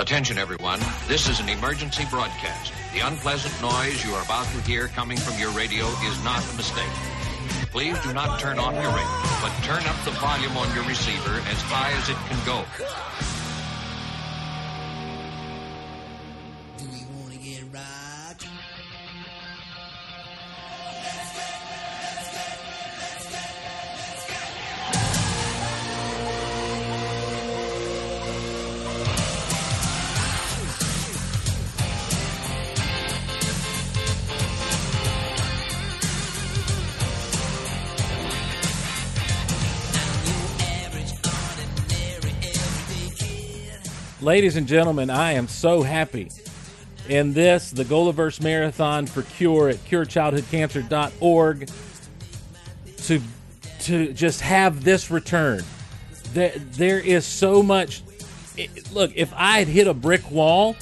Attention, everyone. This is an emergency broadcast. The unpleasant noise you are about to hear coming from your radio is not a mistake. Please do not turn off your radio, but turn up the volume on your receiver as high as it can go. Ladies and gentlemen, I am so happy in this, the Golaverse Marathon for Cure at curechildhoodcancer.org to to just have this return. There, there is so much. It, look, if I had hit a brick wall,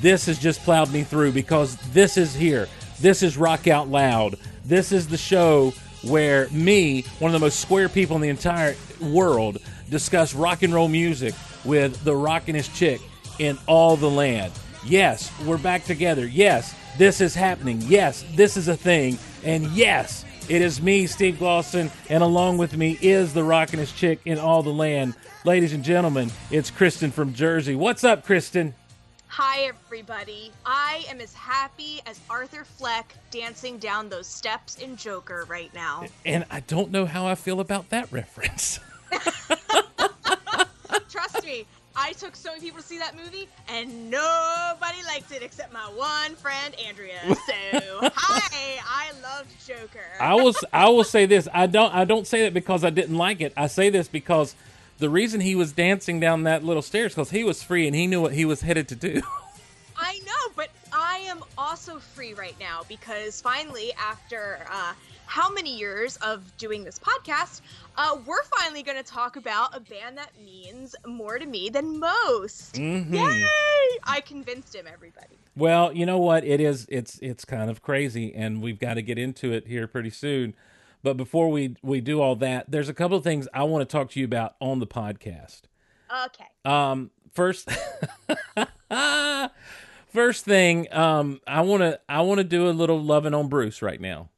this has just plowed me through because this is here. This is Rock Out Loud. This is the show where me, one of the most square people in the entire world, discuss rock and roll music with the rockinest chick in all the land. Yes, we're back together. Yes, this is happening. Yes, this is a thing. And yes, it is me, Steve Glosson, and along with me is the rockinest chick in all the land. Ladies and gentlemen, it's Kristin from Jersey. What's up, Kristin? Hi, everybody. I am as happy as Arthur Fleck dancing down those steps in Joker right now. And I don't know how I feel about that reference. Trust me, I took so many people to see that movie, and nobody liked it except my one friend Andrea. So, hi, I loved Joker. I will I will say this. I don't I don't say that because I didn't like it. I say this because the reason he was dancing down that little stairs because he was free and he knew what he was headed to do. I know, but I am also free right now because finally, after uh, how many years of doing this podcast, uh, we're finally going to talk about a band that means more to me than most. Mhm. Yay! I convinced him, everybody. Well, you know what? It is it's it's kind of crazy and we've got to get into it here pretty soon. But before we we do all that, there's a couple of things I want to talk to you about on the podcast. Okay. Um first First thing, um I want to I want to do a little loving on Bruce right now.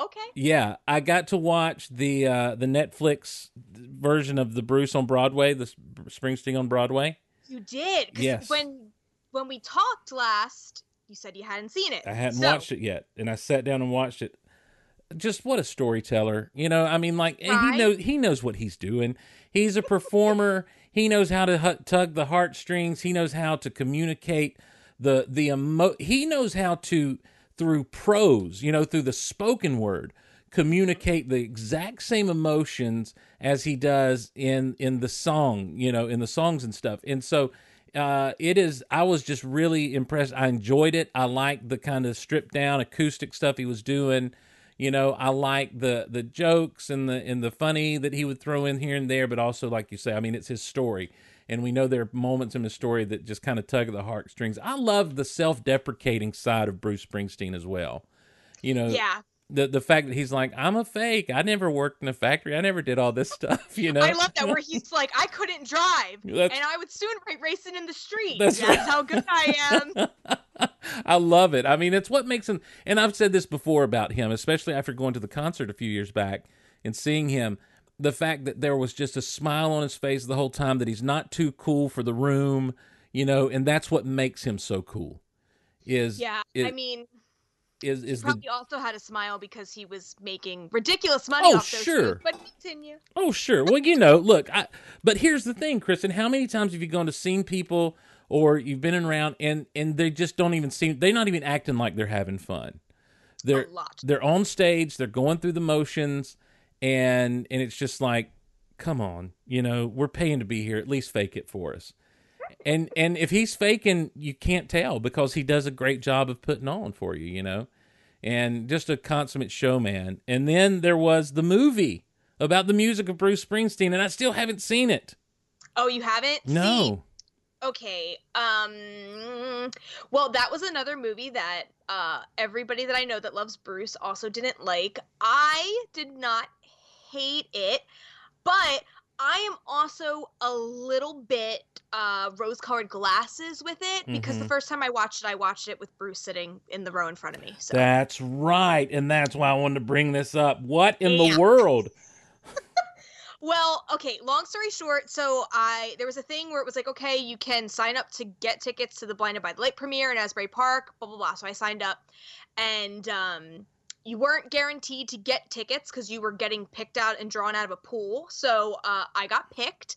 Oh, okay. Yeah, I got to watch the uh the Netflix version of the Bruce on Broadway, the Springsteen on Broadway. You did. Yes. When when we talked last, you said you hadn't seen it. I hadn't So, watched it yet, and I sat down and watched it. Just what a storyteller, you know. I mean, like Right. he knows he knows what he's doing. He's a performer. he knows how to tug the heartstrings. He knows how to communicate the the emo. He knows how to through prose, you know, through the spoken word, communicate the exact same emotions as he does in in the song, you know, in the songs and stuff. And so uh, it is. I was just really impressed. I enjoyed it. I liked the kind of stripped down acoustic stuff he was doing. You know, I like the the jokes and the and the funny that he would throw in here and there, but also, like you say, I mean, it's his story, and we know there are moments in the story that just kind of tug at the heartstrings. I love the self deprecating side of Bruce Springsteen as well. You know, Yeah. the the fact that he's like, I'm a fake. I never worked in a factory. I never did all this stuff. You know, I love that where he's like, I couldn't drive, That's- and I would soon be racing in the street. That's That's, right. how good I am. I love it. I mean, it's what makes him. And I've said this before about him, especially after going to the concert a few years back and seeing him. The fact that there was just a smile on his face the whole time, that he's not too cool for the room, you know, and that's what makes him so cool. Is Yeah, is, I mean, is is the probably also had a smile because he was making ridiculous money Oh, sure. But continue. Oh, sure. Well, you know, look, I, but here's the thing, Kristin. How many times have you gone to seen people or you've been around and and they just don't even seem they're not even acting like they're having fun. They're A lot. they're on stage, they're going through the motions and and it's just like come on, you know, we're paying to be here, at least fake it for us. And and if he's faking, you can't tell because he does a great job of putting on for you, you know. And just a consummate showman. And then there was the movie about the music of Bruce Springsteen, and I still haven't seen it. Oh, you haven't? See, No. okay. Um. Well, that was another movie that uh everybody that I know that loves Bruce also didn't like. I did not hate it, but I am also a little bit uh, rose-colored glasses with it because the Mhm. first time I watched it, I watched it with Bruce sitting in the row in front of me. So That's right. And that's why I wanted to bring this up. What in Yeah. the world? Well, okay, long story short, so I there was a thing where it was like, okay, you can sign up to get tickets to the Blinded by the Light premiere in Asbury Park, blah blah blah. So I signed up and um you weren't guaranteed to get tickets because you were getting picked out and drawn out of a pool. So uh, I got picked.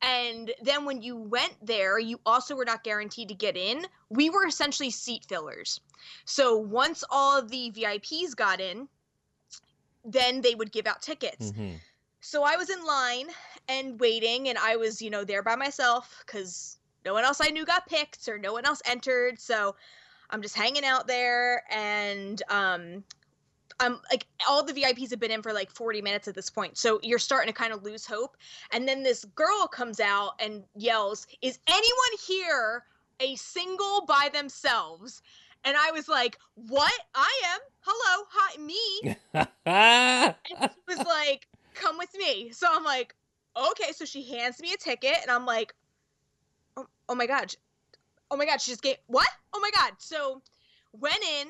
And then when you went there, you also were not guaranteed to get in. We were essentially seat fillers. So once all of the VIPs got in, then they would give out tickets. Mhm. So I was in line and waiting, and I was, you know, there by myself because no one else I knew got picked or no one else entered. So I'm just hanging out there, and um, I'm like, all the VIPs have been in for like 40 minutes at this point. So you're starting to kind of lose hope. And then this girl comes out and yells, Is anyone here a single by themselves? And I was like, What? I am. Hello. Hi, me and she was like, "Come with me." So I'm like, "Okay." So she hands me a ticket, and I'm like, "Oh, oh my god, oh my god!" She just gave what? Oh my god! So went in.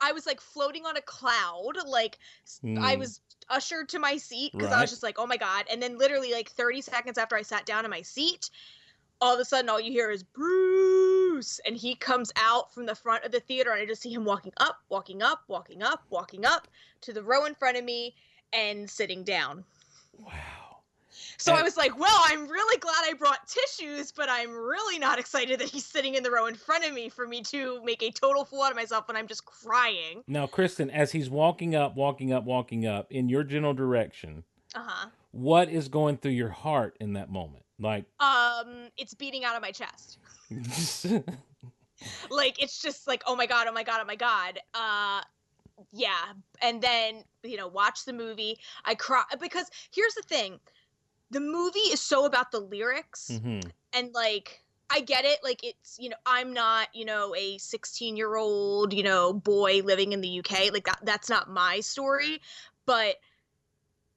I was like floating on a cloud, like s- I Mm. was ushered to my seat because I was just like, "Oh my god!" And then literally like 30 seconds after I sat down in my seat, all of a sudden all you hear is Bruce, and he comes out from the front of the theater, and I just see him walking up, walking up, walking up, walking up to the row in front of me and sitting down. wow. So I was like, well, I'm really glad I brought tissues, but I'm really not excited that he's sitting in the row in front of me for me to make a total fool out of myself when I'm just crying. Now, Kristin, as he's walking up, walking up, walking up in your general direction, Uh huh. what is going through your heart in that moment? Like, Um, it's beating out of my chest. Like it's just like, oh my god, oh my god, oh my god. Uh, yeah. And then you know, watch the movie. I cry because here's the thing, the movie is so about the lyrics. Mhm. and like I get it like it's you know I'm not you know a 16 year old you know boy living in the UK like that that's not my story but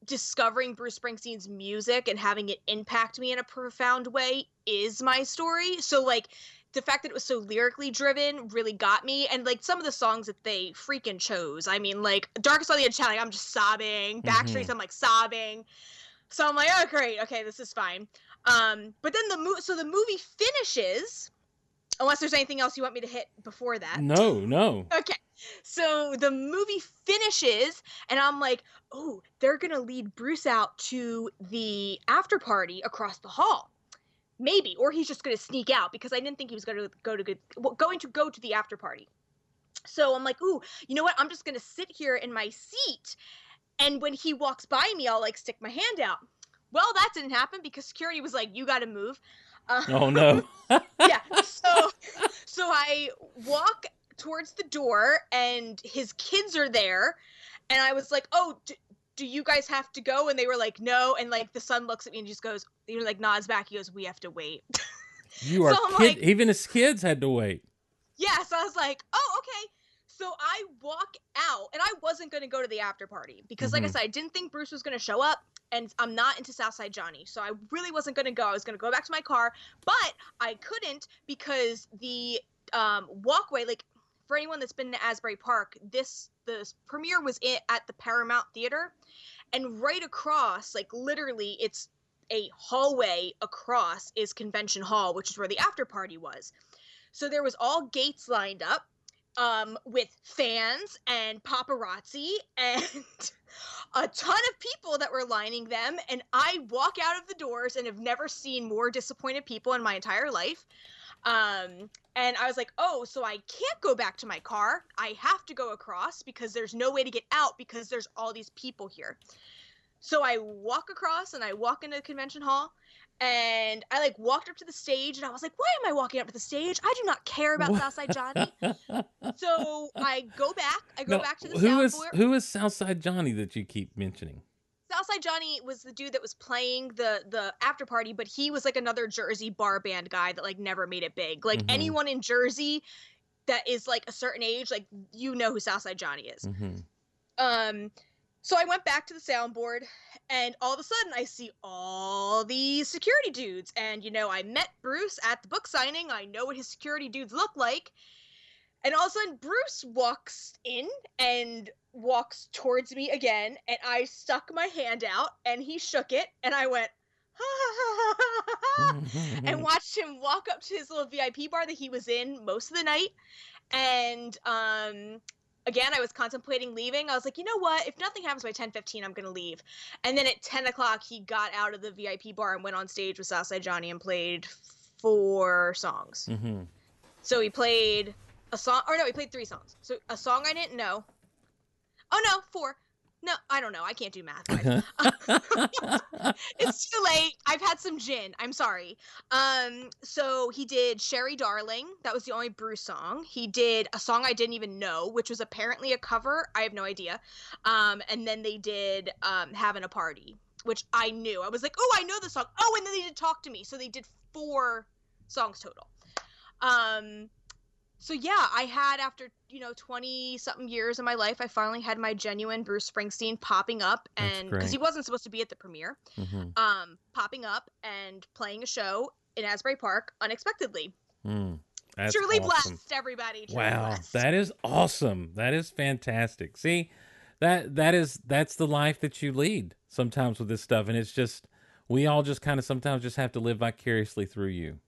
discovering Bruce Springsteen's music and having it impact me in a profound way is my story so like the fact that it was so lyrically driven really got me and like some of the songs that they freaking chose I mean like Darkness on the Edge like I'm just sobbing Backstreets I'm like sobbing so I'm like oh great okay this is fine um, but then the movie, so the movie finishes, unless there's anything else you want me to hit before that. no, no. Okay. So the movie finishes, and I'm like, oh, they're gonna lead Bruce out to the after party across the hall. Maybe, or he's just gonna sneak out because I didn't think he was gonna go to good, well, going to go to the after party. So I'm like, ooh, you know what? I'm just gonna sit here in my seat, and when he walks by me, I'll like stick my hand out. Well, that didn't happen because security was like, "You got to move." Uh, Oh, no. yeah. So, so I walk towards the door, and his kids are there, and I was like, "Oh, do, do you guys have to go?" And they were like, "No." And like the son looks at me and just goes, you know, like nods back. He goes, "We have to wait." You are So kid- like- even his kids had to wait. yeah. So I was like, "Oh, okay." So I walk out, and I wasn't going to go to the after party because, like I Mhm. said, I didn't think Bruce was going to show up, and I'm not into Southside Johnny, so I really wasn't going to go. I was going to go back to my car, but I couldn't because the um, walkway, like for anyone that's been to Asbury Park, this the premiere was it at the Paramount Theater, and right across, like literally, it's a hallway across is Convention Hall, which is where the after party was. So there was all gates lined up um, with fans and paparazzi and a ton of people that were lining them. And I walk out of the doors and have never seen more disappointed people in my entire life. Um, and I was like, oh, so I can't go back to my car. I have to go across because there's no way to get out because there's all these people here. So I walk across and I walk into the convention hall and I like walked up to the stage and I was like, why am I walking up to the stage? I do not care about What? Southside Johnny. so I go back. I go No, back to the who is who is Southside Johnny that you keep mentioning? Southside Johnny was the dude that was playing the the after party, but he was like another Jersey bar band guy that like never made it big. Like Mhm. anyone in Jersey that is like a certain age, like you know who Southside Johnny is. hmm Um So I went back to the soundboard, and all of a sudden I see all these security dudes. And, you know, I met Bruce at the book signing. I know what his security dudes look like. And all of a sudden, Bruce walks in and walks towards me again. And I stuck my hand out, and he shook it. And I went, and watched him walk up to his little VIP bar that he was in most of the night. And um, again, I was contemplating leaving. I was like, you know what? If nothing happens by 10 15, I'm going to leave. And then at 10 o'clock, he got out of the VIP bar and went on stage with Southside Johnny and played four songs. hmm So he played a song, or no, he played three songs. So a song I didn't know. Oh, no, four. No, I don't know. I can't do math. it's too late. I've had some gin. I'm sorry. Um, so he did Sherry Darling. That was the only Bruce song. He did a song I didn't even know, which was apparently a cover. I have no idea. Um, and then they did um, Having a Party, which I knew. I was like, oh, I know the song. Oh, and then they did Talk to Me. So they did four songs total. Um, so yeah, I had after you know twenty something years of my life, I finally had my genuine Bruce Springsteen popping up, and because he wasn't supposed to be at the premiere, hmm um, popping up and playing a show in Asbury Park unexpectedly. Mm. Truly awesome. blessed, everybody. Truly Wow, blessed. that is awesome. That is fantastic. See, that that is that's the life that you lead sometimes with this stuff, and it's just we all just kind of sometimes just have to live vicariously through you.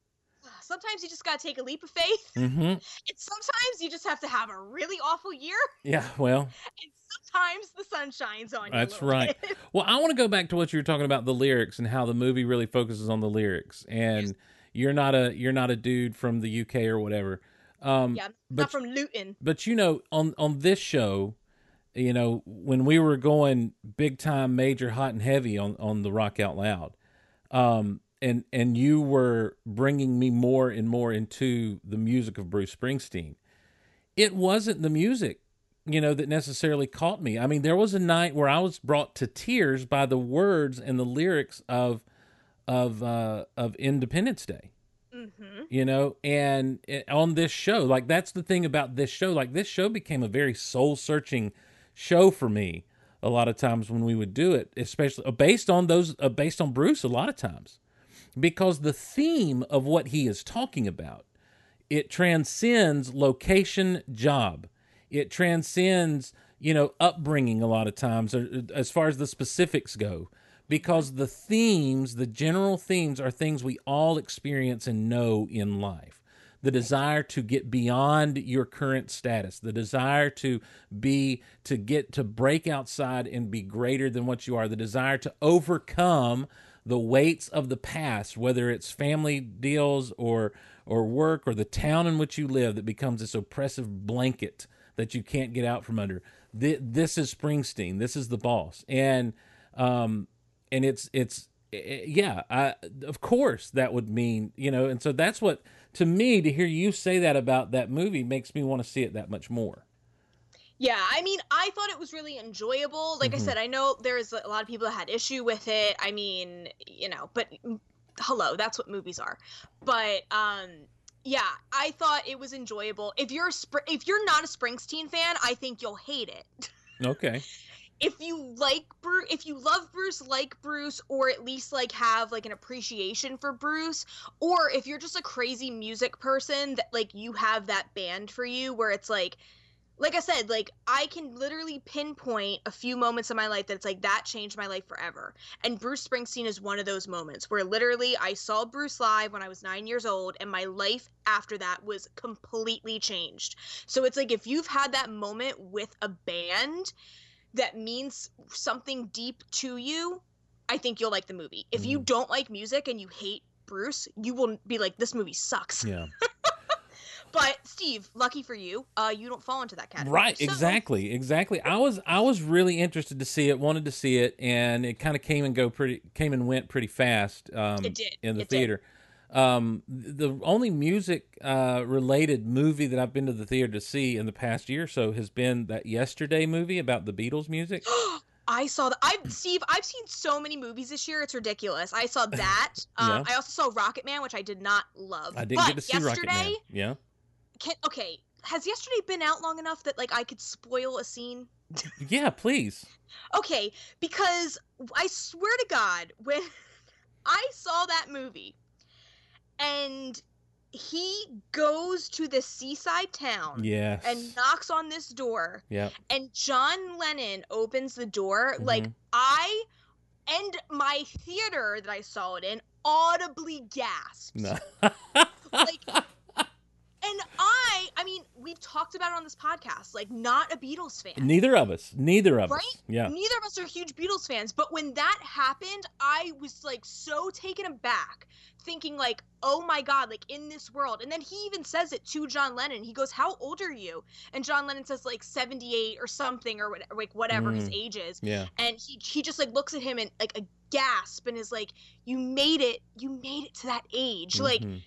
Sometimes you just gotta take a leap of faith, hmm and sometimes you just have to have a really awful year, Yeah, well, and sometimes the sun shines on you. That's right. bit. well, I want to go back to what you were talking about the lyrics and how the movie really focuses on the lyrics, and you're not a you're not a dude from the UK or whatever. Um, yeah, but not from Luton. but you know on on this show you know when we were going big time major hot and heavy on on the rock out loud um and and you were bringing me more and more into the music of Bruce Springsteen. It wasn't the music you know that necessarily caught me. I mean there was a night where i was brought to tears by the words and the lyrics of of uh of independence day. Hmm you know and it, on this show like that's the thing about this show. Like this show became a very soul searching show for me a lot of times when we would do it especially uh, based on those uh, based on bruce a lot of times because the theme of what he is talking about it transcends location job. It transcends you know upbringing a lot of times uh, as far as the specifics go. Because the themes the general themes are things we all experience and know in life. The desire to get beyond your current status the desire to be to get to break outside and be greater than what you are the desire to overcome the weights of the past whether it's family deals or or work or the town in which you live that becomes this oppressive blanket that you can't get out from under. Th- this is springsteen. This is the boss. And um and it's it's eh, yeah I, of course that would mean you know and so that's what to me to hear you say that about that movie makes me want to see it that much more Yeah, I mean, I thought it was really enjoyable. Like Mhm. I said, I know there's a lot of people that had issue with it. I mean, you know, but hello, that's what movies are. But um yeah, I thought it was enjoyable. If you're a Spr- if you're not a Springsteen fan, I think you'll hate it. okay if you like Bruce, if you love Bruce, like Bruce, or at least like have like an appreciation for Bruce, or if you're just a crazy music person that like you have that band for you where it's like, like I said, like I can literally pinpoint a few moments in my life that's like that changed my life forever. And Bruce Springsteen is one of those moments where literally I saw Bruce live when I was nine years old, and my life after that was completely changed. So it's like if you've had that moment with a band that means something deep to you, I think you'll like the movie. If you Mhm. don't like music and you hate Bruce, you will be like, this movie sucks. yeah But Steve, lucky for you, uh, you don't fall into that category. right So- exactly exactly i was i was really interested to see it wanted to see it and it kind of came and go pretty came and went pretty fast um It did. in the It theater um the only music uh related movie that i've been to the theater to see in the past year or so has been that yesterday movie about the beatles music I saw that. I've Steve. I've seen so many movies this year. It's ridiculous. I saw that. Um, Yeah. I also saw Rocket Man, which I did not love. i didn't but get to see yesterday, rocket man yeah Can, okay, has yesterday been out long enough that like I could spoil a scene? Yeah, please. Okay, because I swear to God, when I saw that movie and he goes to the seaside town Yes. and knocks on this door yeah. and John Lennon opens the door, like Mhm. I and my theater that I saw it in audibly gasped. No. Like and I I mean, we've talked about it on this podcast, like not a Beatles fan. Neither of us. Neither of us. Right? us. Yeah. Neither of us are huge Beatles fans, but when that happened, I was like so taken aback, thinking like, "Oh my god, like in this world." And then he even says it to John Lennon. He goes, "How old are you?" And John Lennon says like 78 or something or what- like whatever his Mm. age is. Yeah. And he he just like looks at him and like a gasp and is like, "You made it. You made it to that age." Like Mhm.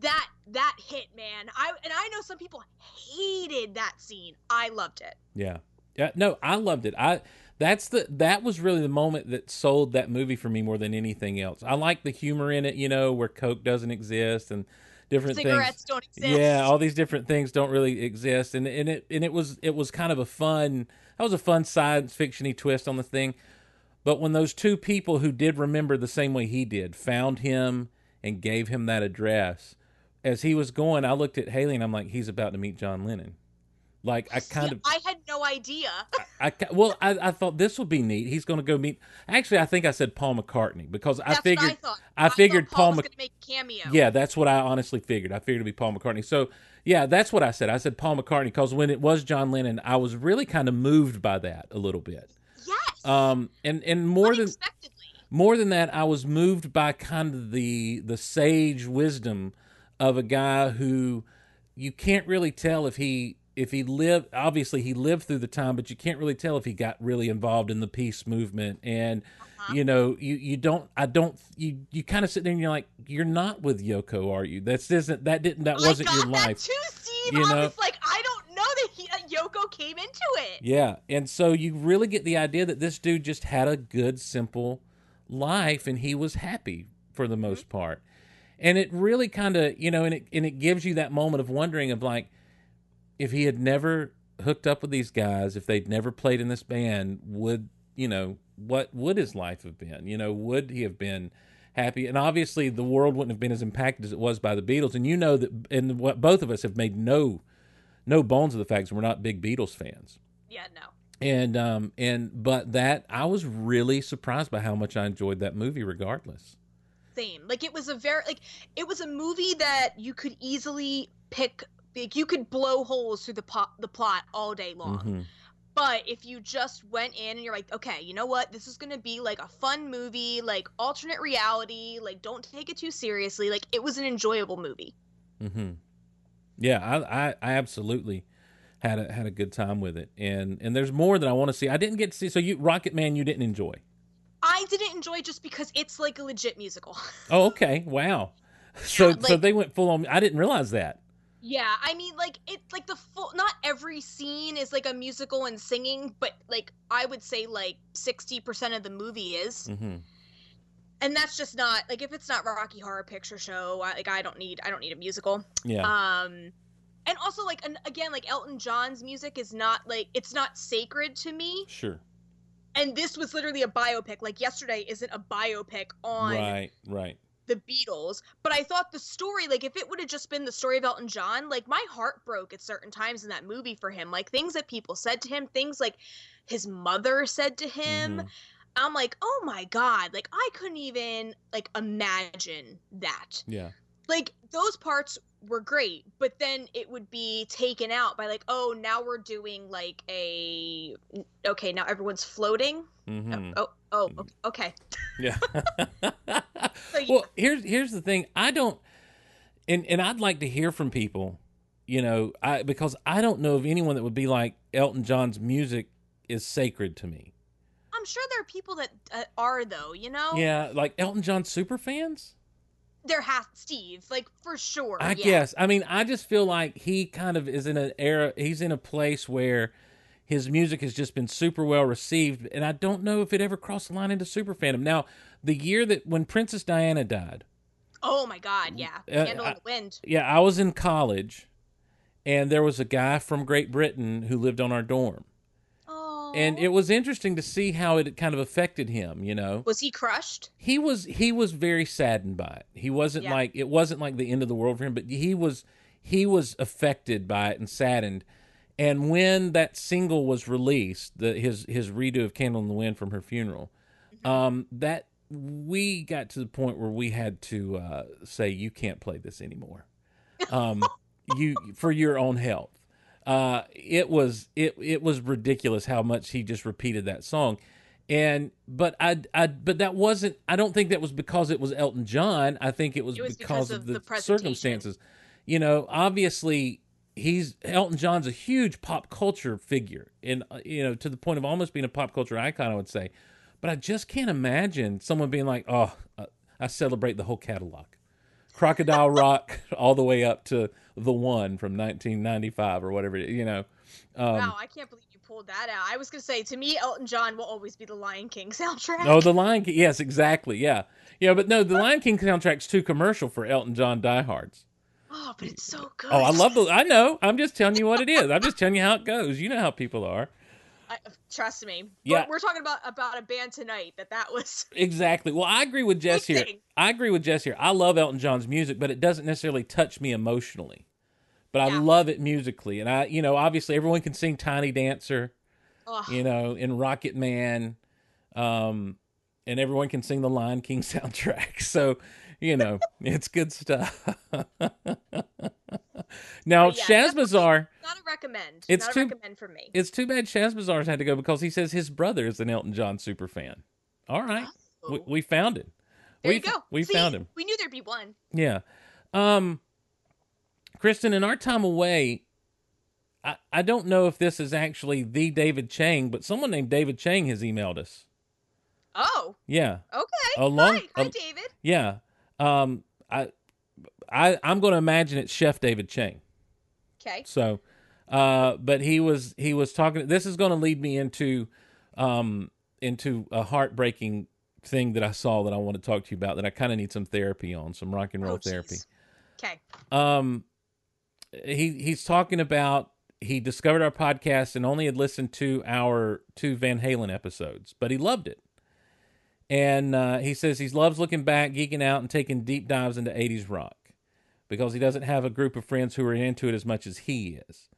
That that hit, man. I and I know some people hated that scene. I loved it. Yeah. Yeah. No, I loved it. I that's the that was really the moment that sold that movie for me more than anything else. I like the humor in it, you know, where Coke doesn't exist and different things. Cigarettes things. don't exist. Yeah, all these different things don't really exist, and and it and it was it was kind of a fun. That was a fun science fictiony twist on the thing. But when those two people who did remember the same way he did found him and gave him that address, as he was going, I looked at Haley and I'm like, he's about to meet John Lennon. Like I kind Yeah, of I had no idea. I ca- well, I, I thought this would be neat. He's going to go meet. Actually, I think I said Paul McCartney because I figured. what I thought. I figured Paul, Paul was Mc- going to make a cameo. Yeah, that's what I honestly figured. I figured it'd be Paul McCartney. So yeah, that's what I said. I said Paul McCartney because when it was John Lennon, I was really kind of moved by that a little bit. Yes. Um, and and more than more than that, I was moved by kind of the the sage wisdom of a guy who you can't really tell if he if he lived obviously he lived through the time, but you can't really tell if he got really involved in the peace movement and Uh-huh. you know you you don't I don't you you kind of sit there and you're like you're not with Yoko are you that's isn't that didn't that wasn't I your life too, Steve. you I know? like, I don't know that he, uh, Yoko came into it. Yeah. And so you really get the idea that this dude just had a good, simple life and he was happy for the most part. And it really kind of, you know, and it, and it gives you that moment of wondering of like, if he had never hooked up with these guys, if they'd never played in this band, would, you know, what would his life have been? You know, would he have been happy? And obviously the world wouldn't have been as impacted as it was by the Beatles. And you know that, and what both of us have made no, no bones of the fact that we're not big Beatles fans Yeah, no. and um and but that I was really surprised by how much I enjoyed that movie regardless. Like it was a very like it was a movie that you could easily pick. Like you could blow holes through the pot, the plot all day long. Mhm. But if you just went in and you're like, okay, you know what? This is going to be like a fun movie, like alternate reality, like don't take it too seriously. Like it was an enjoyable movie. Mhm. Yeah, I, I I absolutely had a had a good time with it. And and there's more that I want to see. I didn't get to see so you Rocket Man you didn't enjoy. I didn't enjoy just because it's like a legit musical. Oh, okay. Wow. So so like- they went full on I didn't realize that. yeah, I mean like it like the full not every scene is like a musical and singing, but like I would say like 60% of the movie is. Mhm. And that's just not like if it's not Rocky Horror Picture Show, I, like I don't need I don't need a musical. Yeah. um and also like an, again like elton john's music is not like it's not sacred to me sure. And this was literally a biopic like yesterday isn't a biopic on Right, right. the beatles but i thought the story like if it would have just been the story of elton john like my heart broke at certain times in that movie for him like things that people said to him things like his mother said to him Mhm. i'm like oh my god like i couldn't even like imagine that Yeah. Like those parts were great but then it would be taken out by like oh now we're doing like a okay now everyone's floating Mhm. oh oh o- okay Yeah. So you- well, here's here's the thing. I don't, and and I'd like to hear from people, you know, I because I don't know of anyone that would be like Elton John's music is sacred to me. i'm sure there are people that uh, are though you know Yeah, like Elton John super fans. There has steve like for sure I yeah. guess. I mean, I just feel like he kind of is in an era. He's in a place where his music has just been super well received, and I don't know if it ever crossed the line into super fandom. Now, the year that when Princess Diana died, oh my god yeah Uh, candle I- in the wind Yeah, I was in college, and there was a guy from Great Britain who lived on our dorm, and it was interesting to see how it kind of affected him. You know, was he crushed? he was he was very saddened by it. He wasn't Yeah. like it wasn't like the end of the world for him, but he was he was affected by it and saddened. And when that single was released, the his his redo of "Candle in the Wind" from her funeral, um, that we got to the point where we had to uh, say you can't play this anymore, um, you for your own health. Uh, it was it it was ridiculous how much he just repeated that song, and but I I but that wasn't I don't think that was because it was Elton John. I think it was, It was because, because of the, the circumstances. You know, obviously he's Elton John's a huge pop culture figure, and uh, you know to the point of almost being a pop culture icon. I would say, but I just can't imagine someone being like, "Oh, uh, I celebrate the whole catalog, Crocodile Rock, all the way up to the one from 1995 or whatever." it- You know, um, wow, I can't believe you pulled that out. I was gonna say to me, Elton John will always be the Lion King soundtrack. oh, the Lion King. Yes, exactly. Yeah, yeah, but no, the Lion King soundtrack's too commercial for Elton John diehards. Oh, but it's so good. Oh, I love the. I know. I'm just telling you what it is. I'm just telling you how it goes. You know how people are. Trust me. Yeah. We're, we're talking about about a band tonight that that was. Exactly. Well, I agree with Jess here. Listen. I agree with Jess here. I love Elton John's music, but it doesn't necessarily touch me emotionally. But I love it musically, and I, you know, obviously everyone can sing "Tiny Dancer," Oh, you know, in Rocket Man, um, and everyone can sing the Lion King soundtrack. So, you know, it's good stuff. now, yeah, Shazbazar. not a recommend. It's not too- a recommend for me. It's too bad Shazbazar's had to go because he says his brother is an Elton John super fan. All right, we, Oh. we found it. there we you go. we See, found him. We knew there'd be one. Yeah. Um Kristin, in our time away, I, I don't know if this is actually the David Chang, but someone named David Chang has emailed us. Oh, Yeah. okay. A long- hi, hi, David. Yeah. Um I I I'm gonna imagine it's Chef David Chang. Okay. So uh but he was he was talking this is gonna lead me into um into a heartbreaking thing that I saw that I want to talk to you about that I kind of need some therapy on, some rock and roll Oh, therapy. Okay. um he he's talking about he discovered our podcast and only had listened to our two Van Halen episodes, but he loved it. And uh, he says he loves looking back, geeking out, and taking deep dives into 80s rock because he doesn't have a group of friends who are into it as much as he is.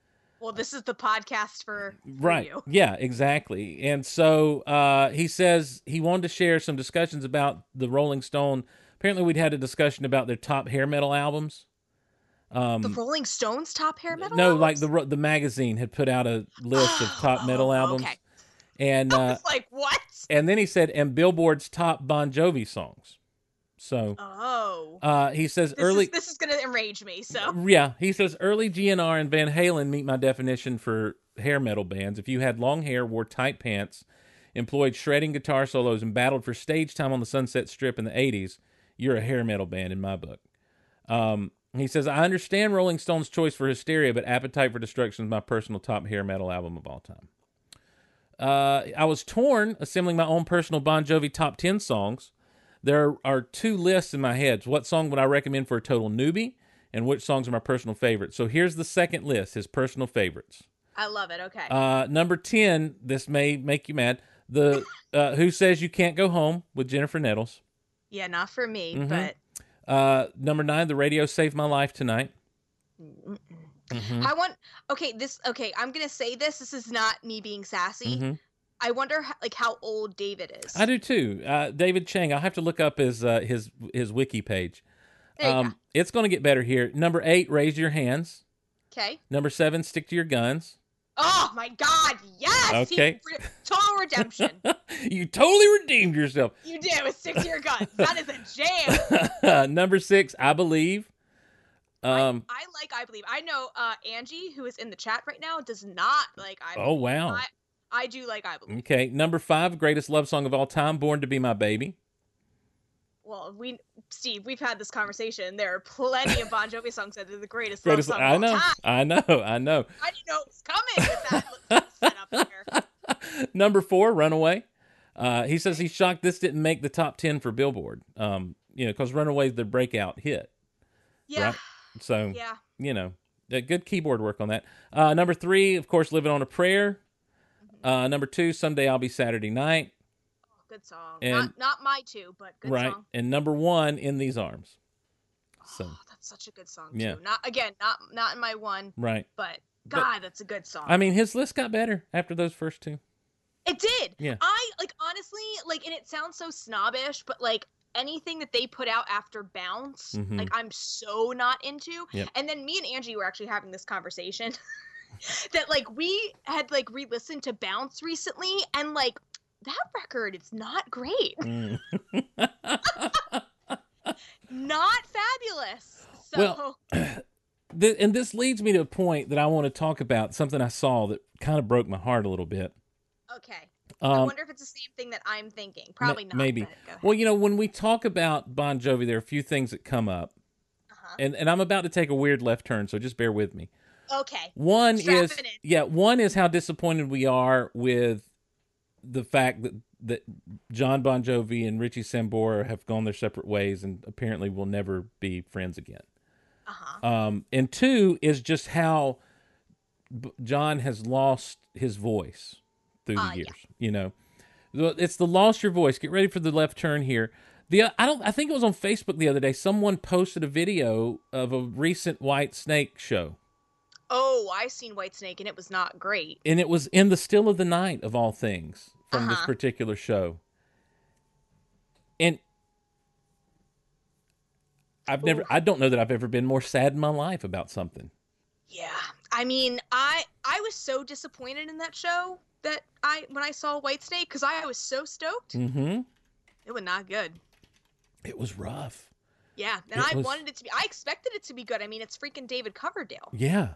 Well, this is the podcast for, for Right. you. Yeah, exactly. And so uh, he says he wanted to share some discussions about the Rolling Stone. Apparently, we'd had a discussion about their top hair metal albums. Um, The Rolling Stones top hair metal. no, like the the magazine had put out a list of top metal Oh, albums, okay. and I uh, was like, what? And then he said, and Billboard's top Bon Jovi songs. So Oh. uh, he says This early, is, this is gonna enrage me. So yeah, he says early GNR and Van Halen meet my definition for hair metal bands. If you had long hair, wore tight pants, employed shredding guitar solos, and battled for stage time on the Sunset Strip in the '80s, you're a hair metal band in my book. Um, he says, I understand Rolling Stone's choice for Hysteria, but Appetite for Destruction is my personal top hair metal album of all time. Uh, I was torn assembling my own personal Bon Jovi top 10 songs. There are two lists in my head. What song would I recommend for a total newbie, and which songs are my personal favorites? So here's the second list his personal favorites. I love it. Okay. Uh, number 10, this may make you mad. The uh, Who Says You Can't Go Home with Jennifer Nettles. yeah, not for me, Mhm. but Uh, number 9, The Radio Saved My Life Tonight. Mhm. I want. Okay, this. Okay, I'm gonna say this. This is not me being sassy. Mhm. I wonder, how, like, how old David is. I do too. Uh, David Chang. I'll have to look up his uh, his his wiki page. Um, it's going to get better here. Number eight, raise your hands. Okay. Number seven, stick to your guns. Oh my God! Yes. Okay. total redemption. you totally redeemed yourself. you do. Stick to your guns. That is a jam. Number six, I believe. Um. I, I like. I believe. I know. Uh, Angie, who is in the chat right now, does not like. I. oh wow. I, I do like. I believe. Okay. Number five, greatest love song of all time, "Born to Be My Baby." Well, we, Steve, we've had this conversation. There are plenty of Bon Jovi songs that are the greatest, Greatest. love song I of all know. time. I know. I know. I didn't know it was coming with that setup. Number four, Runaway. Uh, he says he's shocked this didn't make the top ten for Billboard. Um, you know, because Runaway's the breakout hit. Yeah. Right. So Yeah. you know, good keyboard work on that. Uh, number three, of course, Living on a Prayer. Uh, number two, someday I'll be Saturday night. Good song. And- not not my two, but good right, song. and number one, in these arms. So Oh, that's such a good song Yeah. too. Not again, not not in my one, right. but But- God, that's a good song. I mean, his list got better after those first two. It did. Yeah. I like honestly like, and it sounds so snobbish, but like anything that they put out after Bounce, Mhm. like I'm so not into. Yep. And then me and Angie were actually having this conversation that like we had like re-listened to Bounce recently, and like that record is not great, Mm. not fabulous. So Well, Th- and this leads me to a point that I want to talk about something I saw that kind of broke my heart a little bit. okay. I Um, wonder if it's the same thing that I'm thinking. Probably not. maybe. but go ahead. well, you know, when we talk about Bon Jovi, there are a few things that come up, Uh-huh. and and I'm about to take a weird left turn, so just bear with me. Okay. One is in. yeah, one is how disappointed we are with the fact that that John Bon Jovi and Richie Sambora have gone their separate ways and apparently will never be friends again. Uh-huh. Um, and two is just how B- John has lost his voice through the Ah, yeah. years. You know, it's the lost your voice. Get ready for the left turn here. The I don't. I think it was on Facebook the other day. Someone posted a video of a recent Whitesnake show, Oh, I seen Whitesnake and it was not great. and it was in the still of the night of all things from this Uh-huh. particular show. And I've never. Ooh. I don't know that I've ever been more sad in my life about something. Yeah. I mean, I I was so disappointed in that show that I when I saw Whitesnake because I was so stoked. Mm-hmm. It was not good. It was rough. Yeah, and It I was- wanted it to be. I expected it to be good. I mean, it's freaking David Coverdale. Yeah.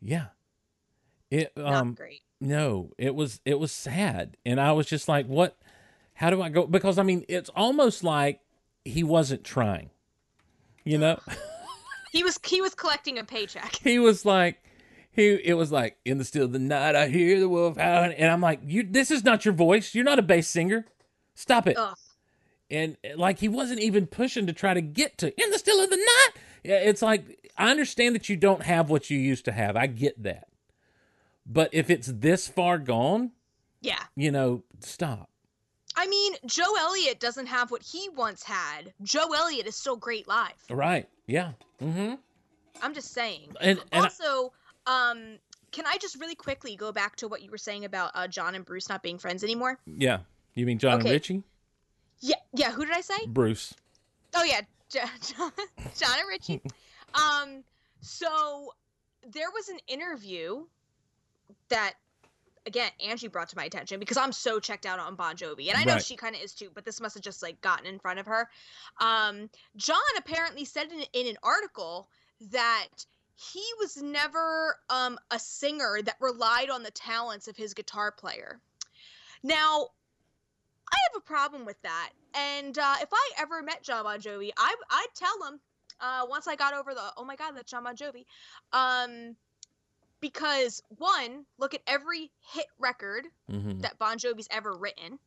Yeah. It Not um great. no, it was it was sad. And I was just like, what how do I go because I mean it's almost like he wasn't trying. You know? He was he was collecting a paycheck. he was like he it was like in the still of the night I hear the wolf howling and I'm like, You this is not your voice. You're not a bass singer. Stop it. Ugh. and like he wasn't even pushing to try to get to in the still of the night. It's like I understand that you don't have what you used to have. I get that. But if it's this far gone, Yeah. you know, stop. I mean, Joe Elliott doesn't have what he once had. Joe Elliott is still great live. Right. Yeah. Mm-hmm. I'm just saying. And and I- also, um, can I just really quickly go back to what you were saying about uh, John and Bruce not being friends anymore? yeah. You mean John Okay. and Richie? Yeah, yeah. Who did I say? Bruce. Oh yeah, John, John and Richie. um, so there was an interview that again Angie brought to my attention because I'm so checked out on Bon Jovi, and I know Right. she kind of is too, but this must have just like gotten in front of her. Um, John apparently said in, in an article that he was never um, a singer that relied on the talents of his guitar player. Now, I have a problem with that. And uh, if I ever met John Bon Jovi, I, I'd tell him uh, once I got over the, oh my God, that's John Bon Jovi. Um, because, one, look at every hit record Mm-hmm. that Bon Jovi's ever written,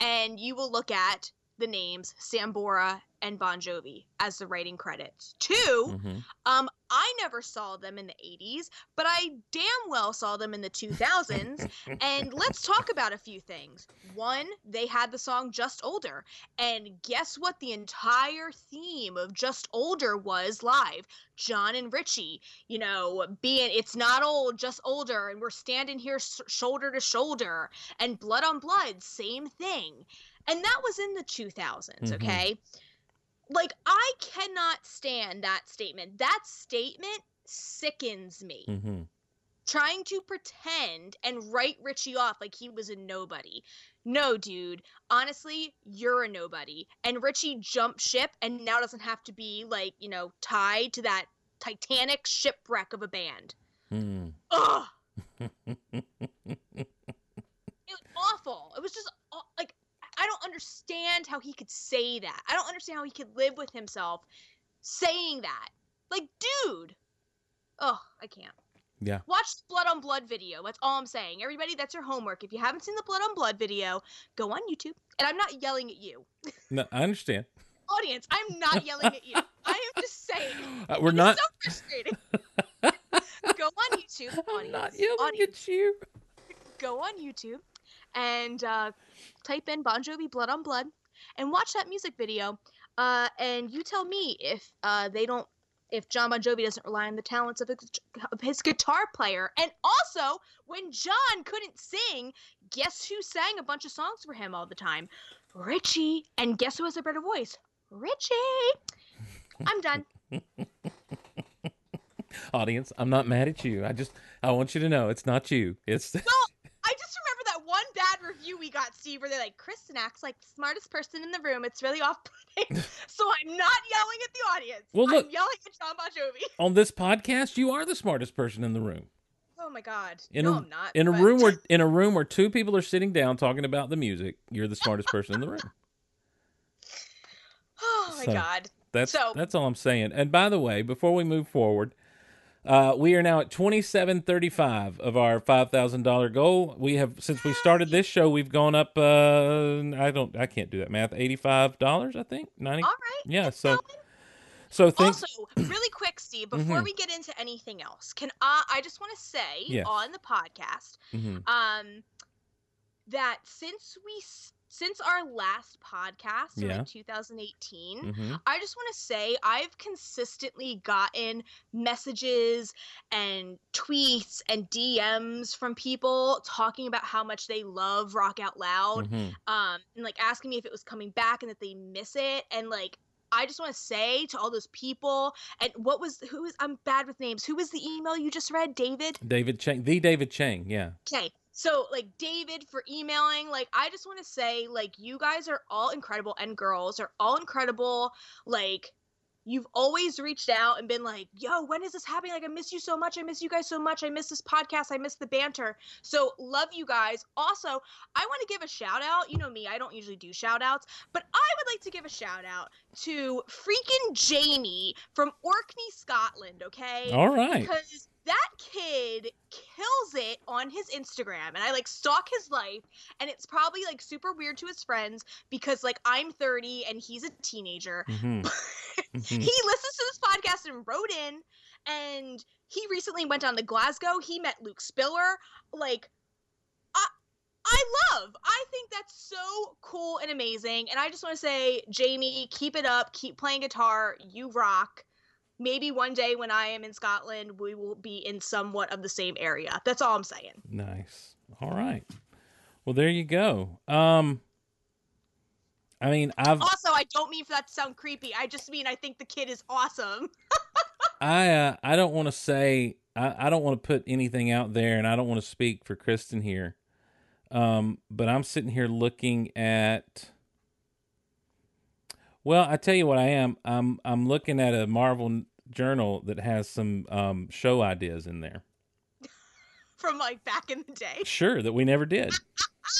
and you will look at the names Sambora and Bon Jovi as the writing credits. 2 Mm-hmm. um, I never saw them in the 80s, but I damn well saw them in the 2000s. and let's talk about a few things. One, they had the song Just Older. And guess what? The entire theme of Just Older was live. John and Richie, you know, being it's not old, just older. And we're standing here s- shoulder to shoulder. And Blood on Blood, same thing. And that was in the 2000s, Mhm. okay? Like I cannot stand that statement. That statement sickens me. Mm-hmm. Trying to pretend and write Richie off like he was a nobody. No, dude. Honestly, you're a nobody. And Richie jumped ship and now doesn't have to be like, you know, tied to that Titanic shipwreck of a band. Mm-hmm. Ugh. it was awful. It was just I don't understand how he could say that. I don't understand how he could live with himself saying that. Like, dude. Oh, I can't. Yeah. Watch the Blood on Blood video. That's all I'm saying. Everybody, that's your homework. If you haven't seen the Blood on Blood video, go on YouTube. And I'm not yelling at you. No, I understand. Audience, I'm not yelling at you. I am just saying. Uh, we're It's not. so frustrating. go on YouTube. I'm not yelling audience. at you. go on YouTube and uh, type in Bon Jovi "Blood on Blood" and watch that music video. Uh, and you tell me if uh, they don't, if John Bon Jovi doesn't rely on the talents of his, of his guitar player. And also, when John couldn't sing, guess who sang a bunch of songs for him all the time? Richie. And guess who has a better voice? Richie. I'm done. Audience, I'm not mad at you. I just I want you to know it's not you. It's Well, I just remember that one review we got, Steve, where they're like, Kristin acts like the smartest person in the room. It's really off putting. so I'm not yelling at the audience. Well, look- I'm yelling at John Bon Jovi. on this podcast. You are the smartest person in the room. Oh my god. In no, a I'm not. in a but- room where in a room where two people are sitting down talking about the music. You're the smartest person in the room. Oh my So- god. That's So- that's all I'm saying. And by the way, before we move forward, uh, we are now at twenty seven thirty five of our five thousand dollar goal. We have since we started this show, we've gone up. Uh, I don't, I can't do that math. Eighty five dollars, I think. Ninety. All right. Yeah. So fine. so think. also, really quick, Steve, before Mhm. we get into anything else, can I I just want to say Yes. on the podcast Mhm. um that since we since our last podcast in Yeah. like 2018 Mhm. I just want to say I've consistently gotten messages and tweets and DMs from people talking about how much they love Rock Out Loud Mhm. um and like asking me if it was coming back and that they miss it and like I just want to say to all those people and what was who was I'm bad with names. Who was the email you just read, David? David Chang, the David Chang. Yeah. Okay. So like David for emailing, like I just want to say like you guys are all incredible and girls are all incredible. Like you've always reached out and been like, "Yo, when is this happening? Like I miss you so much. I miss you guys so much. I miss this podcast. I miss the banter." So love you guys. Also, I want to give a shout out. You know me, I don't usually do shout outs, but I would like to give a shout out to freaking Jamie from Orkney, Scotland, okay? All right. because that kid kills it on his Instagram and I like stalk his life and it's probably like super weird to his friends because like I'm 30 and he's a teenager. Mhm. he Mhm. listens to this podcast and wrote in and he recently went down to Glasgow. He met Luke Spiller. Like I I love. I think that's so cool and amazing. And I just want to say, Jamie, keep it up. Keep playing guitar. You rock. Maybe one day when I am in Scotland, we will be in somewhat of the same area. That's all I'm saying. Nice. All right. Well, there you go. Um, I mean, I've Also, I don't mean for that to sound creepy. I just mean I think the kid is awesome. I uh, I don't want to say I, I don't want to put anything out there, and I don't want to speak for Kristin here. Um, but I'm sitting here looking at. Well, I tell you what, I am. I'm I'm looking at a Marvel journal that has some um, show ideas in there. From like back in the day, Sure, that we never did.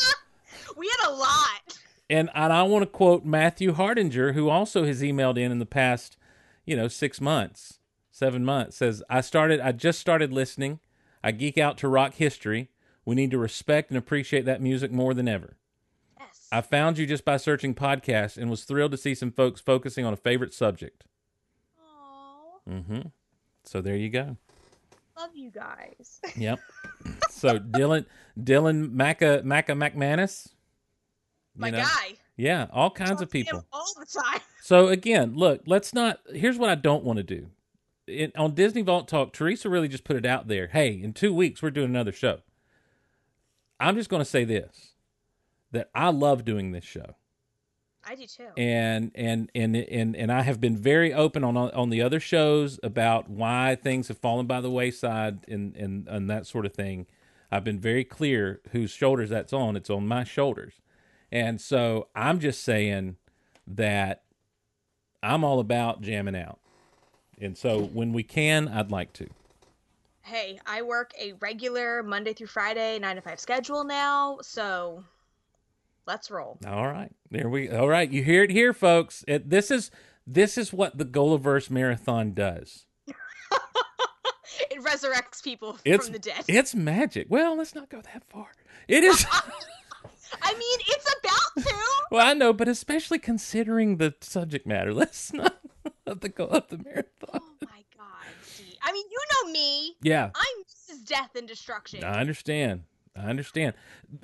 we had a lot. And and I want to quote Matthew Hardinger, who also has emailed in in the past, you know, six months, seven months. Says I started, I just started listening. I geek out to rock history. We need to respect and appreciate that music more than ever. Yes. I found you just by searching podcasts and was thrilled to see some folks focusing on a favorite subject. Mm-hmm. So there you go. love you guys. Yep. so Dylan, Dylan Macca Macca McManus. My know? guy. Yeah, all kinds of people. all the time. So again, look, let's not. Here's what I don't want to do. It, on Disney Vault Talk, Teresa really just put it out there. Hey, in two weeks we're doing another show. I'm just going to say this: that I love doing this show, I do too. and and and and and I have been very open on on the other shows about why things have fallen by the wayside and and and that sort of thing. I've been very clear whose shoulders that's on. It's on my shoulders, and so I'm just saying that I'm all about jamming out. And so when we can, I'd like to. hey, I work a regular Monday through Friday, nine to five schedule now, so let's roll. All right. There we All right, you hear it here folks. It, this is this is what the Golaverse marathon does. it resurrects people It's from the dead. It's magic. Well, let's not go that far. It is I mean, it's about to. Well, I know, but especially considering the subject matter. Let's not of the go of the marathon. oh my god, I mean, you know me. Yeah. I'm Mrs. Death and Destruction. I understand. I understand.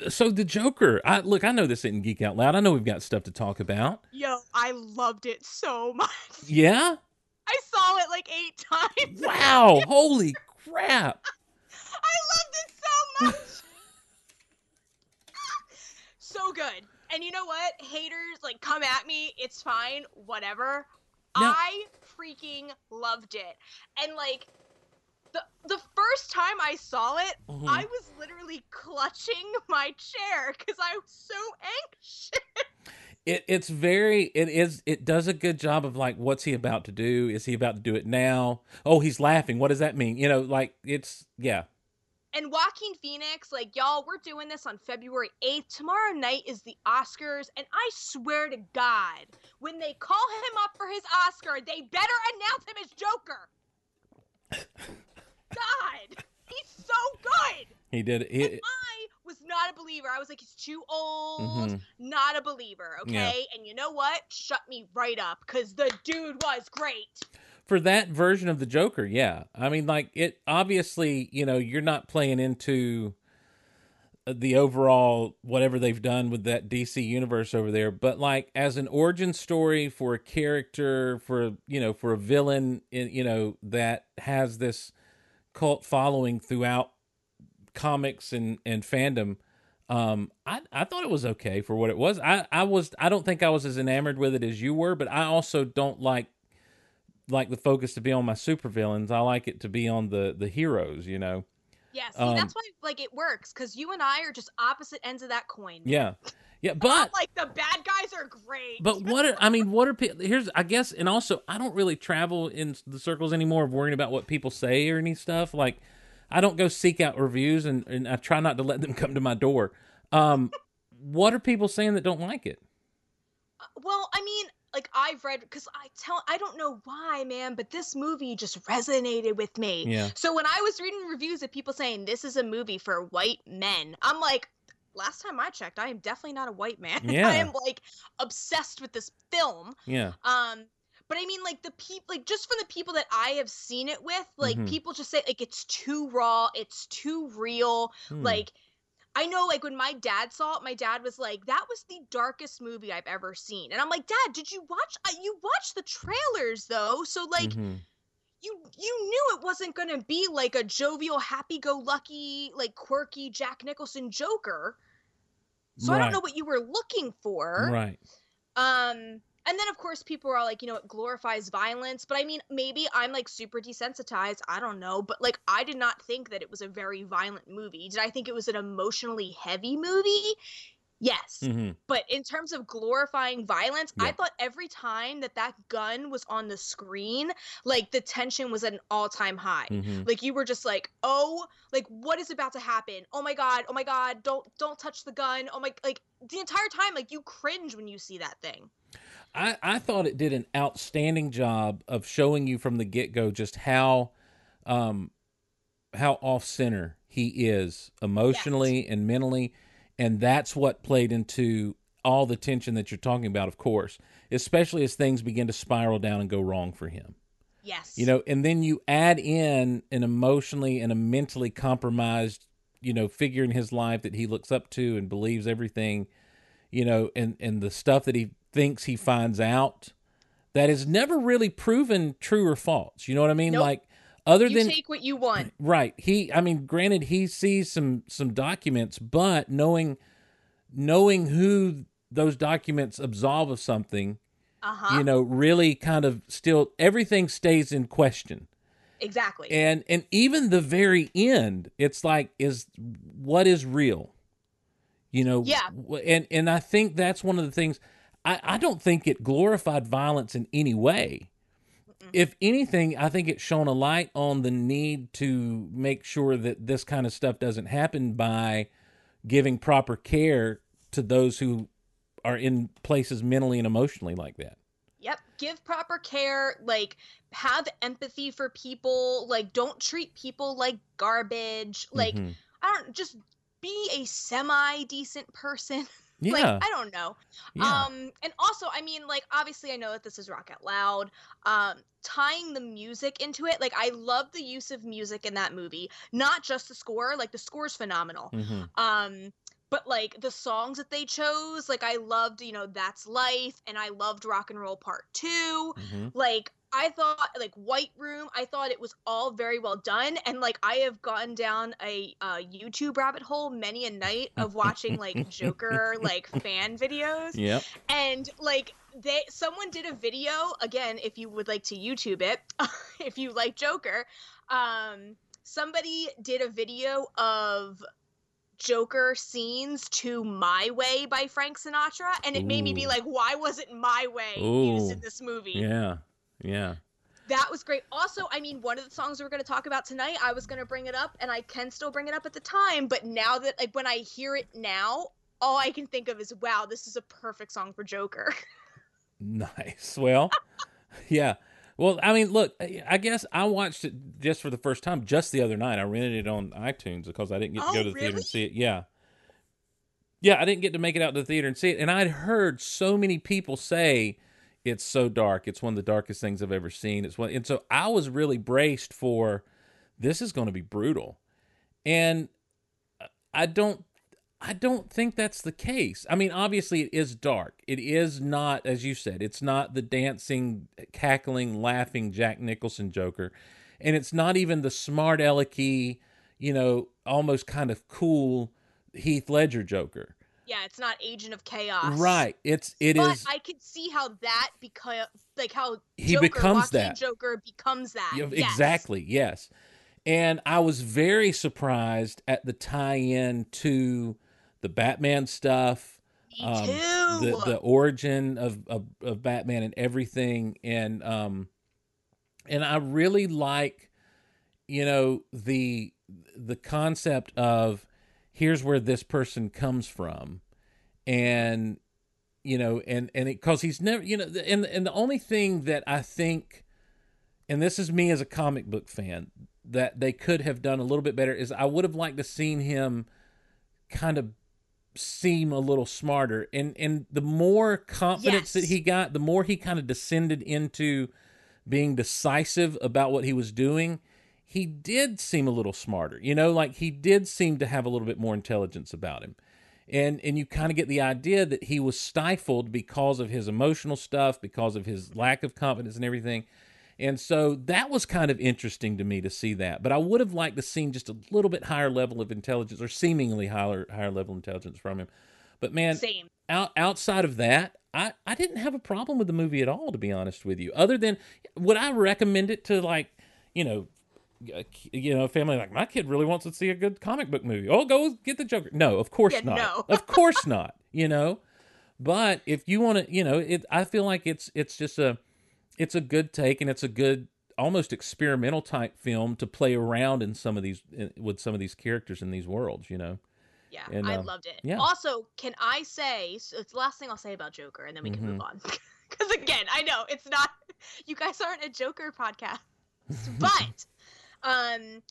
So the Joker, I look, I know this isn't geek out loud. I know we've got stuff to talk about. Yo, I loved it so much. Yeah. I saw it like eight times. Wow. Holy crap. I loved it so much. so good. And you know what? Haters like come at me. It's fine. Whatever. No. I freaking loved it. And like the the first time I saw it, Mhm. I was literally clutching my chair because I was so anxious. It it's very it is it does a good job of like what's he about to do? Is he about to do it now? Oh, he's laughing. What does that mean? You know, like it's yeah. And Joaquin Phoenix, like y'all, we're doing this on February 8th. Tomorrow night is the Oscars, and I swear to God, when they call him up for his Oscar, they better announce him as Joker. God, he's so good. He did it. He, I was not a believer. I was like, he's too old. Mhm. Not a believer, okay? Yeah. And you know what? Shut me right up, because the dude was great. for that version of the Joker, yeah. I mean, like it obviously, you know, you're not playing into uh, the overall whatever they've done with that DC universe over there, but like as an origin story for a character, for you know, for a villain, in, you know, that has this cult following throughout comics and and fandom. Um, I I thought it was okay for what it was. I I was I don't think I was as enamored with it as you were, but I also don't like like the focus to be on my supervillains. I like it to be on the the heroes, you know. Yeah, see, Um, that's why like it works, because you and I are just opposite ends of that coin. Yeah. Yeah, Not but like the bad guys are great. but what are I mean, what are people here's I guess and also I don't really travel in the circles anymore of worrying about what people say or any stuff. Like I don't go seek out reviews and, and I try not to let them come to my door. Um what are people saying that don't like it? Well, I mean, like I've read because I tell I don't know why, man, but this movie just resonated with me. Yeah. So when I was reading reviews of people saying this is a movie for white men, I'm like, last time I checked, I am definitely not a white man. Yeah. I am like obsessed with this film. Yeah. Um, but I mean, like the people, like just from the people that I have seen it with, like Mhm. people just say like it's too raw, it's too real. Hmm. Like, I know, like when my dad saw it, my dad was like, "That was the darkest movie I've ever seen," and I'm like, "Dad, did you watch? Uh, you watched the trailers though, so like." Mhm. You you knew it wasn't gonna be like a jovial, happy-go-lucky, like quirky Jack Nicholson Joker. So I don't know what you were looking for. Right. Um, and then of course people are like, you know, it glorifies violence. But I mean, maybe I'm like super desensitized. I don't know. But like, I did not think that it was a very violent movie. Did I think it was an emotionally heavy movie? Yes. Mhm. But in terms of glorifying violence, I thought every time that that gun was on the screen, like the tension was at an all-time high. Mhm. Like you were just like, "Oh, like what is about to happen? Oh my god, oh my god, don't don't touch the gun." Oh my like the entire time like you cringe when you see that thing. I, I thought it did an outstanding job of showing you from the get go just how um how off center he is emotionally and mentally and that's what played into all the tension that you're talking about of course especially as things begin to spiral down and go wrong for him Yes. you know and then you add in an emotionally and a mentally compromised you know figure in his life that he looks up to and believes everything you know and and the stuff that he thinks he finds out that is never really proven true or false you know what i mean Nope. like other you than take what you want. right he i mean granted he sees some some documents but knowing knowing who those documents absolve of something Uh-huh. you know really kind of still everything stays in question exactly. and and even the very end it's like is what is real you know Yeah. and and i think that's one of the things i i don't think it glorified violence in any way if anything i think it shone a light on the need to make sure that this kind of stuff doesn't happen by giving proper care to those who are in places mentally and emotionally like that Yep. Give proper care. Like, have empathy for people. Like, don't treat people like garbage. Like, Mhm. I don't just be a semi decent person. Like Yeah. I don't know. Yeah. Um, and also, I mean, like obviously, I know that this is Rock Out Loud. Um, tying the music into it, like I love the use of music in that movie. Not just the score, like the score's phenomenal. Mhm. Um, but like the songs that they chose, like I loved, you know, That's Life, and I loved Rock and Roll Part 2 Mhm. like i thought like white room i thought it was all very well done and like i have gone down a uh, youtube rabbit hole many a night of watching like joker like fan videos Yep. and like they someone did a video again if you would like to youtube it if you like joker um somebody did a video of joker scenes to my way by frank sinatra and it made me be like why wasn't my way used in this movie Yeah. Yeah. that was great. Also, I mean, one of the songs we're going to talk about tonight, I was going to bring it up, and I can still bring it up at the time. But now that, like, when I hear it now, all I can think of is, wow, this is a perfect song for Joker. Nice. Well, yeah. Well, I mean, look, I guess I watched it just for the first time just the other night. I rented it on iTunes because I didn't get to Oh, go to the theater and see it. Yeah. Yeah, I didn't get to make it out to the theater and see it. And I'd heard so many people say it's so dark. It's one of the darkest things I've ever seen. It's one and so I was really braced for this is going to be brutal. And I don't I don't think that's the case. I mean, obviously it is dark. It is not as you said, it's not the dancing, cackling, laughing Jack Nicholson Joker. And it's not even the smart alecky, you know, almost kind of cool Heath Ledger Joker. Yeah, it's not Agent of Chaos. Right. It's it but is I could see how that because, like, how He Joker, becomes Joaquin that. Joker becomes that. Yeah, Yes. Exactly, yes. And I was very surprised at the tie-in to the Batman stuff, Me um, too. the the origin of, of of Batman and everything, and um, and I really like, you know, the the concept of here's where this person comes from, and you know, and and it, because he's never, you know, and and the only thing that I think and this is me as a comic book fan that they could have done a little bit better is I would have liked to seen him kind of seem a little smarter. And and the more confidence that he got the more he kind of descended into being decisive about what he was doing he did seem a little smarter you know like he did seem to have a little bit more intelligence about him and and you kind of get the idea that he was stifled because of his emotional stuff because of his lack of confidence and everything and so that was kind of interesting to me to see that. But I would have liked to seen just a little bit higher level of intelligence or seemingly higher higher level intelligence from him. But man, Same. out, outside of that, I, I didn't have a problem with the movie at all, to be honest with you. Other than, would I recommend it to like, you know, you know, family like my kid really wants to see a good comic book movie. Oh, go get the Joker. No, of course Yeah, not. no. of course not. You know, but if you want to, you know, it. I feel like it's it's just a it's a good take and it's a good almost experimental type film to play around in some of these with some of these characters in these worlds. You know. Yeah, And, I um, loved it. yeah. Also, can I say so it's the last thing I'll say about Joker, and then we can move Mm-hmm. on. Because again, I know it's not you guys aren't a Joker podcast, but um,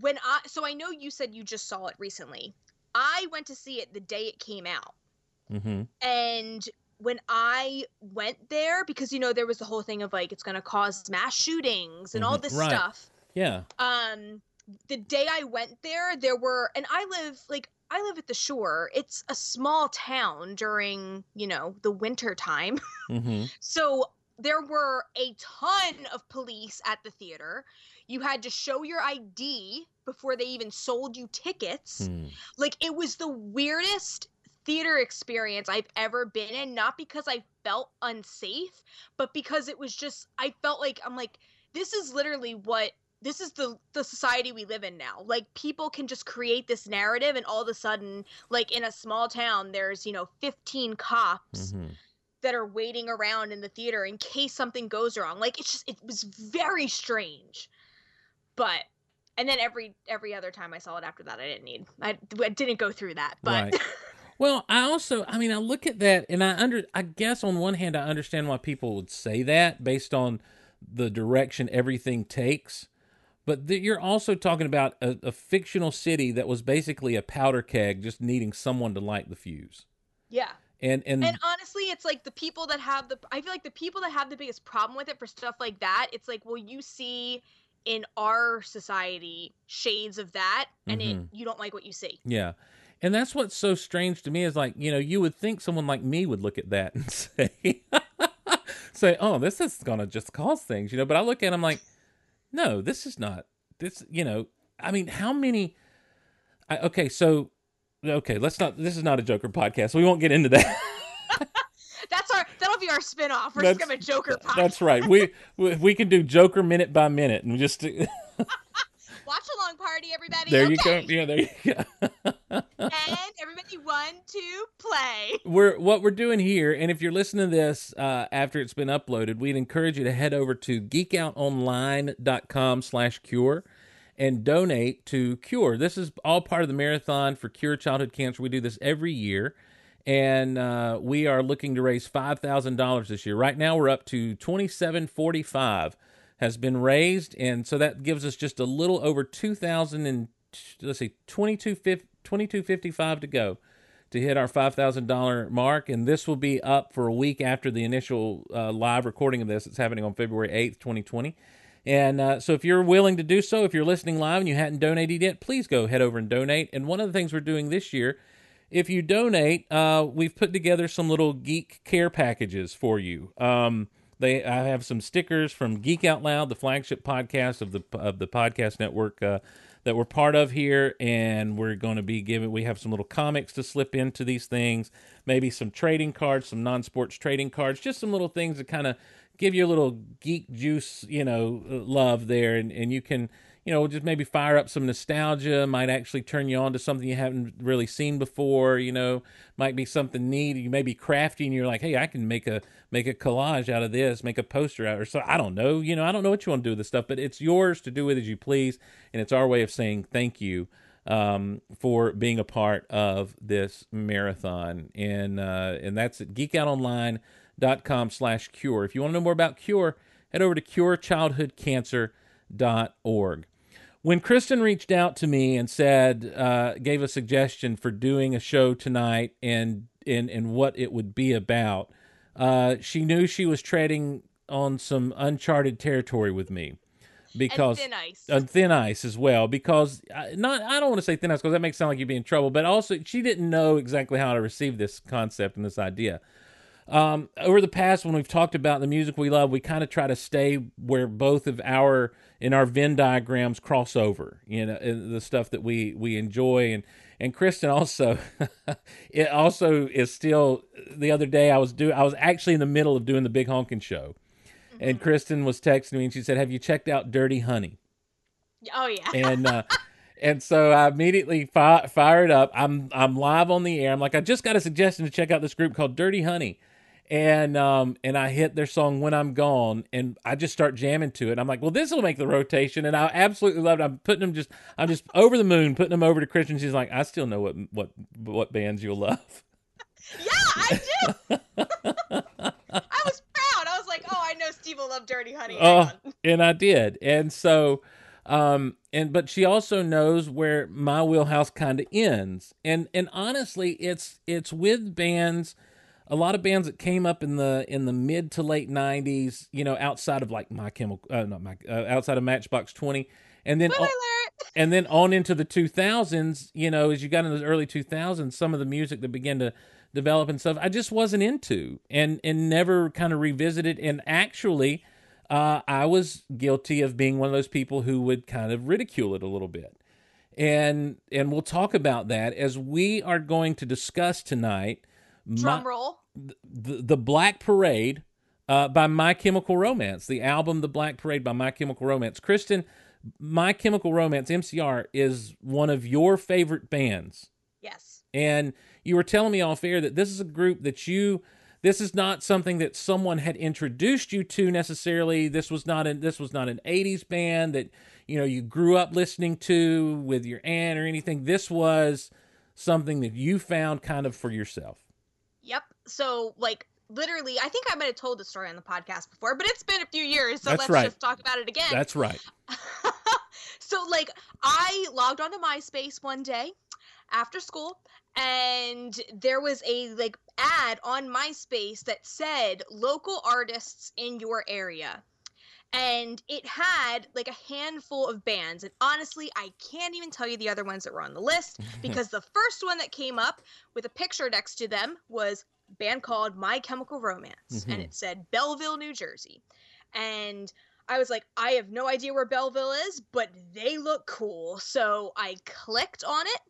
when I so I know you said you just saw it recently. I went to see it the day it came out, hmm and when I went there, because you know there was the whole thing of like it's gonna cause mass shootings and all Mhm, this right. stuff. Yeah. um the day i went there there were and i live like i live at the shore. It's a small town during you know the winter time. Hmm so there were a ton of police at the theater you had to show your id before they even sold you tickets. Hmm. like it was the weirdest theater experience I've ever been in not because I felt unsafe but because it was just I felt like I'm like this is literally what this is the the society we live in now. Like people can just create this narrative and all of a sudden like in a small town there's you know 15 cops hmm that are waiting around in the theater in case something goes wrong. Like it's just it was very strange but and then every every other time I saw it after that I didn't need I, I didn't go through that but Right. Well, I also, I mean, I look at that and I under, I guess on one hand, I understand why people would say that based on the direction everything takes. But th- you're also talking about a, a fictional city that was basically a powder keg just needing someone to light the fuse. Yeah. And and, And honestly, it's like the people that have the I feel like the people that have the biggest problem with it for stuff like that, it's like, well, you see in our society shades of that and it Mhm. you don't like what you see. yeah. And that's what's so strange to me is like, you know, you would think someone like me would look at that and say say, "Oh, this is going to just cause things," you know, but I look at them like, "No, this is not. This, you know, I mean, how many I, okay, so okay, let's not this is not a Joker podcast. So we won't get into that. That'll be our spin-off. We're That's- just gonna Joker podcast. That's right. We, we we can do Joker minute by minute and just Watch along party, everybody. there you go. Yeah, there you go. And everybody one, two, play. we're what we're doing here, and if you're listening to this uh, after it's been uploaded, we'd encourage you to head over to geekoutonline.com slash cure and donate to Cure. This is all part of the marathon for Cure Childhood Cancer. We do this every year, and uh, we are looking to raise five thousand dollars this year. Right now, we're up to twenty seven forty five has been raised, and so that gives us just a little over two thousand and let's see, twenty two fifty five to go to hit our $5,000 mark. And this will be up for a week after the initial uh, live recording of this. It's happening on February 8th, 2020. And uh, so if you're willing to do so, if you're listening live and you hadn't donated yet, please go head over and donate. And one of the things we're doing this year, if you donate, uh, we've put together some little geek care packages for you. Um, they, I have some stickers from Geek Out Loud, the flagship podcast of the of the podcast network uh, that we're part of here, and we're going to be giving. We have some little comics to slip into these things, maybe some trading cards, some non-sports trading cards, just some little things to kind of give you a little geek juice, you know, uh, love there, and and you can. You know, just maybe fire up some nostalgia. Might actually turn you on to something you haven't really seen before. You know, might be something neat. You may be crafty, and you're like, "Hey, I can make a make a collage out of this, make a poster out, or so." I don't know. You know, I don't know what you want to do with this stuff, but it's yours to do with as you please, and it's our way of saying thank you um, for being a part of this marathon. And uh, and that's at geekoutonline.com slash cure. If you want to know more about Cure, head over to curechildhoodcancer.org. When Kristin reached out to me and said, uh, gave a suggestion for doing a show tonight and and, and what it would be about, uh, she knew she was treading on some uncharted territory with me because and thin ice. on thin ice as well because uh, not I don't want to say thin ice because that makes it sound like you'd be in trouble, but also she didn't know exactly how to receive this concept and this idea. Um, over the past, when we've talked about the music we love, we kind of try to stay where both of our in our Venn diagrams cross over. You know, the stuff that we we enjoy and and Kristin also, it also is still. The other day, I was doing. I was actually in the middle of doing the big honkin' show, and Kristin was texting me and she said, "Have you checked out Dirty Honey?" oh yeah. and uh, and so I immediately fi- fired up. I'm I'm live on the air. I'm like, I just got a suggestion to check out this group called Dirty Honey, and um and I hit their song When I'm Gone, and I just start jamming to it. I'm like, well, this will make the rotation, and I absolutely love it. I'm putting them just I'm just over the moon, putting them over to Kristin. She's like, I still know what what what bands you'll love. Yeah, I do. I was proud. I was like, oh, I know Steve will love Dirty Honey. Oh, on. and I did. And so um and but she also knows where my wheelhouse kind of ends. And and honestly, it's it's with bands a lot of bands that came up in the in the mid to late 90s, you know, outside of like My Chemical uh, not my uh, outside of Matchbox 20 and then on- and then on into the 2000s, you know, as you got into the early 2000s, some of the music that began to develop and stuff, I just wasn't into and and never kind of revisited. And actually, uh, I was guilty of being one of those people who would kind of ridicule it a little bit. And and we'll talk about that as we are going to discuss tonight. My- Drum roll. the, the Black Parade uh, by My Chemical Romance, the album The Black Parade by My Chemical Romance. Kristin, My Chemical Romance, MCR, is one of your favorite bands. Yes. And you were telling me off air that this is a group that you this is not something that someone had introduced you to necessarily. This was not an this was not an 80s band that you know you grew up listening to with your aunt or anything. This was something that you found kind of for yourself. So like literally, I think I might have told the story on the podcast before, but it's been a few years, so That's let's right. just talk about it again. That's right. so like I logged onto MySpace one day after school and there was a like ad on MySpace that said local artists in your area. And it had like a handful of bands. And honestly, I can't even tell you the other ones that were on the list because the first one that came up with a picture next to them was band called My Chemical Romance. And Mhm. it said Belleville, New Jersey. And I was like, I have no idea where Belleville is, but they look cool. So I clicked on it.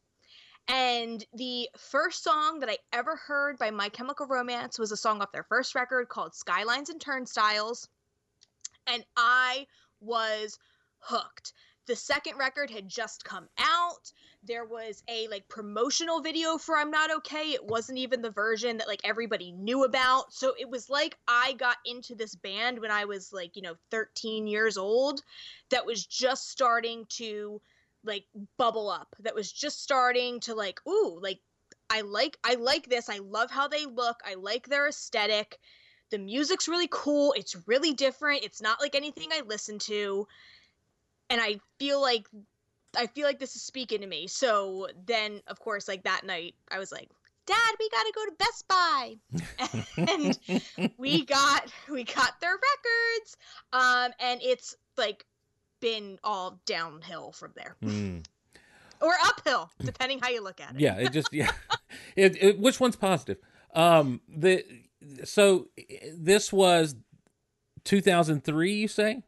And the first song that I ever heard by My Chemical Romance was a song off their first record called Skylines and Turnstiles. And I was hooked. The second record had just come out. There was a like promotional video for I'm Not Okay. It wasn't even the version that like everybody knew about. So it was like I got into this band when I was like, you know, 13 years old that was just starting to like bubble up. That was just starting to like, ooh, like I like I like this. I love how they look. I like their aesthetic. The music's really cool. It's really different. It's not like anything I listen to. And I feel like I feel like this is speaking to me. So then of course like that night I was like, "Dad, we got to go to Best Buy." and we got we got their records. Um and it's like been all downhill from there. Mm. Or uphill, depending how you look at it. Yeah, it just yeah. It, it, which one's positive? Um, the so this was 2003. You say?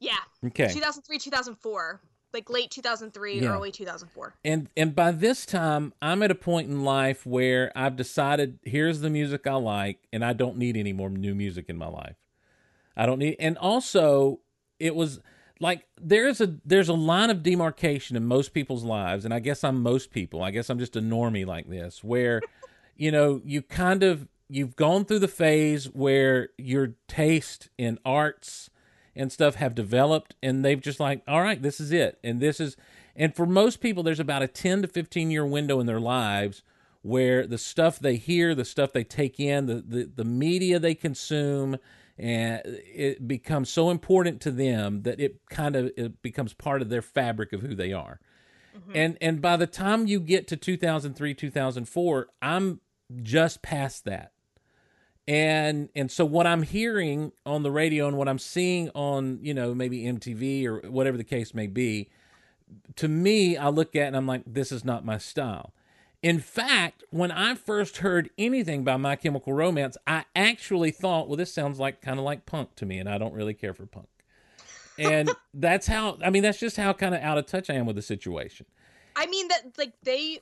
Yeah. Okay. 2003, 2004. Like late 2003, Yeah. early 2004. and and by this time i'm at a point in life where i've decided here's the music i like and i don't need any more new music in my life i don't need and also it was like there's a there's a line of demarcation in most people's lives and i guess i'm most people i guess i'm just a normie like this where you know you kind of you've gone through the phase where your taste in arts and stuff have developed and they've just like all right this is it. And this is and for most people there's about a 10 to 15 year window in their lives where the stuff they hear the stuff they take in the the, the media they consume and it becomes so important to them that it kind of it becomes part of their fabric of who they are. Mm-hmm. And and by the time you get to 2003 2004 i'm just past that and and so what i'm hearing on the radio and what i'm seeing on you know maybe mtv or whatever the case may be to me i look at and i'm like this is not my style. In fact when i first heard anything by my chemical romance i actually thought well this sounds like kind of like punk to me and i don't really care for punk. And that's how i mean that's just how kind of out of touch i am with the situation. I mean that like they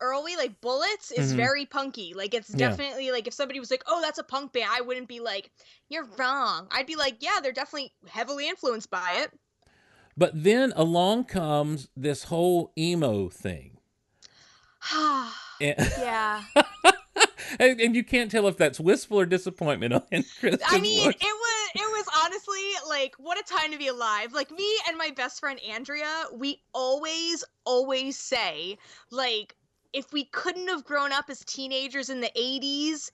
early like Bullets is Mhm. very punky. Like it's Yeah. definitely like if somebody was like, "Oh, that's a punk band," I wouldn't be like, "You're wrong." I'd be like, "Yeah, they're definitely heavily influenced by it." but then along comes this whole emo thing and, yeah. and, and you can't tell if that's wistful or disappointment on. I mean, it was it was honestly like what a time to be alive. Like me and my best friend Andrea, we always always say like if we couldn't have grown up as teenagers in the 80s,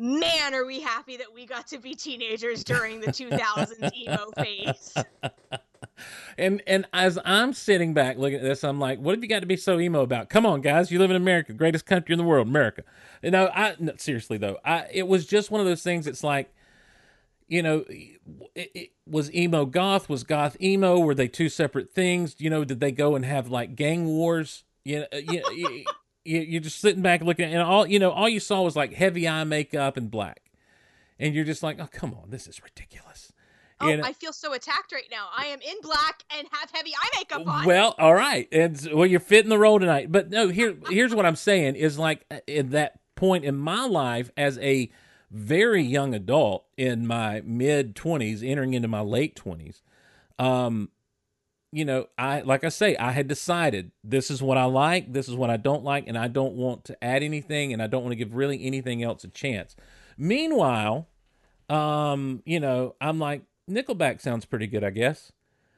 man, are we happy that we got to be teenagers during the 2000s emo phase. and and as I'm sitting back looking at this, I'm like, what have you got to be so emo about? Come on, guys, you live in America, greatest country in the world, America. You know, I no, seriously though, I it was just one of those things. It's like, you know, it, it was emo goth, was goth emo. Were they two separate things? You know, did they go and have like gang wars? You know, you, you're just sitting back looking, and all you know, all you saw was like heavy eye makeup and black, and you're just like, oh come on, this is ridiculous. Oh, You know? I feel so attacked right now. I am in black and have heavy eye makeup on. Well, all right, and well, you're fitting the role tonight. But no, here, here's what I'm saying is like uh, in that point in my life as a very young adult in my mid 20s, entering into my late 20s. Um, you know, I like I say, I had decided this is what I like, this is what I don't like, and I don't want to add anything, and I don't want to give really anything else a chance. Meanwhile, um, you know, I'm like Nickelback sounds pretty good, I guess.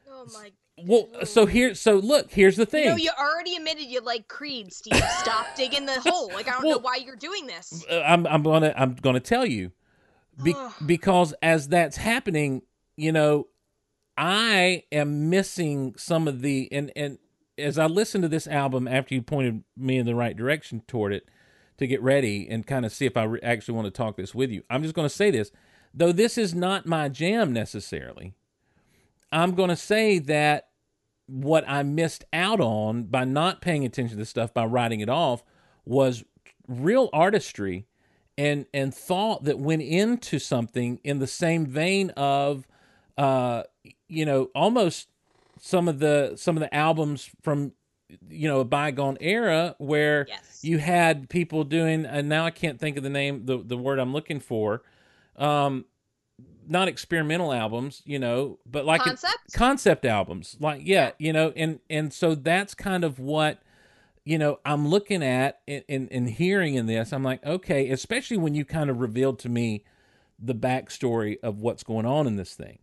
oh my Well, so here, so look, here's the thing. You know, you already admitted you like Creed, Steve. Stop digging the hole. Like I don't know why you're doing this. Uh, I'm I'm gonna I'm gonna tell you, Be- because as that's happening, you know, I am missing some of the and and as I listened to this album after you pointed me in the right direction toward it to get ready and kind of see if I re- actually want to talk this with you, I'm just going to say this. Though this is not my jam necessarily, I'm going to say that what I missed out on by not paying attention to stuff, by writing it off, was real artistry and and thought that went into something in the same vein of uh you know almost some of the some of the albums from you know a bygone era where Yes. you had people doing and now I can't think of the name the the word I'm looking for um not experimental albums you know but like Concept? concept albums like yeah, you know and and so that's kind of what you know i'm looking at and, and, and hearing in this i'm like okay especially when you kind of revealed to me the backstory of what's going on in this thing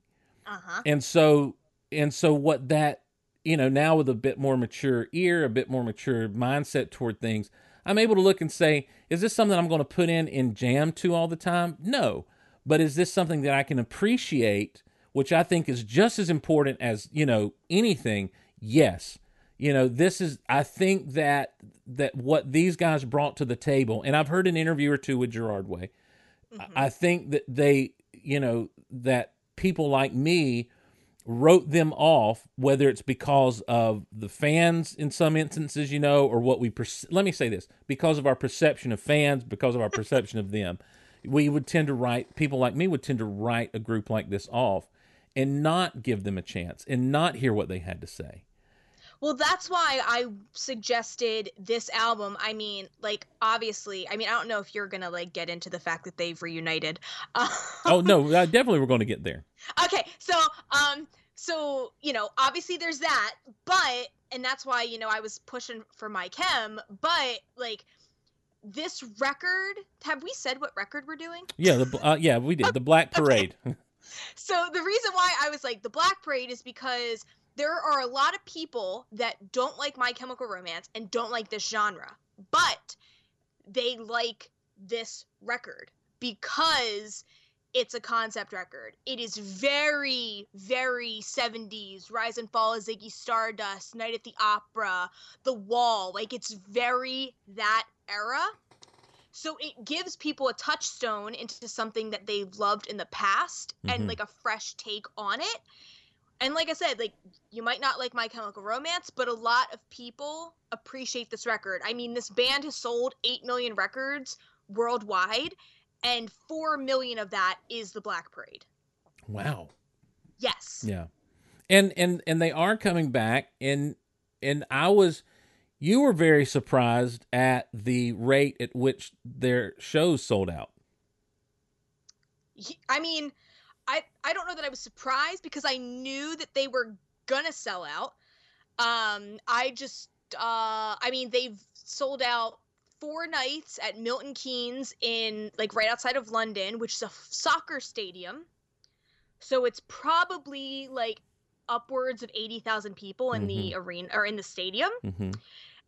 Uh-huh. and so and so what that you know now with a bit more mature ear a bit more mature mindset toward things i'm able to look and say is this something i'm going to put in in jam to all the time? No. But is this something that i can appreciate which i think is just as important as you know anything? Yes. You know this is i think that that what these guys brought to the table and i've heard an interview or two with gerard way. I- I think that they, you know, that people like me wrote them off, whether it's because of the fans in some instances, you know, or what we, perce- let me say this, because of our perception of fans, because of our perception of them, we would tend to write, people like me would tend to write a group like this off and not give them a chance and not hear what they had to say. Well, that's why I suggested this album. I mean, like obviously, I mean, I don't know if you're gonna like get into the fact that they've reunited. Oh, no, I definitely we're going to get there. okay, so um, so you know, obviously there's that, but and that's why you know I was pushing for my chem, but like this record. Have we said what record we're doing? Yeah, the, uh, yeah, we did. The Black Parade. So the reason why I was like the Black Parade is because there are a lot of people that don't like My Chemical Romance and don't like this genre, but they like this record because it's a concept record. It is very, very 70s, Rise and Fall of Ziggy Stardust, Night at the Opera, The Wall. Like it's very that era. So it gives people a touchstone into something that they've loved in the past Mhm. and like a fresh take on it. And like I said, like you might not like My Chemical Romance, but a lot of people appreciate this record. I mean, this band has sold 8 million records worldwide, and 4 million of that is the Black Parade. wow. Yes. Yeah. And and and they are coming back and and I was you were very surprised at the rate at which their shows sold out. I mean, I I don't know that I was surprised because I knew that they were gonna sell out. Um, I just uh, I mean they've sold out four nights at Milton Keynes in like right outside of London, which is a f- soccer stadium. So it's probably like upwards of eighty thousand people in the arena or in the stadium. hmm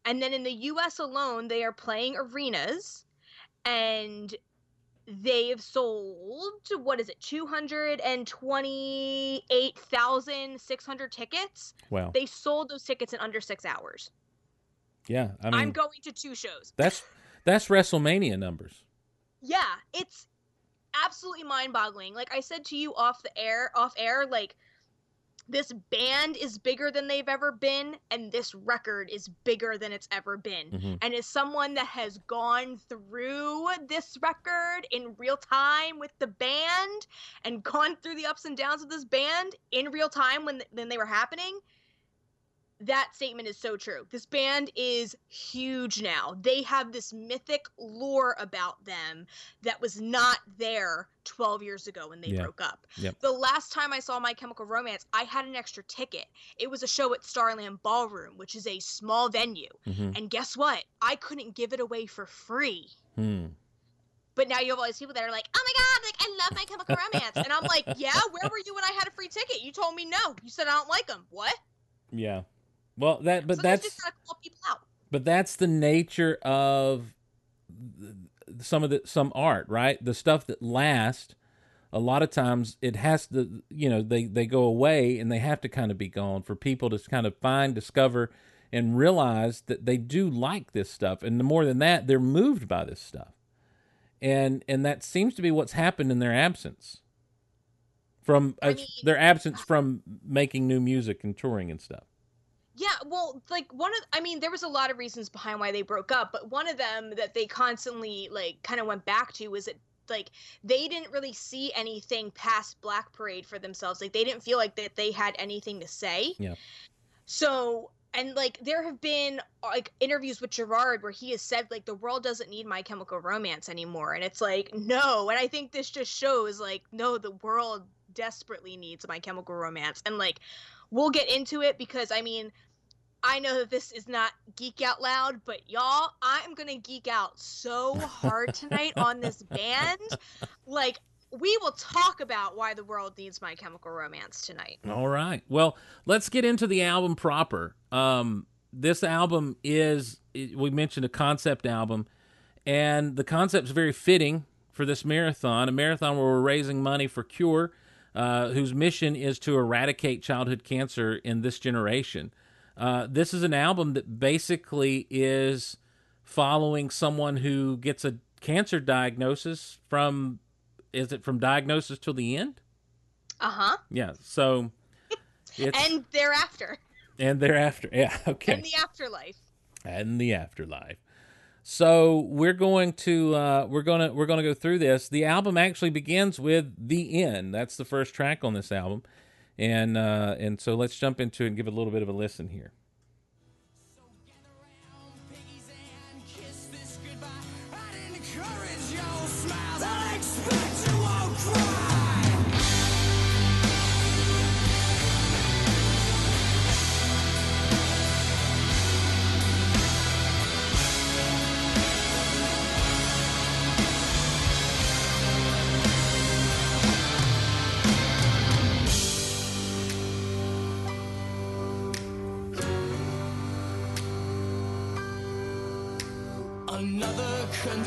And then in the US alone, they are playing arenas and they have sold what is it 228,600 tickets. Wow. They sold those tickets in under 6 hours. Yeah. I mean am going to two shows. that's that's WrestleMania numbers. Yeah, it's absolutely mind-boggling. Like I said to you off the air, off air like this band is bigger than they've ever been and this record is bigger than it's ever been. Mhm. and as someone that has gone through this record in real time with the band and gone through the ups and downs of this band in real time when when they were happening that statement is so true. This band is huge now. They have this mythic lore about them that was not there 12 years ago when they Yeah. broke up. Yep. The last time I saw My Chemical Romance, I had an extra ticket. It was a show at Starland Ballroom, which is a small venue. hmm And guess what? I couldn't give it away for free. Hmm. But now you have all these people that are like, oh my god, like I love My Chemical Romance, and I'm like, yeah, where were you when I had a free ticket? You told me no. You said I don't like them. What? Yeah. Well, that but Sometimes that's just gotta call people out. but that's the nature of some of the some art, right? The stuff that lasts. A lot of times, it has to, you know, they they go away and they have to kind of be gone for people to kind of find, discover, and realize that they do like this stuff, and the more than that, they're moved by this stuff, and and that seems to be what's happened in their absence. From I mean- their absence from making new music and touring and stuff. Yeah, well, like one of I mean, there was a lot of reasons behind why they broke up, but one of them that they constantly like kind of went back to was that like they didn't really see anything past Black Parade for themselves. Like they didn't feel like that they had anything to say. Yeah. So, and like there have been like interviews with Gerard where he has said like the world doesn't need My Chemical Romance anymore, and it's like no, and I think this just shows like no, the world desperately needs My Chemical Romance, and like we'll get into it because I mean, I know that this is not geek out loud, but y'all, I'm gonna geek out so hard tonight on this band. Like, we will talk about why the world needs My Chemical Romance tonight. All right. Well, let's get into the album proper. Um, this album is we mentioned a concept album, and the concept's very fitting for this marathon. A marathon where we're raising money for Cure, uh, whose mission is to eradicate childhood cancer in this generation. Uh, this is an album that basically is following someone who gets a cancer diagnosis from is it from diagnosis till the end? Uh huh. Yeah. So And thereafter, and thereafter. Yeah, okay. in the afterlife. And the afterlife. So we're going to uh, we're gonna we're gonna go through this. The album actually begins with the end. That's the first track on this album, and uh, and so let's jump into it and give it a little bit of a listen here.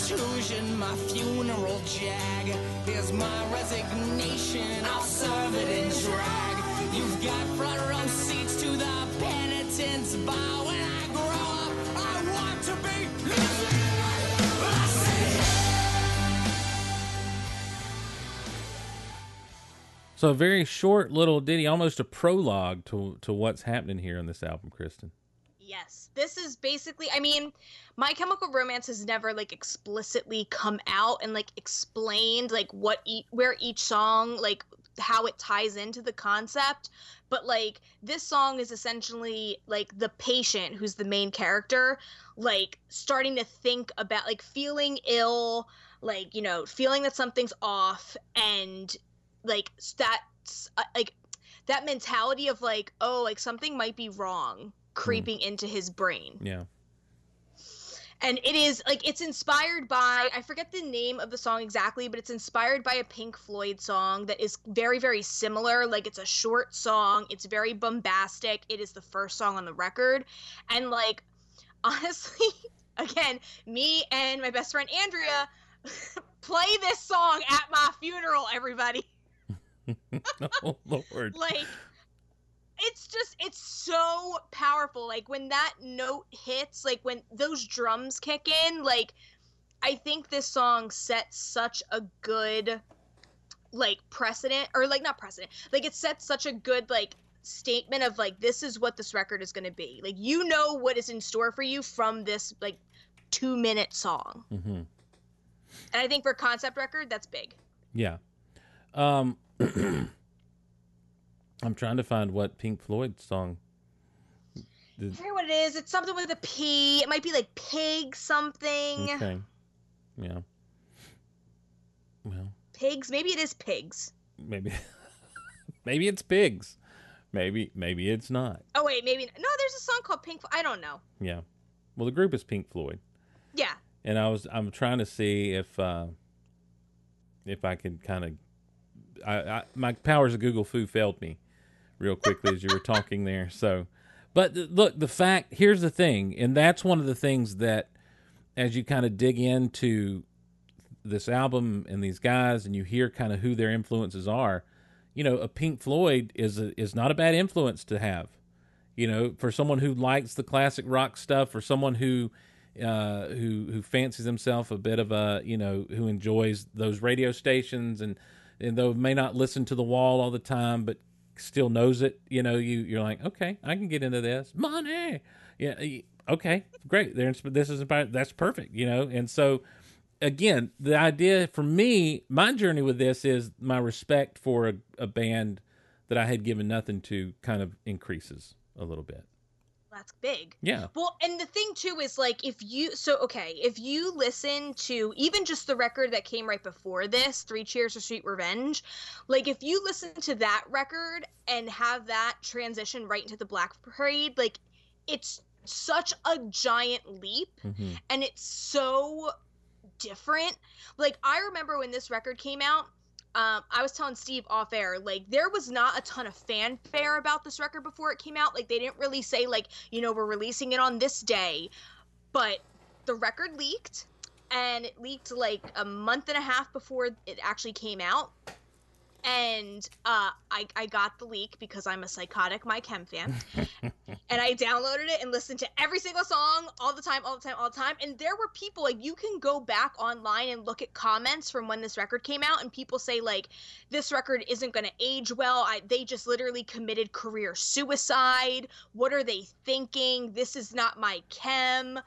My funeral jag. Here's my resignation, I'll serve it in drag. You've got front row seats to the penitence bar. When I grow up, I want to be. So a very short little ditty, almost a prologue to to what's happening here on this album, Kristin. Yes. This is basically I mean, My Chemical Romance has never like explicitly come out and like explained like what e- where each song like how it ties into the concept, but like this song is essentially like the patient who's the main character like starting to think about like feeling ill, like, you know, feeling that something's off and like that's uh, like that mentality of like oh like something might be wrong Hmm. creeping into his brain. Yeah. and it is like it's inspired by i forget the name of the song exactly but it's inspired by a pink floyd song that is very very similar. Like it's a short song. It's very bombastic. It is the first song on the record. And like honestly again me and my best friend andrea play this song at my funeral everybody. Oh Lord. like it's just it's so powerful. Like when that note hits like when those drums kick in like i think this song sets such a good like precedent or like not precedent like it sets such a good like statement of like this is what this record is going to be. Like you know what is in store for you from this like two minute song. Hmm and i think for concept record that's big. Yeah. Um, I'm trying to find what Pink Floyd song. I forget what it is. It's something with a P. It might be like pig something. Okay. Yeah. Well, Pigs. Maybe it is pigs. maybe maybe it's pigs. Maybe maybe it's not. Oh wait, maybe no. There's a song called Pink. Flo- I don't know. Yeah. Well, the group is Pink Floyd, Yeah. and I was I'm trying to see if uh, if I could kind of I, I my powers of Google Foo failed me real quickly as you were talking there. So, but look, the fact here's the thing, and that's one of the things that as you kind of dig into this album and these guys, and you hear kind of who their influences are, you know, a Pink Floyd is a, is not a bad influence to have. You know, for someone who likes the classic rock stuff, for someone who uh, who who fancies himself a bit of a you know who enjoys those radio stations and and though may not listen to the wall all the time, but still knows it. You know, you you're like, okay, I can get into this money. Yeah, okay, great. They're this is about that's perfect. You know, and so again, the idea for me, my journey with this is my respect for a, a band that I had given nothing to kind of increases a little bit. That's big. Yeah. Well, and the thing too is like if you so okay, if you listen to even just the record that came right before this, Three Cheers for Sweet Revenge, like if you listen to that record and have that transition right into the Black Parade, like it's such a giant leap Mhm. and it's so different. Like I remember when this record came out, um, I was telling Steve off air, like there was not a ton of fanfare about this record before it came out. Like they didn't really say like, you know, we're releasing it on this day, but the record leaked, and it leaked like a month and a half before it actually came out. And uh, I, I got the leak because I'm a psychotic My Chem fan. and I downloaded it and listened to every single song all the time, all the time, all the time. And there were people like you can go back online and look at comments from when this record came out, and people say like this record isn't going to age well. I, they just literally committed career suicide. What are they thinking? This is not my chem.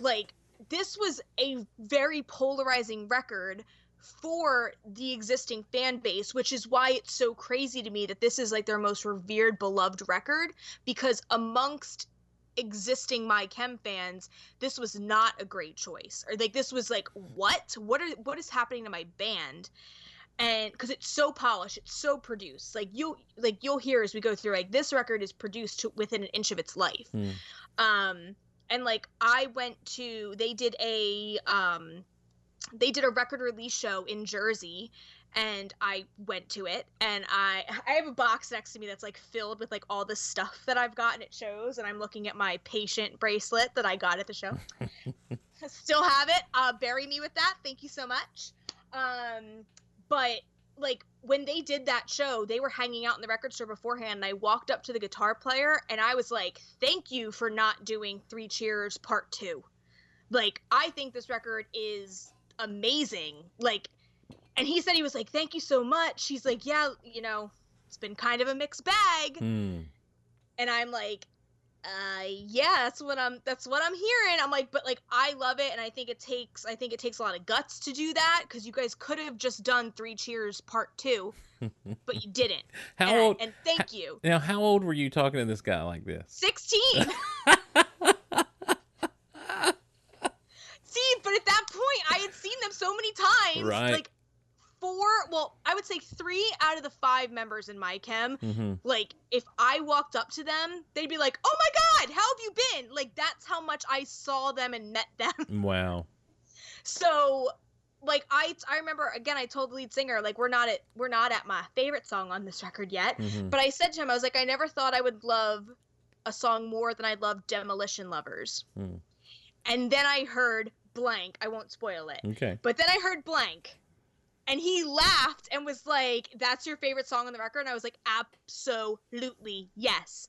Like this was a very polarizing record for the existing fan base, which is why it's so crazy to me that this is like their most revered, beloved record. Because amongst existing My Chem fans, this was not a great choice. Or like this was like, what? What are what is happening to my band? And because it's so polished, it's so produced. Like you like you'll hear as we go through, like this record is produced to within an inch of its life. Hmm. Um and like I went to they did a um they did a record release show in Jersey and I went to it and I I have a box next to me that's like filled with like all the stuff that I've gotten at shows and I'm looking at my patient bracelet that I got at the show. Still have it. Uh bury me with that. Thank you so much. Um but like when they did that show, they were hanging out in the record store beforehand and I walked up to the guitar player and I was like, "Thank you for not doing 3 Cheers part 2." Like I think this record is amazing. Like and he said he was like, "Thank you so much." He's like, "Yeah, you know, it's been kind of a mixed bag." Hmm. And I'm like, "Uh, yeah, that's what I'm that's what I'm hearing." I'm like, "But like I love it and I think it takes I think it takes a lot of guts to do that cuz you guys could have just done 3 Cheers part 2, but you didn't." How and, I- old? and thank you. Now, how old were you talking to this guy like this? 16. See, but at that point, I had seen them so many times. Right. Like four, well, I would say three out of the five members in my chem. hmm Like, if I walked up to them, they'd be like, "Oh my god, how have you been?" Like, that's how much I saw them and met them. Wow. So, like, I I remember again, I told the lead singer like, "We're not at we're not at my favorite song on this record yet." hmm But I said to him, I was like, I never thought I would love a song more than I love Demolition Lovers. Hmm. And then I heard blank. I won't spoil it. Okay. But then I heard blank. And he laughed and was like, That's your favorite song on the record? And I was like, Absolutely, yes.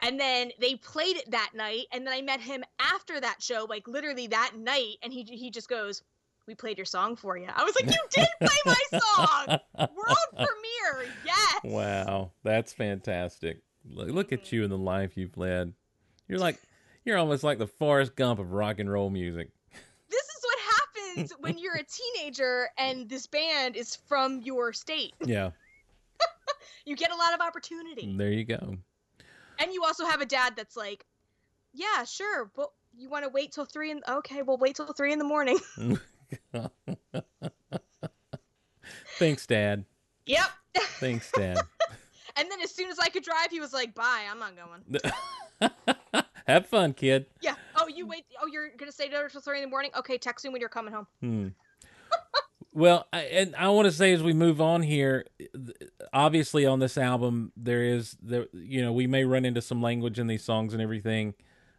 And then they played it that night. And then I met him after that show, like literally that night. And he, he just goes, We played your song for you. I was like, You did play my song! World premiere, yes! Wow, that's fantastic. Look, look at mm. you and the life you've led. You're like, you're almost like the Forrest Gump of rock and roll music. This is what happens when you're a teenager and this band is from your state. Yeah, You get a lot of opportunity. there you go. And you also have a dad that's like, yeah, sure, but you want to wait till three in okay, well wait till three in the morning. Thanks, Dad. yep. Thanks, Dad. and then as soon as I could drive, he was like, bye, I'm not going. Have fun, kid. Yeah. Oh, you wait. Oh, you're gonna stay till three in the morning? Okay, text me when you're coming home. Hmm. Well, I, and I want to say as we move on here, obviously on this album there is there you know we may run into some language in these songs and everything.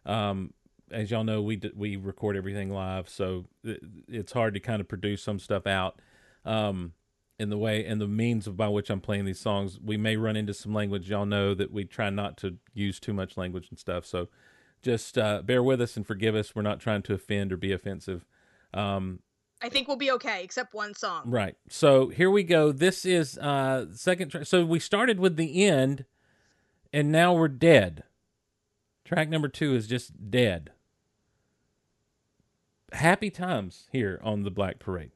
Um, as y'all know, we we record everything live, so it, it's hard to kind of produce some stuff out. Um, in the way and the means by which I'm playing these songs. We may run into some language. Y'all know that we try not to use too much language and stuff. So just uh, bear with us and forgive us. We're not trying to offend or be offensive. Um, I think we'll be okay, except one song. Right. So here we go. This is uh second track. So we started with the end and now we're dead. Track number 2 is just dead. Happy times here on the Black Parade.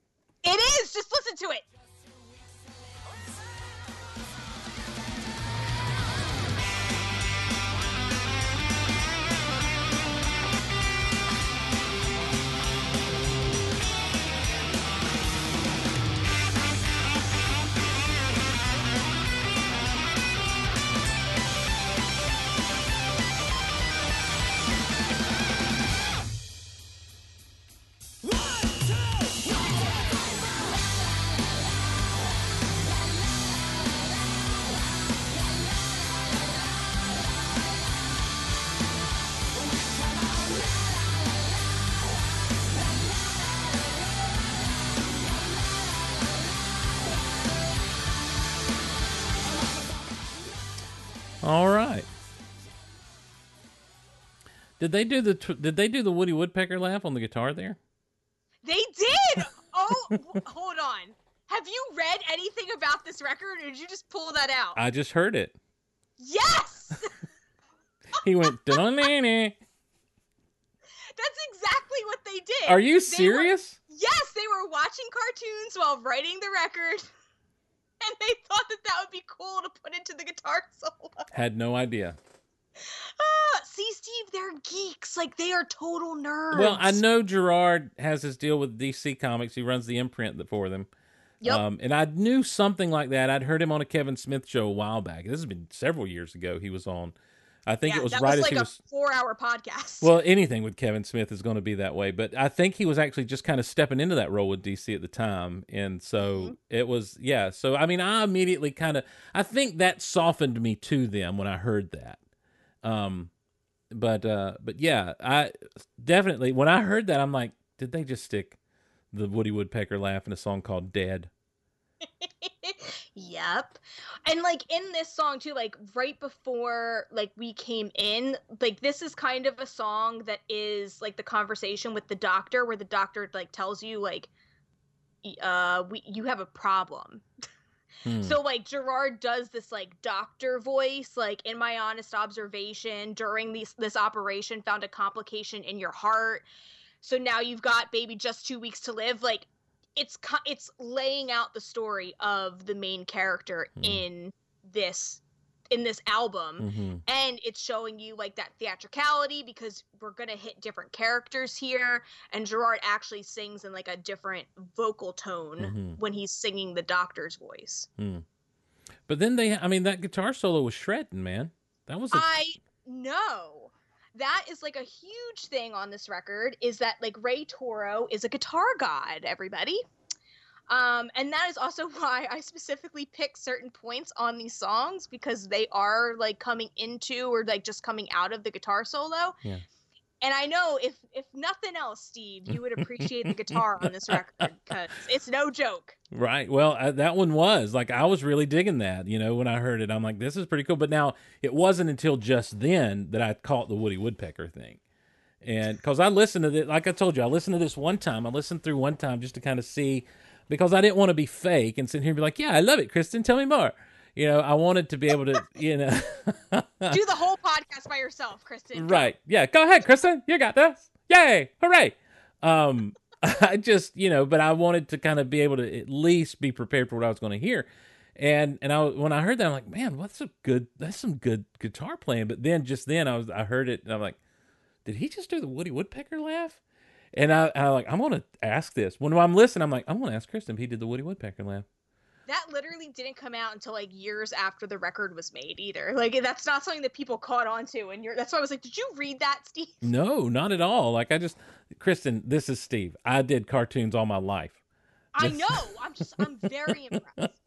Did they do the tw- did they do the Woody Woodpecker laugh on the guitar there? They did. Oh, w- hold on. Have you read anything about this record, or did you just pull that out? I just heard it. yes. He went "Dun-dun-dun-dun." That's exactly what they did. Are you They were- serious? yes, they were watching cartoons while writing the record, and they thought that that would be cool to put into the guitar solo. Had no idea. Ah, see, Steve, they're geeks. Like they are total nerds. Well, I know Gerard has his deal with DC Comics. He runs the imprint for them. Yep. Um, and I knew something like that. I'd heard him on a Kevin Smith show a while back. This has been several years ago. He was on. I think yeah, it was that right was as like he a was. four-hour podcast. Well, anything with Kevin Smith is going to be that way. But I think he was actually just kind of stepping into that role with DC at the time, and so Mm-hmm. it was yeah. So I mean, I immediately kind of I think that softened me to them when I heard that. Um, but uh, but yeah, I definitely when I heard that, I'm like, did they just stick the Woody Woodpecker laugh in a song called "Dead"? yep. And like in this song too, like right before like we came in, like this is kind of a song that is like the conversation with the doctor where the doctor like tells you like uh we you have a problem. Hmm. So like Gerard does this like doctor voice, like in my honest observation during these this operation found a complication in your heart. So now you've got baby just 2 weeks to live. Like it's it's laying out the story of the main character Hmm. in this in this album hmm and it's showing you like that theatricality because we're gonna hit different characters here and gerard actually sings in like a different vocal tone Mhm. when he's singing the doctor's voice. But then they, I mean, that guitar solo was shredding, man. That was a i know. That is like a huge thing on this record is that like ray toro is a guitar god everybody um, and that is also why I specifically pick certain points on these songs because they are like coming into or like just coming out of the guitar solo. Yeah. And I know if if nothing else, Steve, you would appreciate the guitar on this record because it's no joke. Right. Well, uh, that one was like I was really digging that. You know, when I heard it, I'm like, this is pretty cool. But now it wasn't until just then that I caught the Woody Woodpecker thing, and because I listened to it, like I told you, I listened to this one time. I listened through one time just to kind of see, because I didn't want to be fake and sit here and be like, yeah, I love it, Kristin. Tell me more. You know, I wanted to be able to, you know, Do the whole podcast by yourself, Kristin. Right. Yeah. Go ahead, Kristin. You got this. Yay! Hooray! Um, I just, you know, but I wanted to kind of be able to at least be prepared for what I was going to hear. And and I when I heard that I'm like, man, what's a good that's some good guitar playing. But then just then I was I heard it and I'm like, did he just do the Woody Woodpecker laugh? And I I like I'm gonna ask this when I'm listening. I'm like I'm gonna ask Kristin if he did the Woody Woodpecker laugh. That literally didn't come out until like years after the record was made either. Like that's not something that people caught on to and you're that's why I was like, Did you read that, Steve? No, not at all. Like I just Kristin, this is Steve. I did cartoons all my life. I know. I'm just I'm very impressed.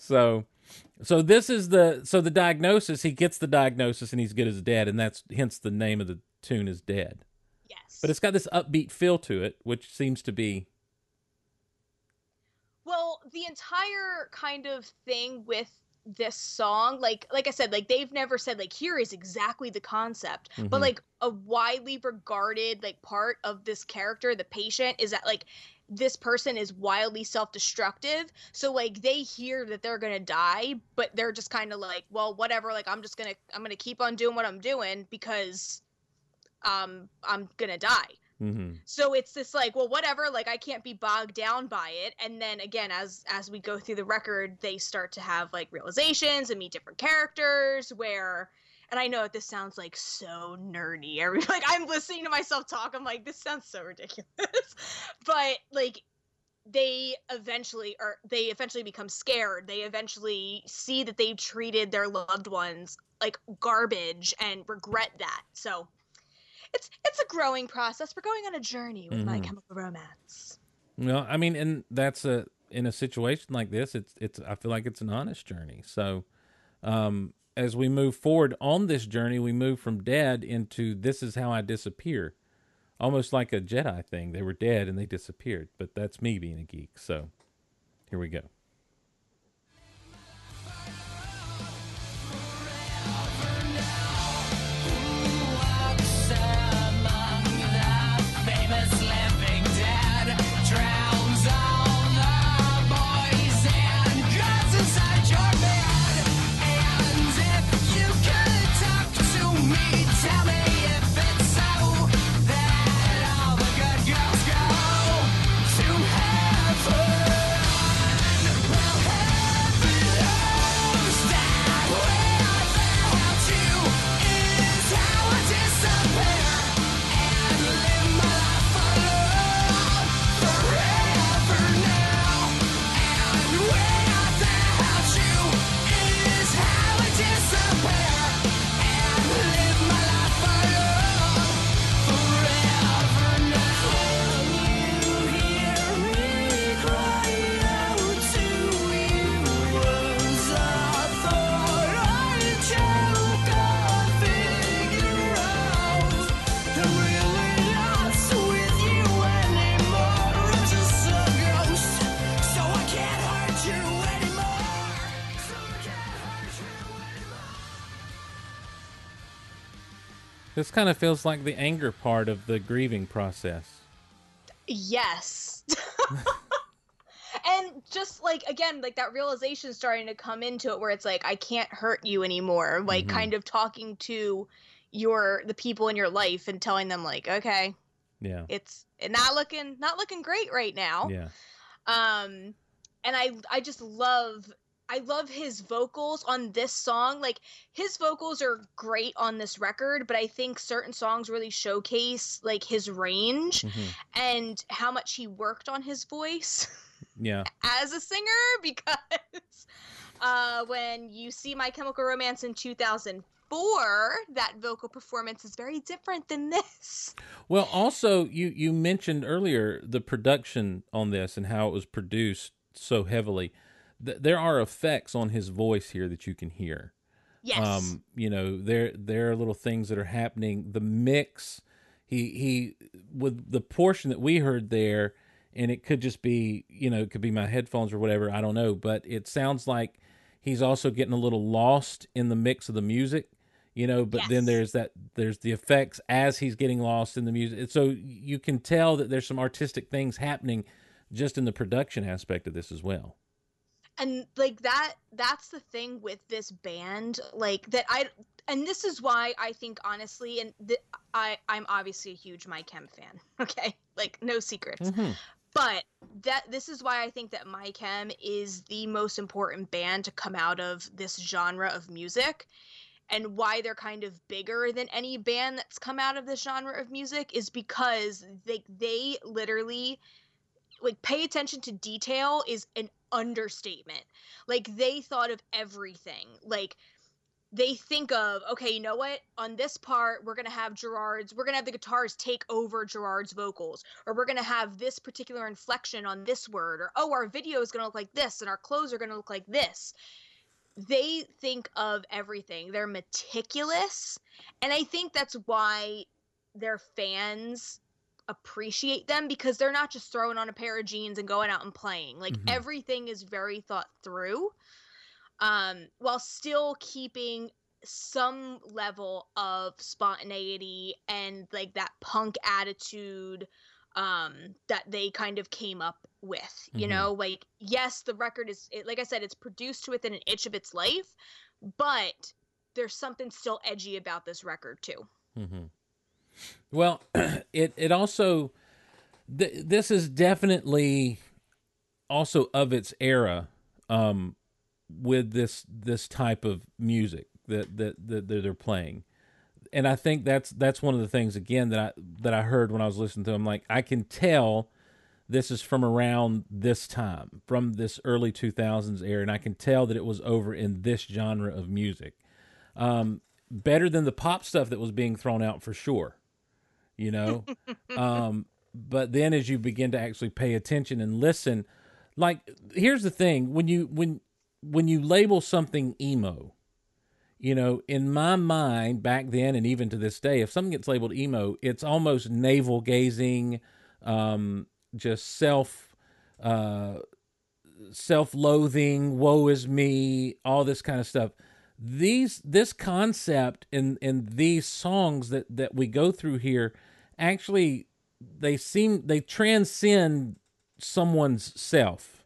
So, so this is the so the diagnosis. He gets the diagnosis, and he's good as dead, and that's hence the name of the tune is dead. But it's got this upbeat feel to it, which seems to be Well, the entire kind of thing with this song like like i said like they've never said like here is exactly the concept but Mhm. like a widely regarded like part of this character the patient is that like this person is wildly self-destructive so like they hear that they're gonna die but they're just kind of like well whatever like i'm just gonna i'm gonna keep on doing what i'm doing because um i'm gonna die. Hmm so it's this like well whatever like i can't be bogged down by it. And then again as as we go through the record they start to have like realizations and meet different characters where and i know this sounds like so nerdy. Every like i'm listening to myself talk. I'm like this sounds so ridiculous. But like they eventually are they eventually become scared. They eventually see that they've treated their loved ones like garbage and regret that. So it's it's a growing process we're going on a journey with my Mhm. chemical romance Well, I mean, and that's a in a situation like this, it's it's. I feel like it's an honest journey. So, um, as we move forward on this journey, we move from dead into this is how I disappear, almost like a Jedi thing. They were dead and they disappeared, but that's me being a geek. So, here we go. This kind of feels like the anger part of the grieving process. yes and just like again like that realization starting to come into it where it's like i can't hurt you anymore like Mhm. kind of talking to your the people in your life and telling them like okay Yeah, it's not looking not looking great right now yeah, um and i i just love i love his vocals on this song like his vocals are great on this record but i think certain songs really showcase like his range hmm and how much he worked on his voice yeah. as a singer because uh when you see my chemical romance in 2004 that vocal performance is very different than this Well, also you you mentioned earlier the production on this and how it was produced so heavily. Th- there are effects on his voice here that you can hear. yes Um, you know, there there are little things that are happening. The mix, he he with the portion that we heard there, and it could just be you know it could be my headphones or whatever. I don't know, but it sounds like he's also getting a little lost in the mix of the music. You know, but then there's that there's the effects as he's getting lost in the music. So you can tell that there's some artistic things happening just in the production aspect of this as well. And like that that's the thing with this band like that i and this is why i think honestly and th- i i'm obviously a huge my chem fan okay like no secrets Mhm. but that this is why i think that my chem is the most important band to come out of this genre of music and why they're kind of bigger than any band that's come out of this genre of music is because they they literally like pay attention to detail is an understatement. Like they thought of everything. Like they think of, okay, you know what? On this part, we're gonna have Gerard's, we're gonna have the guitars take over Gerard's vocals, or we're gonna have this particular inflection on this word, or oh, our video is gonna look like this, and our clothes are gonna look like this. They think of everything. They're meticulous, and I think that's why their fans appreciate them because they're not just throwing on a pair of jeans and going out and playing. Like Mhm. everything is very thought through. Um, while still keeping some level of spontaneity and like that punk attitude um that they kind of came up with you Mhm. know like yes the record is it, like i said it's produced within an inch of its life but there's something still edgy about this record too hmm Well, it it also th- this is definitely also of its era um, with this this type of music that, that that they're playing, and I think that's that's one of the things again that I that I heard when I was listening to them. Like I can tell this is from around this time, from this early two thousands era, and I can tell that it was over in this genre of music. Um, better than the pop stuff that was being thrown out for sure you know? Um but then as you begin to actually pay attention and listen like here's the thing. When you when when you label something emo you know in my mind back then and even to this day if something gets labeled emo it's almost navel gazing um just self uh self-loathing woe is me all this kind of stuff. These this concept in in these songs that that we go through here actually they seem they transcend someone's self.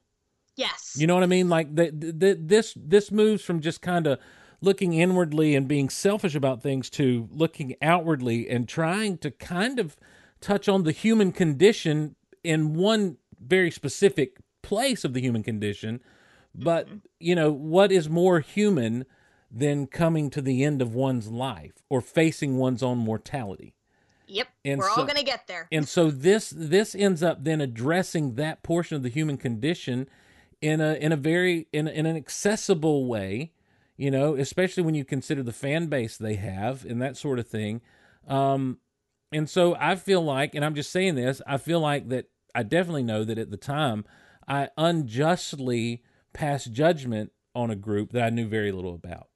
Yes. You know what i mean? Like the, the, this this moves from just kind of looking inwardly and being selfish about things to looking outwardly and trying to kind of touch on the human condition in one very specific place of the human condition. But mm-hmm. you know what is more human than coming to the end of one's life or facing one's own mortality yep and we're so- all gonna get there. and so this this ends up then addressing that portion of the human condition in a in a very in, in an accessible way you know especially when you consider the fan base they have and that sort of thing. Um and so i feel like and i'm just saying this i feel like that i definitely know that at the time i unjustly passed judgment on a group that i knew very little about.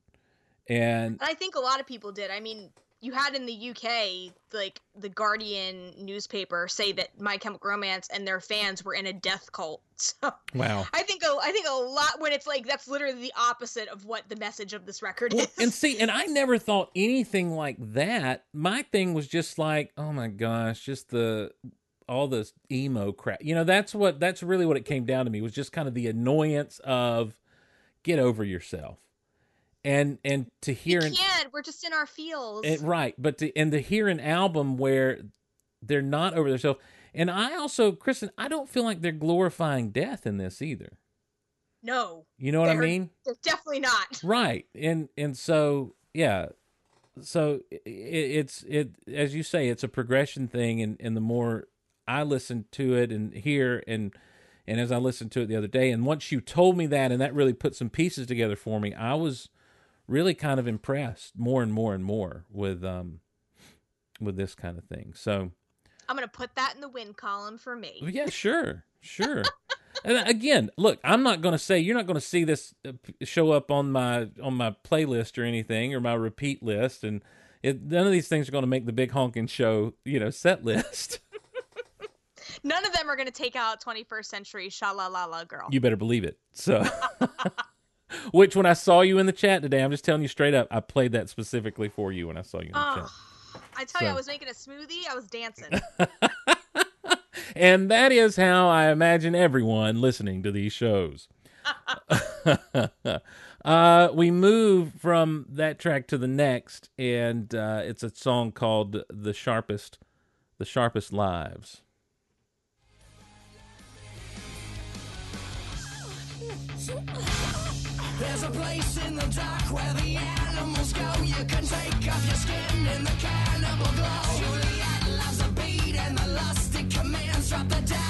And And I think a lot of people did. I mean, you had in the UK, like the Guardian newspaper, say that My Chemical Romance and their fans were in a death cult. So wow I think a, I think a lot when it's like that's literally the opposite of what the message of this record Well, is. and see, and I never thought anything like that. My thing was just like, oh my gosh, just the all this emo crap. You know, that's what that's really what it came down to me was just kind of the annoyance of get over yourself. And and to hear we can't. We're just in our fields, it, right, but to and to hear an album where they're not over themselves. And I also, Kristin, I don't feel like they're glorifying death in this either. no, You know what I mean? they're definitely not. right and and so yeah so it, it's it as you say it's a progression thing and and the more i listen to it and hear and and as i listened to it the other day and once you told me that and that really put some pieces together for me i was really kind of impressed more and more and more with um with this kind of thing so I'm gonna put that in the win column for me. yeah, sure, sure. and again, look, I'm not going to say you're not going to see this uh, show up on my on my playlist or anything or my repeat list, and it, none of these things are going to make the big honking show, you know, set list. None of them are gonna take out 21st century sha la la la girl. you better believe it. So, which when I saw you in the chat today, I'm just telling you straight up, I played that specifically for you when I saw you in the chat. Oh, I tell you, I was making a smoothie. I was dancing. and that is how I imagine everyone listening to these shows. uh, we move from that track to the next, and uh, it's a song called "The Sharpest, The Sharpest Lives." There's a place in the dark where the animals go. You can take off your skin in the cannibal glow. Juliet loves a beat and the lusty commands. Drop the dagger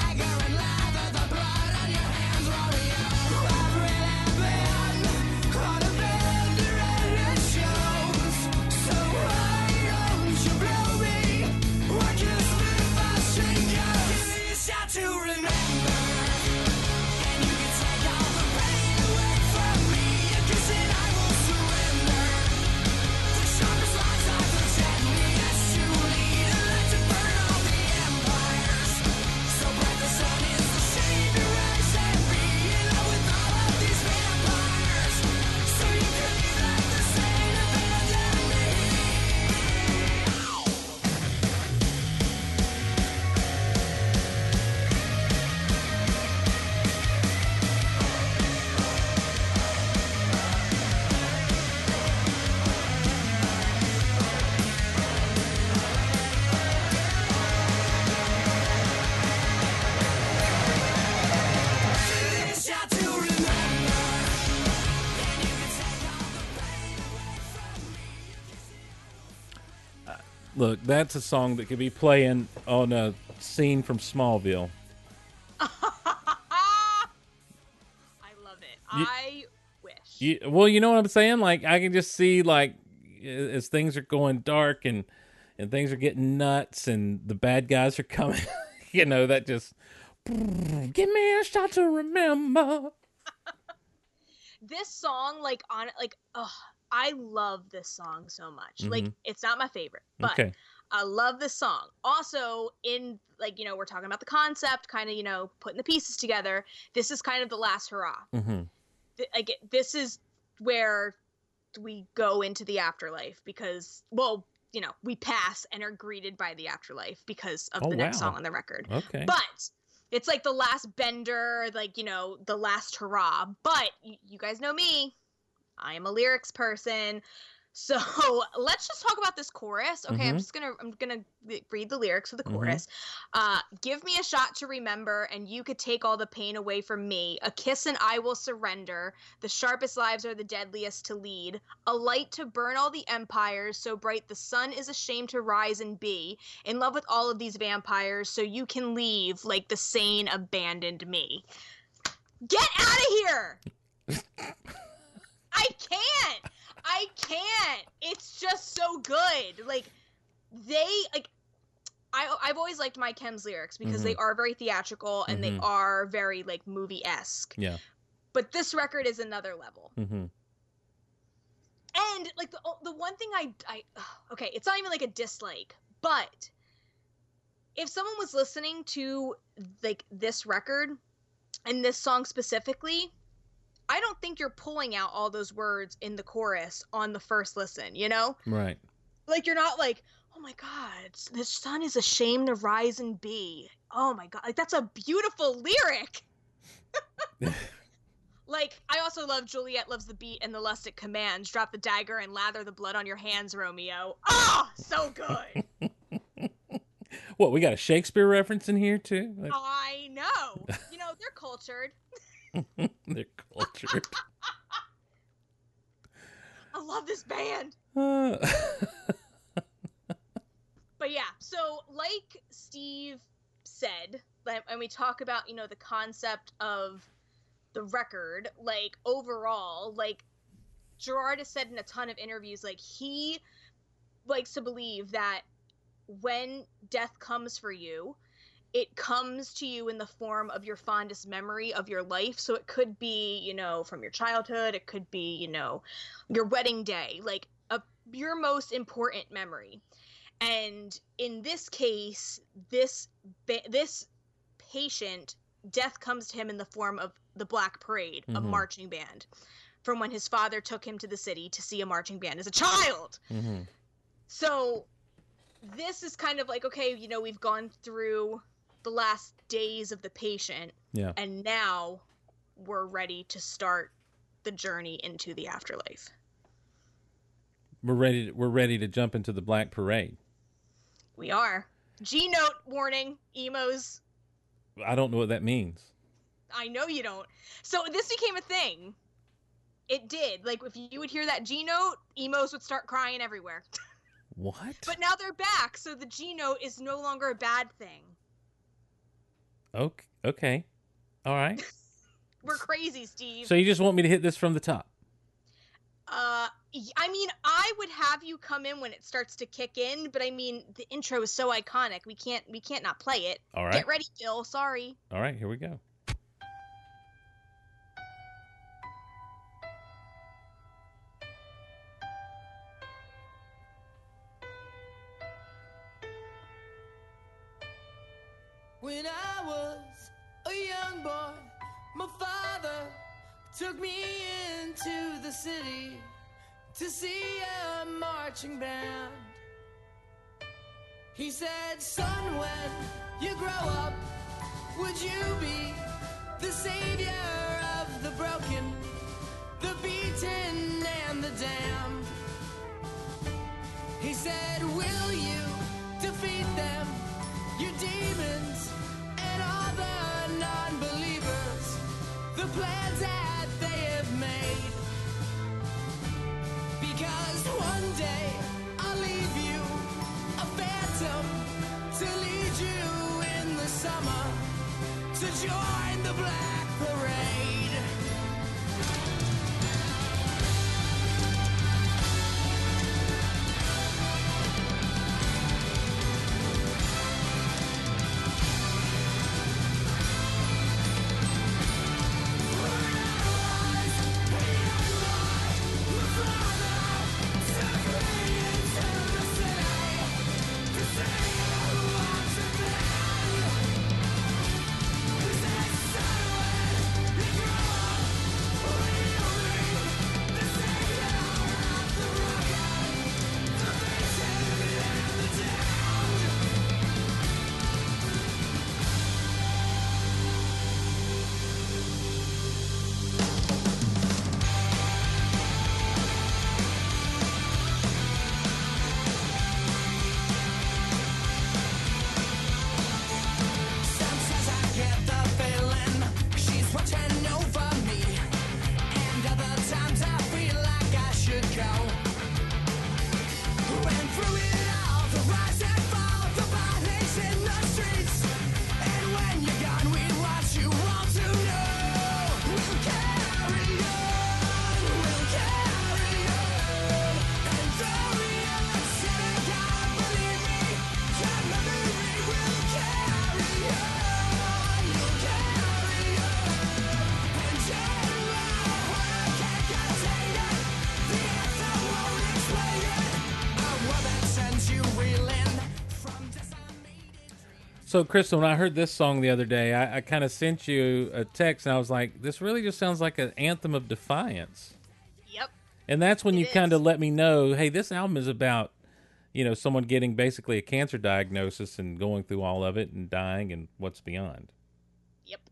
Look, that's a song that could be playing on a scene from Smallville. I love it. I wish. You, well, you know what I'm saying? Like I can just see like as things are going dark and and things are getting nuts and the bad guys are coming. you know that just give me a shot to remember. this song, like on like, oh, I love this song so much. Like, it's not my favorite, but Okay. I love this song. Also, in like you know, we're talking about the concept, kind of you know, putting the pieces together. This is kind of the last hurrah. hmm Th- like this is where we go into the afterlife because well you know we pass and are greeted by the afterlife because of Oh, the next wow. song on the record Okay. but it's like the last bender like you know the last hurrah but you, you guys know me i am a lyrics person. So let's just talk about this chorus. Okay i'm Mhm. just gonna i'm gonna read the lyrics of the Mhm. chorus. Uh give me a shot to remember and you could take all the pain away from me. A kiss and i will surrender. The sharpest lives are the deadliest to lead. A light to burn all the empires so bright the sun is ashamed to rise and be. In love with all of these vampires so you can leave like the sane abandoned me. Get out of here i can't i can't it's just so good like they like I, I've always liked my Chem's lyrics because they are very theatrical and they Mhm. are very like movie esque. Yeah. But this record is another level. Mm-hmm. And like the the one thing I I okay, it's not even like a dislike, but if someone was listening to like this record and this song specifically, I don't think you're pulling out all those words in the chorus on the first listen, you know? Right. Like you're not like, "Oh my god, the sun is ashamed to rise and be." Oh my god, like that's a beautiful lyric. Like, I also love Juliet loves the beat and the lust it commands. Drop the dagger and lather the blood on your hands, Romeo. Ah, so good. What we got a Shakespeare reference in here too? Like, I know. You know, they're cultured. they're cultured. I love this band. Uh, But yeah, so like Steve said, and we talk about, you know, the concept of the record, like overall, like Gerard has said in a ton of interviews, like he likes to believe that when death comes for you, it comes to you in the form of your fondest memory of your life. So it could be, you know, from your childhood, it could be, you know, your wedding day, like a your most important memory. And in this case, this this patient death comes to him in the form of the Black Parade, a Mhm. marching band, from when his father took him to the city to see a marching band as a child. mhm. So this is kind of like okay, you know, we've gone through the last days of the patient Yeah. and now we're ready to start the journey into the afterlife. We're ready. To, we're ready to jump into the Black Parade. We are. G note warning, emos. I don't know what that means. I know you don't. So this became a thing. It did. Like if you would hear that G note, emos would start crying everywhere. What? But now they're back, so the G note is no longer a bad thing. Okay. Okay. All right. We're crazy, Steve. So you just want me to hit this from the top? uh I mean, I would have you come in when it starts to kick in, but I mean, the intro is so iconic. We can't we can't not play it. All right. Get ready, Bill. Sorry. All right. Here we go. When I was a young boy, my father took me into the city to see a marching band. He said, Son, when you grow up, would you be the savior of the broken, the beaten, and the damned? He said, Will you defeat them, your demons, the non believers, the plans that they have made? Because one day I'll leave you a phantom to lead you in the summer to join the black parade. So, Kristin, when I heard this song the other day, I, I kind of sent you a text, and I was like, "This really just sounds like an anthem of defiance." Yep. And that's when It you kind of let me know, hey, this album is about, you know, someone getting basically a cancer diagnosis and going through all of it and dying and what's beyond. Yep.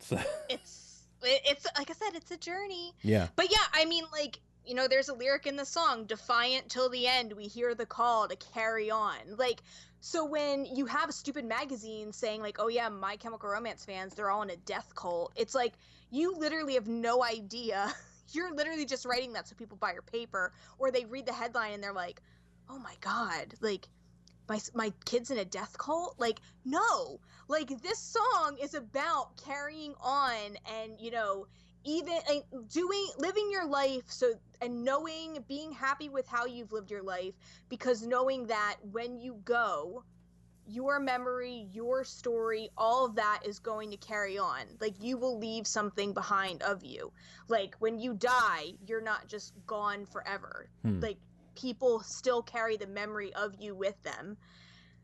So, It's it's like I said, it's a journey. yeah, But yeah, I mean, like, you know, there's a lyric in the song, defiant till the end, we hear the call to carry on. Like, so when you have a stupid magazine saying, like, oh yeah, My Chemical Romance fans, they're all in a death cult, it's like, you literally have no idea. You're literally just writing that so people buy your paper, or they read the headline and they're like, oh my god, like, my, my kid's in a death cult? Like, no. Like, this song is about carrying on and, you know, even and doing living your life so and knowing being happy with how you've lived your life because knowing that when you go your memory your story all of that is going to carry on. Like you will leave something behind of you. Like when you die you're not just gone forever. Hmm. like people still carry the memory of you with them.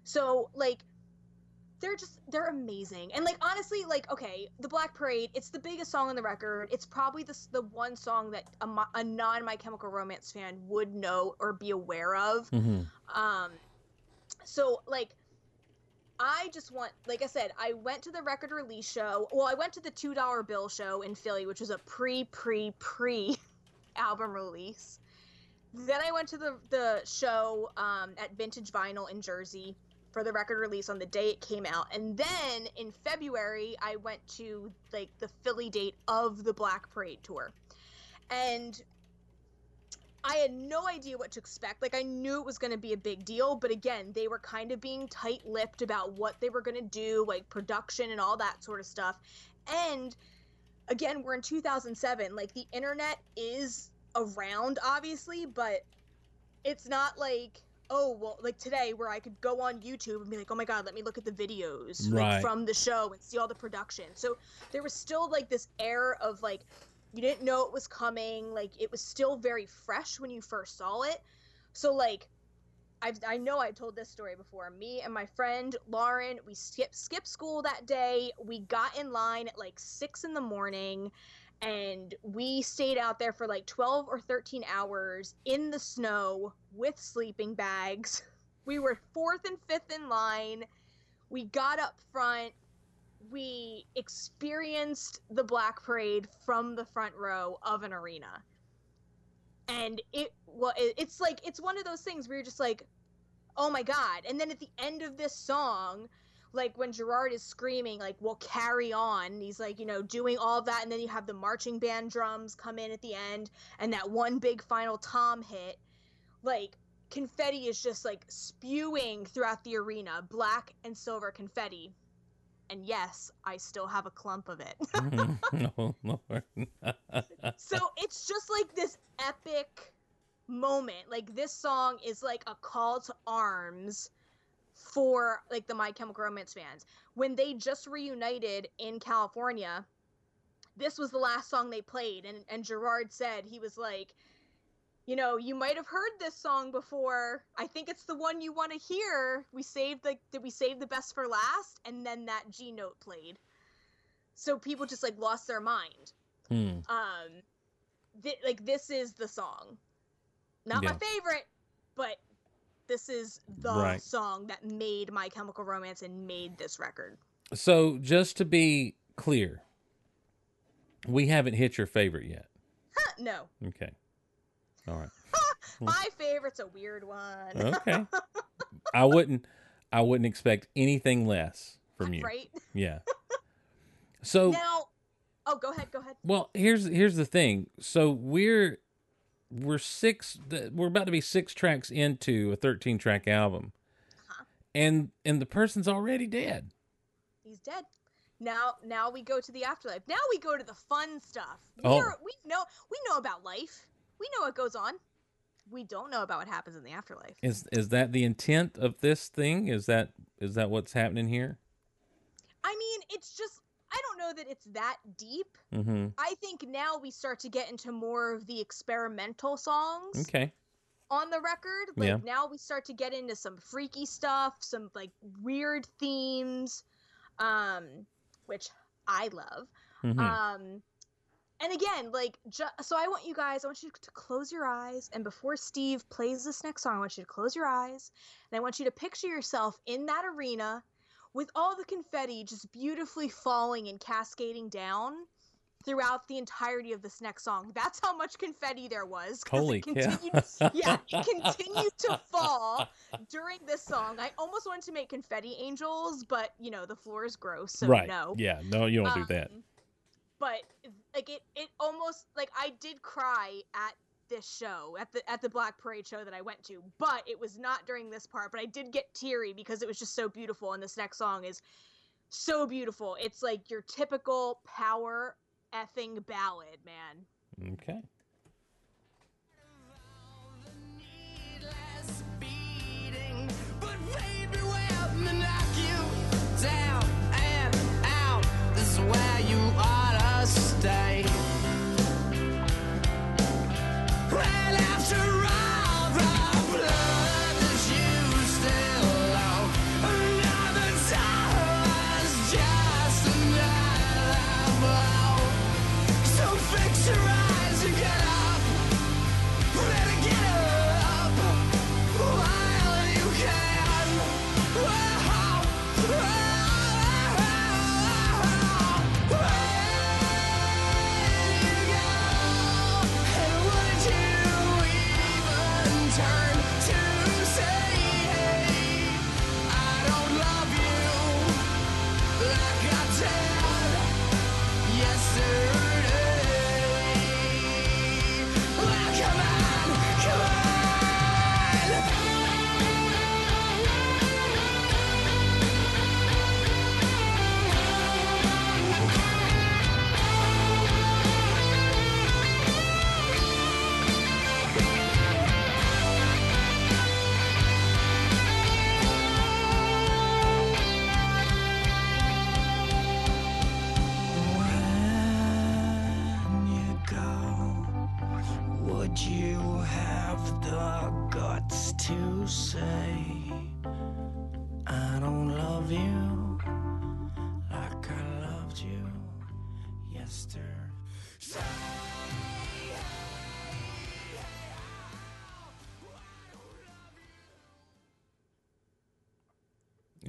So like they're just they're amazing. And like honestly like okay the black parade it's the biggest song on the record. It's probably the, the one song that a, a non my chemical romance fan would know or be aware of. Hmm um so like i just want like i said i went to the record release show well i went to the two dollar bill show in philly which was a pre pre pre album release. Then i went to the the show um, at vintage vinyl in jersey for the record release on the day it came out and then in february i went to like the philly date of the black parade tour and I had no idea what to expect. Like I knew it was going to be a big deal, but again, they were kind of being tight-lipped about what they were going to do, like production and all that sort of stuff. And again, we're in 2007. Like the internet is around obviously, but it's not like oh, well, like today where I could go on YouTube and be like, "Oh my god, let me look at the videos Right. like, from the show and see all the production." So there was still like this air of like you didn't know it was coming. Like it was still very fresh when you first saw it. So like I've, i know i told this story before. Me and my friend lauren we skipped skipped school that day. We got in line at like six in the morning and we stayed out there for like 12 or 13 hours in the snow with sleeping bags. We were fourth and fifth in line. We got up front. We experienced the black parade from the front row of an arena. And it well it, it's like it's one of those things where you're just like oh my god. And then at the end of this song like when gerard is screaming like we'll carry on he's like you know doing all that and then you have the marching band drums come in at the end and that one big final tom hit like confetti is just like spewing throughout the arena, black and silver confetti. And yes, I still have a clump of it. oh, Lord. so it's just like this epic moment. Like this song is like a call to arms for like the My Chemical Romance fans. When they just reunited in California, this was the last song they played and and Gerard said he was like you know, you might have heard this song before. I think it's the one you want to hear. We saved the did we save the best for last and then that G note played. So people just like lost their mind. Hmm. Um th- like this is the song. Not my favorite, but this is the Right. song that made My Chemical Romance and made this record. So, just to be clear, we haven't hit your favorite yet. Huh, no. Okay. All right. My favorite's a weird one. Okay. I wouldn't I wouldn't expect anything less from you. right? Yeah. So Now, oh, go ahead, go ahead. Well, here's here's the thing. So we're we're six. We're about to be six tracks into a thirteen track album, Uh-huh. and and the person's already dead. He's dead. Now, now we go to the afterlife. Now we go to the fun stuff. We Oh. are, we know we know about life. We know what goes on. We don't know about what happens in the afterlife. Is is that the intent of this thing? Is that is that what's happening here? I mean, it's just I don't know that it's that deep. Mm-hmm. I think now we start to get into more of the experimental songs Okay. on the record. Like Yeah. now we start to get into some freaky stuff, some like weird themes, um, which I love. hmm Um, and again, like, ju- so I want you guys, I want you to close your eyes. And before Steve plays this next song, I want you to close your eyes. And I want you to picture yourself in that arena with all the confetti just beautifully falling and cascading down throughout the entirety of this next song. That's how much confetti there was. Holy it cow. continued, yeah, it continued to fall during this song. I almost wanted to make confetti angels, but you know, the floor is gross, so right. no. Yeah. No, you don't do that. Um, But like it, it almost like I did cry at this show at the at the Black Parade show that I went to, but it was not during this part. But I did get teary because it was just so beautiful, and this next song is so beautiful. It's like your typical power effing ballad, man. Okay. needless beating, but fate beware me knock you down and out. This is where you ought to stay.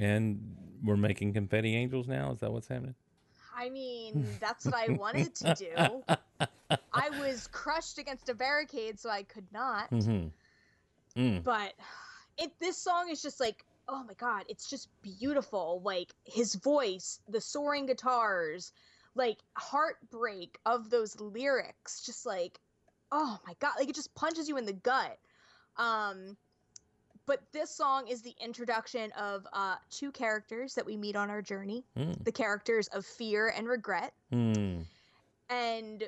And we're making confetti angels now. Is that what's happening? I mean, that's what I wanted to do. I was crushed against a barricade, so I could not. Mm-hmm. Mm. but it this song is just like oh my god it's just beautiful like his voice the soaring guitars like heartbreak of those lyrics just like oh my god like it just punches you in the gut um but this song is the introduction of uh, two characters that we meet on our journey Mm. the characters of fear and regret Hmm. and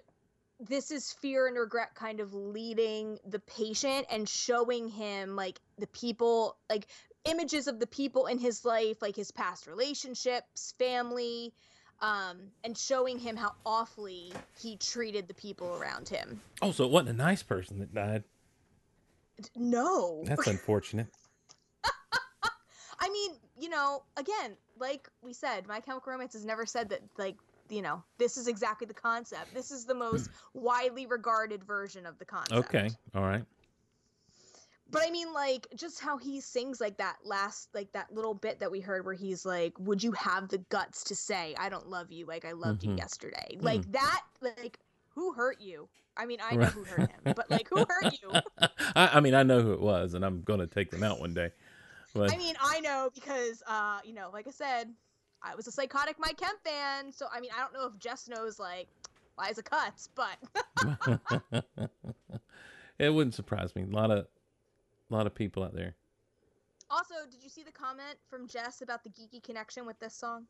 this is fear and regret kind of leading the patient and showing him like the people like images of the people in his life like his past relationships family um, and showing him how awfully he treated the people around him Oh, so it wasn't a nice person that died. No That's unfortunate. i mean you know again like we said my chemical romance has never said that like you know this is exactly the concept this is the most widely regarded version of the concept Okay. All right. But I mean, like, just how he sings like that last, like that little bit that we heard where he's like, "Would you have the guts to say I don't love you like I loved Mhm. you yesterday?" Like that, like who hurt you? I mean, I know who hurt him, but like, who hurt you? I, I mean, I know who it was, and I'm going to take them out one day. But I mean, I know because, uh, you know, like I said, I was a psychotic My Chem fan, so I mean, I don't know if Jess knows like Liza Cuts, but it wouldn't surprise me. A lot of, a lot of people out there. also, did you see the comment from Jess about the geeky connection with this song?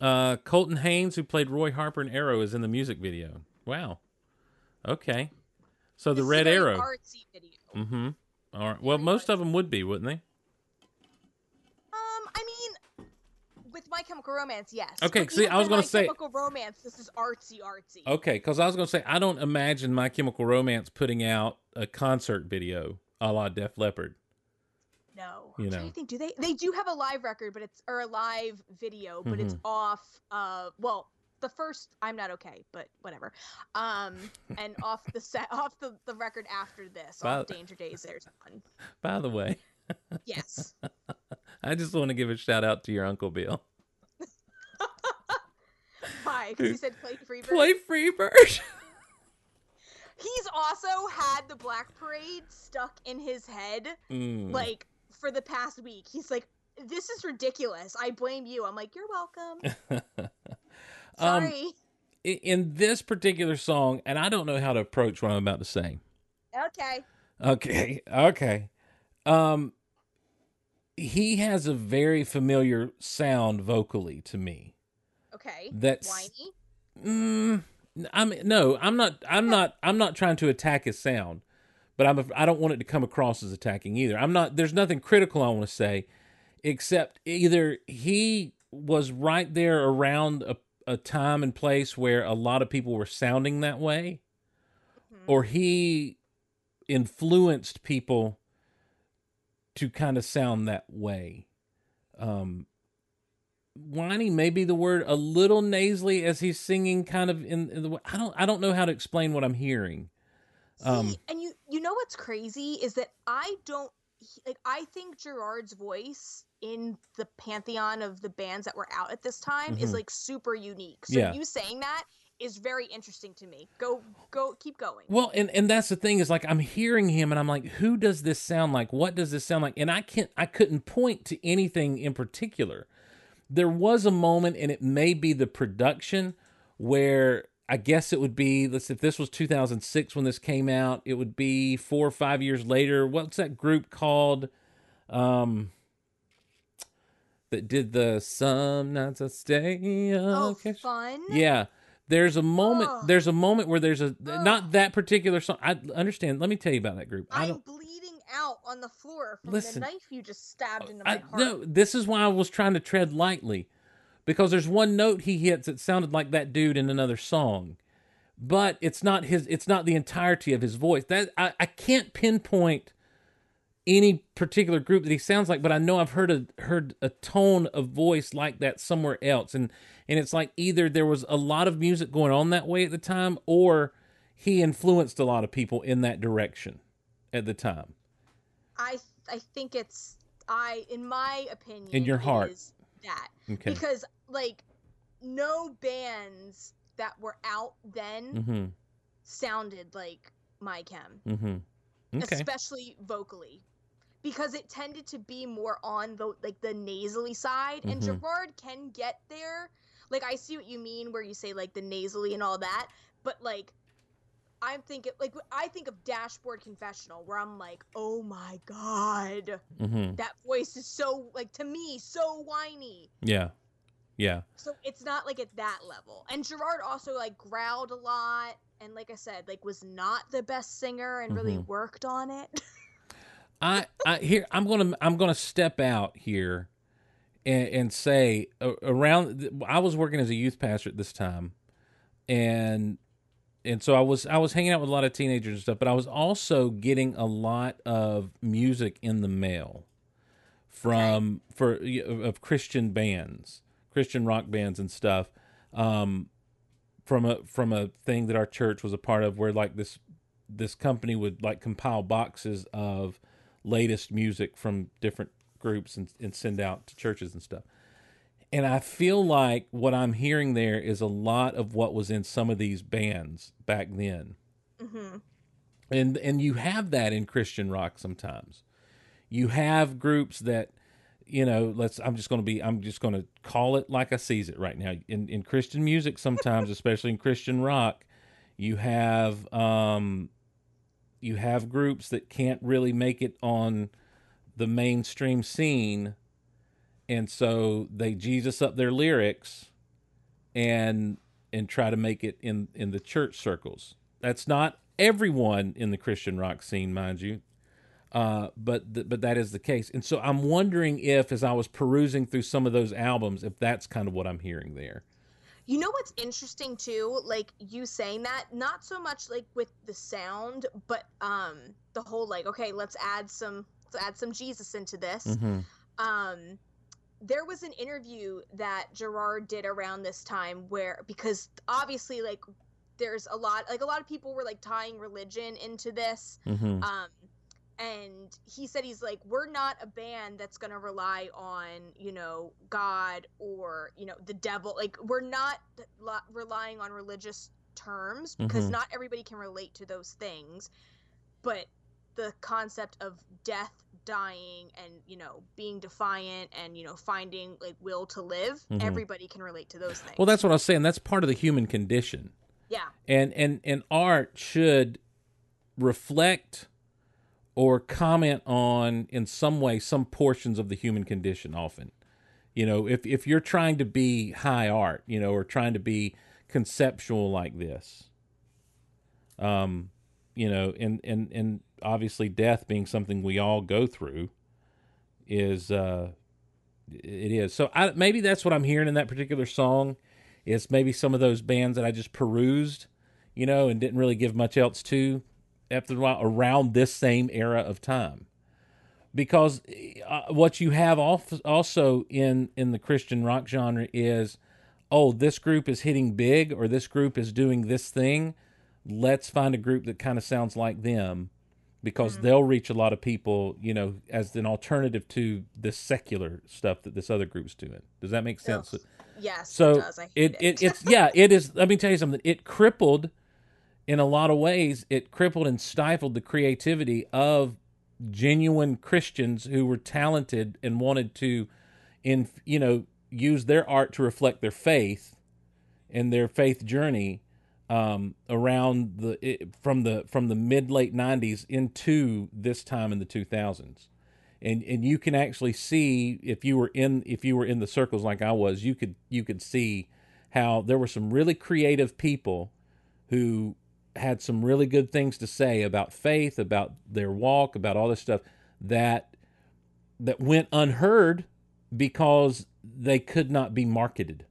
Uh, Colton Haynes, who played Roy Harper in Arrow, is in the music video. Wow. Okay. So the This is a Red Arrow. artsy video. Mm-hmm. All right. Well, most of them would be, wouldn't they? Um, I mean, with My Chemical Romance, yes. Okay, But see, I was gonna say My Chemical Romance. This is artsy, artsy. Okay, because I was going to say I don't imagine My Chemical Romance putting out a concert video a la Def Leppard. No, You know. think. Do they? They do have a live record, but it's or a live video, but it's Mhm. off. Uh, well, the first I'm not okay, but whatever. Um, and off the set, off the the record after this, off Danger Days. There's one. By the way, Yes. I just want to give a shout out to your Uncle Bill. Why? Because he said play free. Bird. Play Freebird. He's also had the Black Parade stuck in his head. Mm. like for the past week. He's like, "This is ridiculous. I blame you." I'm like, "You're welcome." Um, Sorry. i- in this particular song, and I don't know how to approach what I'm about to say. okay. Okay, okay. Um, he has a very familiar sound vocally to me. Okay. That's Whiny. Mm, I'm no, I'm not. I'm not. I'm not trying to attack his sound, but I'm. I don't want it to come across as attacking either. I'm not. There's nothing critical I want to say, except either he was right there around a, a time and place where a lot of people were sounding that way, Mhm. or he influenced people to kind of sound that way. Um, whiny may be the word a little nasally as he's singing kind of in, in the I don't I don't know how to explain what I'm hearing. Um, See, and you you know what's crazy is that I don't like I think Gerard's voice in the pantheon of the bands that were out at this time is Mhm. like super unique. So Yeah. you saying that is very interesting to me. Go go keep going. Well, and and that's the thing is like I'm hearing him and I'm like, who does this sound like? What does this sound like? And I can't I couldn't point to anything in particular. There was a moment, and it may be the production where I guess it would be. Let's if this was 2006 when this came out, it would be four or five years later. What's that group called? Um, that did the some nights I stay. Oh, Okay. fun. Yeah. There's a moment. There's a moment where there's a not that particular song. I understand. Let me tell you about that group. I I'm don't. bleeding out on the floor from Listen, the knife you just stabbed into my I, heart. no, this is why I was trying to tread lightly, because there's one note he hits that sounded like that dude in another song, but it's not his. It's not the entirety of his voice. That I, I can't pinpoint any particular group that he sounds like, but I know I've heard a heard a tone of voice like that somewhere else, and and it's like either there was a lot of music going on that way at the time, or he influenced a lot of people in that direction at the time. I I think it's I in my opinion In your heart. is that Okay. because like no bands that were out then Mm-hmm. sounded like my chem Mm-hmm. Okay. especially vocally because it tended to be more on the like the nasally side and Mhm. Gerard can get there like I see what you mean where you say like the nasally and all that but like I'm thinking like I think of Dashboard Confessional where I'm like, "Oh my god. hmm That voice is so like to me so whiny." Yeah, yeah. So it's not like at that level. And Gerard also like growled a lot and like I said, like was not the best singer and really Mhm. worked on it. I, I here I'm gonna I'm gonna step out here and, and say uh, around I was working as a youth pastor at this time. And and so I was I was hanging out with a lot of teenagers and stuff but I was also getting a lot of music in the mail from for of Christian bands Christian rock bands and stuff um from a from a thing that our church was a part of where like this this company would like compile boxes of latest music from different groups and, and send out to churches and stuff. And I feel like what I'm hearing there is a lot of what was in some of these bands back then. hmm And and you have that in Christian rock sometimes. You have groups that you know, let's I'm just going to be I'm just going to call it like I sees it right now. In in Christian music sometimes, especially in Christian rock, you have um you have groups that can't really make it on the mainstream scene and so they Jesus up their lyrics and and try to make it in in the church circles. That's not everyone in the Christian rock scene, mind you. Uh, but th- but that is the case, and so I'm wondering if, as I was perusing through some of those albums, if that's kind of what I'm hearing there. You know what's interesting too, like you saying that, not so much like with the sound, but um the whole like, okay, let's add some let's add some Jesus into this. Mm-hmm. um there was an interview that Gerard did around this time where because obviously like there's a lot like a lot of people were like tying religion into this Mm-hmm. um and he said he's like we're not a band that's going to rely on you know god or you know the devil like we're not lo- relying on religious terms because Mhm. not everybody can relate to those things but the concept of death dying and you know being defiant and you know finding like will to live Mhm. everybody can relate to those things Well, that's what I was saying. That's part of the human condition. yeah and and and art should reflect or comment on in some way some portions of the human condition often. You know if if you're trying to be high art you know or trying to be conceptual like this um you know and and and obviously death being something we all go through is uh it is. So I, maybe that's what i'm hearing in that particular song is maybe some of those bands that i just perused you know and didn't really give much else to after a while around this same era of time. Because uh, what you have also in in the christian rock genre is oh this group is hitting big or this group is doing this thing. Let's find a group that kind of sounds like them because they'll reach a lot of people you know as an alternative to the secular stuff that this other group's doing. Does that make sense? Ugh. yes so it does. I hate it, it it's yeah it is let me tell you something. It crippled in a lot of ways it crippled and stifled the creativity of genuine christians who were talented and wanted to in you know use their art to reflect their faith and their faith journey um, around the it, from the from the mid late 90s into this time in the 2000s and and you can actually see if you were in if you were in the circles like I was you could you could see how there were some really creative people who had some really good things to say about faith about their walk about all this stuff that that went unheard because they could not be marketed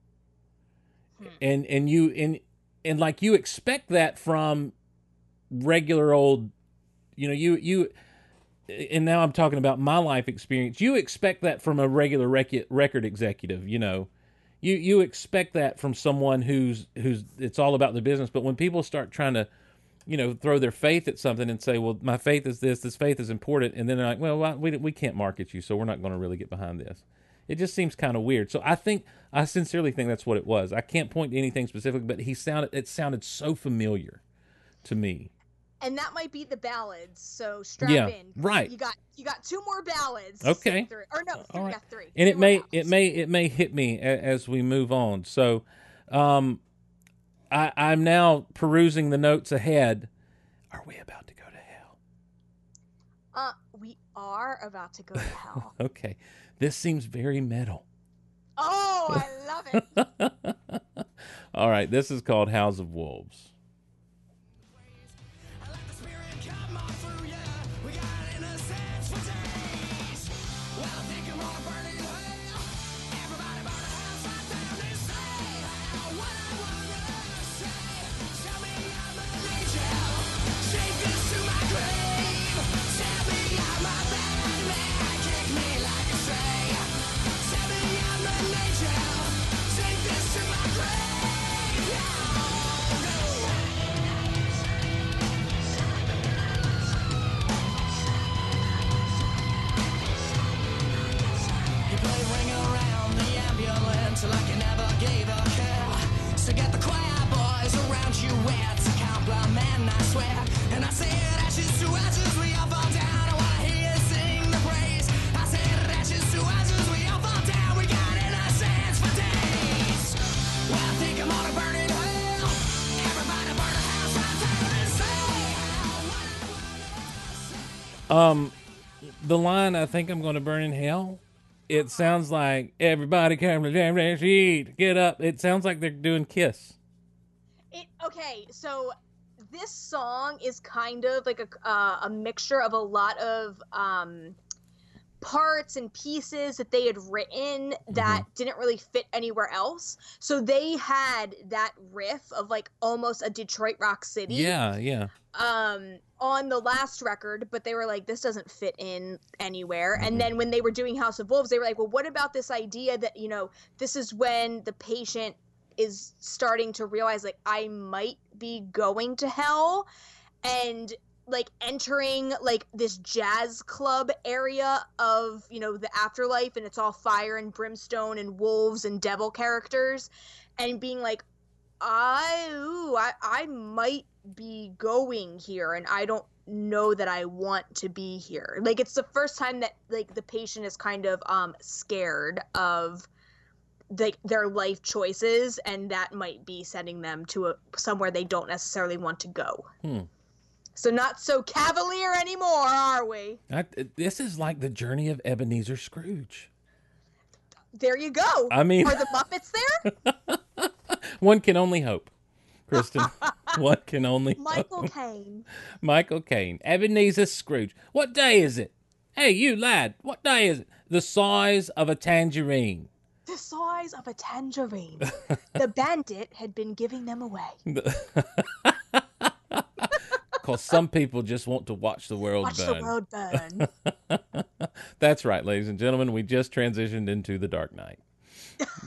hmm. and and you and and like you expect that from regular old you know you you and now I'm talking about my life experience. You expect that from a regular rec- record executive, you know. You you expect that from someone who's who's it's all about the business, but when people start trying to, you know, throw their faith at something and say, "Well, my faith is this. This faith is important," and then they're like, "Well, we we can't market you, so we're not going to really get behind this." It just seems kind of weird. So I think I sincerely think that's what it was. I can't point to anything specific, but he sounded it sounded so familiar to me. And that might be the ballads. So strap Yeah, in. right. You got you got two more ballads. Okay. through. Or no, three, right. three. and Three it may ballads. it may it may hit me a, as we move on. So, um, I, I'm now perusing the notes ahead, Are we about to go to hell? Uh, we are about to go to hell. Okay. This seems very metal. oh, I love it. All right, this is called House of Wolves. The line "I think I'm going to burn in hell." It sounds like everybody come to jam. Get up. It sounds like they're doing Kiss. It okay, so this song is kind of like a uh, a mixture of a lot of um parts and pieces that they had written that didn't really fit anywhere else. So they had that riff of like almost a Detroit Rock City Yeah, yeah. Um on the last record but they were like this doesn't fit in anywhere. And then when they were doing house of wolves they were like well what about this idea that you know this is when the patient is starting to realize like i might be going to hell and like entering like this jazz club area of you know the afterlife and it's all fire and brimstone and wolves and devil characters and being like I, ooh, I I might be going here and I don't know that I want to be here. Like it's the first time that like the patient is kind of um scared of like their life choices and that might be sending them to a somewhere they don't necessarily want to go. Hmm. So not so cavalier anymore, are we? I, this is like the journey of Ebenezer Scrooge. There you go. I mean- are the Muppets there? One can only hope, Kristin. One can only Michael hope. Caine. Michael Caine, Ebenezer Scrooge. What day is it? Hey, you lad, what day is it? The size of a tangerine. The size of a tangerine. the bandit had been giving them away. Because some people just want to watch the world Watch burn. the world burn. That's right, ladies and gentlemen. We just transitioned into the Dark Knight.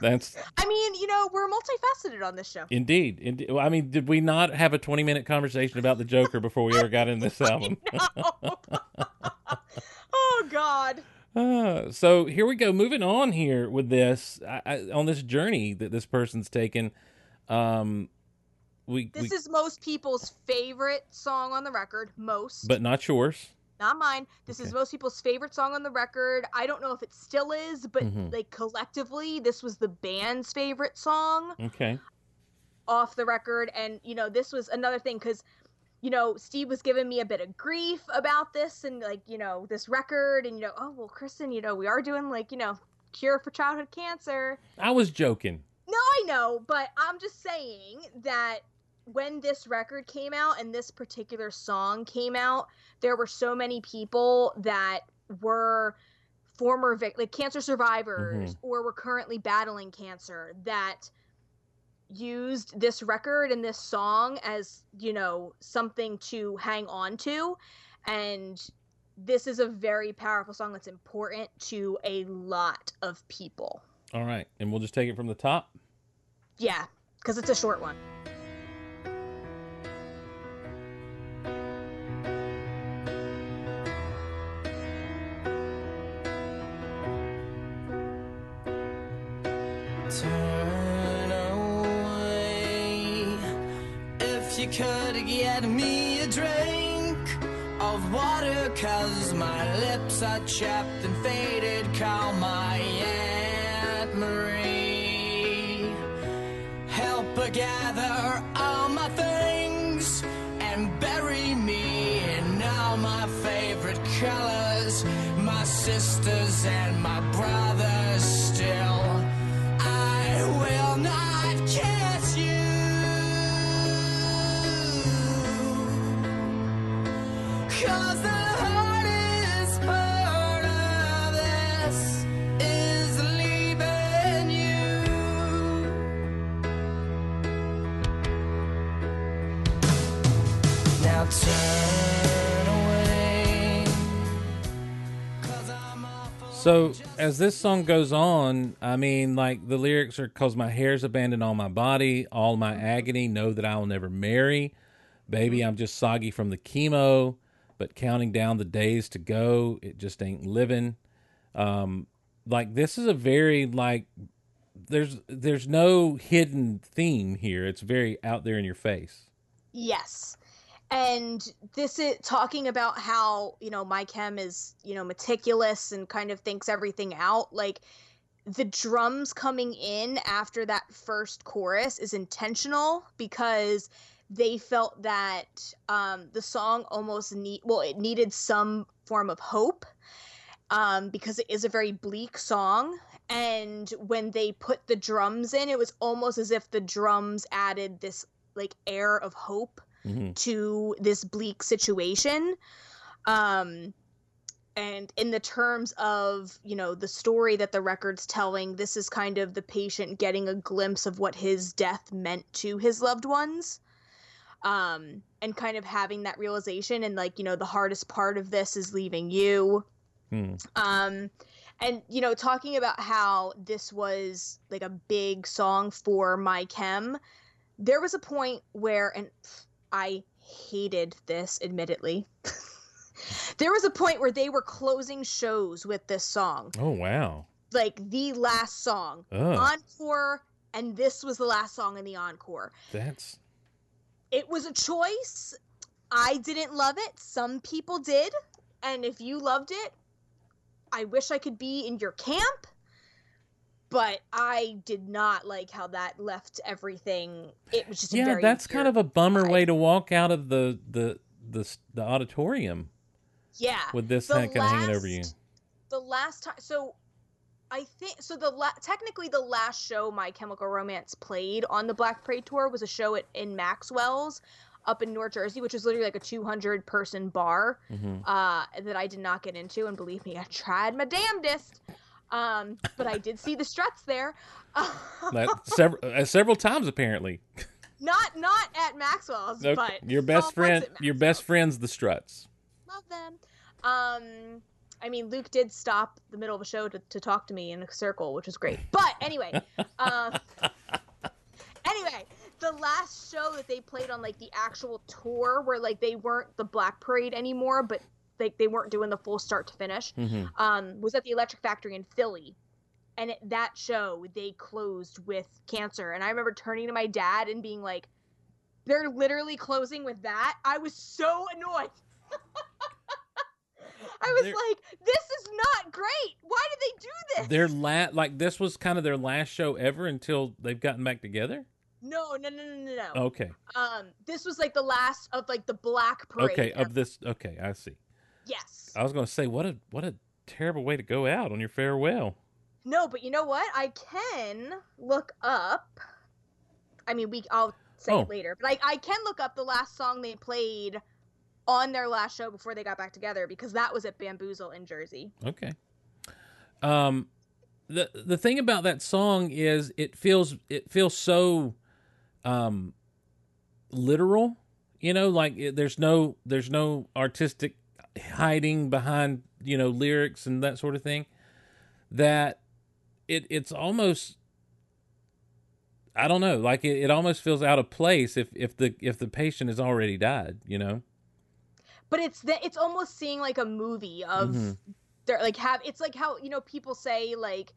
That's I mean, you know, we're multifaceted on this show. indeed. indeed. I mean, did we not have a 20 minute conversation about the Joker before we ever got in this album? oh God. Uh, so here we go. Moving on here with this I, I, on this journey that this person's taken. Um, we, This we is most people's favorite song on the record. Most, but not yours. Not mine. This is most people's favorite song on the record. I don't know if it still is, but Mhm. like collectively, this was the band's favorite song Okay. off the record. And you know, this was another thing because you know Steve was giving me a bit of grief about this and like you know this record and you know oh well Kristin you know we are doing like you know cure for childhood cancer I was joking. No, I know, but I'm just saying that when this record came out and this particular song came out, there were so many people that were former vic- like cancer survivors mm-hmm. or were currently battling cancer that used this record and this song as, you know, something to hang on to and this is a very powerful song that's important to a lot of people. All right. And we'll just take it from the top. Yeah, because it's a short one. watercolors My lips are chapped and faded Call my Aunt Marie. Help her gather all my things And bury me in all my favorite colors My sisters and So as this song goes on, I mean, like the lyrics are "Cause my hair's abandoned on my body, all my agony, know that I will never marry, baby, I'm just soggy from the chemo, but counting down the days to go, it just ain't living." Um, like this is a very like there's there's no hidden theme here. It's very out there in your face. Yes. And this is talking about how, you know, My Chem is, you know, meticulous and kind of thinks everything out. Like the drums coming in after that first chorus is intentional because they felt that um, the song almost need well, it needed some form of hope um, because it is a very bleak song. And when they put the drums in, it was almost as if the drums added this like air of hope Mhm. to this bleak situation. Um, and in the terms of you know the story that the record's telling, this is kind of the patient getting a glimpse of what his death meant to his loved ones. Um, and kind of having that realization, and like you know, the hardest part of this is leaving you Hmm. um and you know talking about how this was like a big song for my chem there was a point where and i hated this admittedly there was a point where they were closing shows with this song Oh wow. like the last song Oh, encore and this was the last song in the encore that's it was a choice. I didn't love it. Some people did. And if you loved it, I wish I could be in your camp. But I did not like how that left everything. It was just a yeah. That's kind of a bummer way to walk out of the the the the auditorium yeah. with this The kind of hanging over you. The last time, so I think so. The la- technically the last show My Chemical Romance played on the Black Parade tour was a show at in Maxwell's up in North Jersey, which was literally like a 200 person bar hmm uh, that I did not get into. And believe me, I tried my damnedest. Um, but I did see the struts there. Several uh, several times apparently. not not at Maxwell's, Okay. but your best friend, your best friends, the Struts. love them. Um, I mean, Luke did stop the middle of a show to, to talk to me in a circle, which was great. But anyway, um, anyway, the last show that they played on like the actual tour, where like they weren't the Black Parade anymore, but like they weren't doing the full start to finish, hmm um, was at the Electric Factory in Philly. And at that show, they closed with Cancer. And I remember turning to my dad and being like, they're literally closing with that. I was so annoyed. I was They're- like, this is not great. Why did they do this? Their la- like this was kind of their last show ever until they've gotten back together. No, no, no, no, no, no. Okay, Um, this was like the last of like the Black Parade. okay, era. of this. Okay, I see. Yes. I was going to say what a what a terrible way to go out on your farewell. No, but you know what? I can look up. I mean, we. I'll say Oh. it later, but I, I can look up the last song they played on their last show before they got back together because that was at Bamboozle in Jersey. Okay. Um, the the thing about that song is it feels it feels so, um, literal. You know, like it, there's no there's no artistic hiding behind you know lyrics and that sort of thing. That it it's almost I don't know, like it, it almost feels out of place if if the if the patient has already died. You know. But it's the, it's almost seeing like a movie of Mhm. they're like have it's like how you know people say like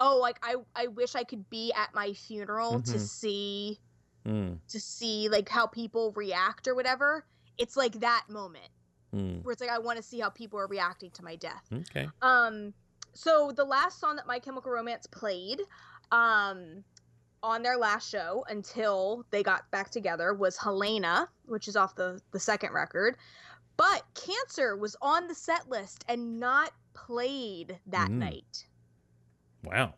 oh like I I wish I could be at my funeral to Mhm. see Mm, to see like how people react or whatever. It's like that moment mm, where it's like I want to see how people are reacting to my death. okay. Um, so the last song that My Chemical Romance played, um, on their last show until they got back together was Helena, which is off the the second record. But Cancer was on the set list and not played that Mm. night. Wow.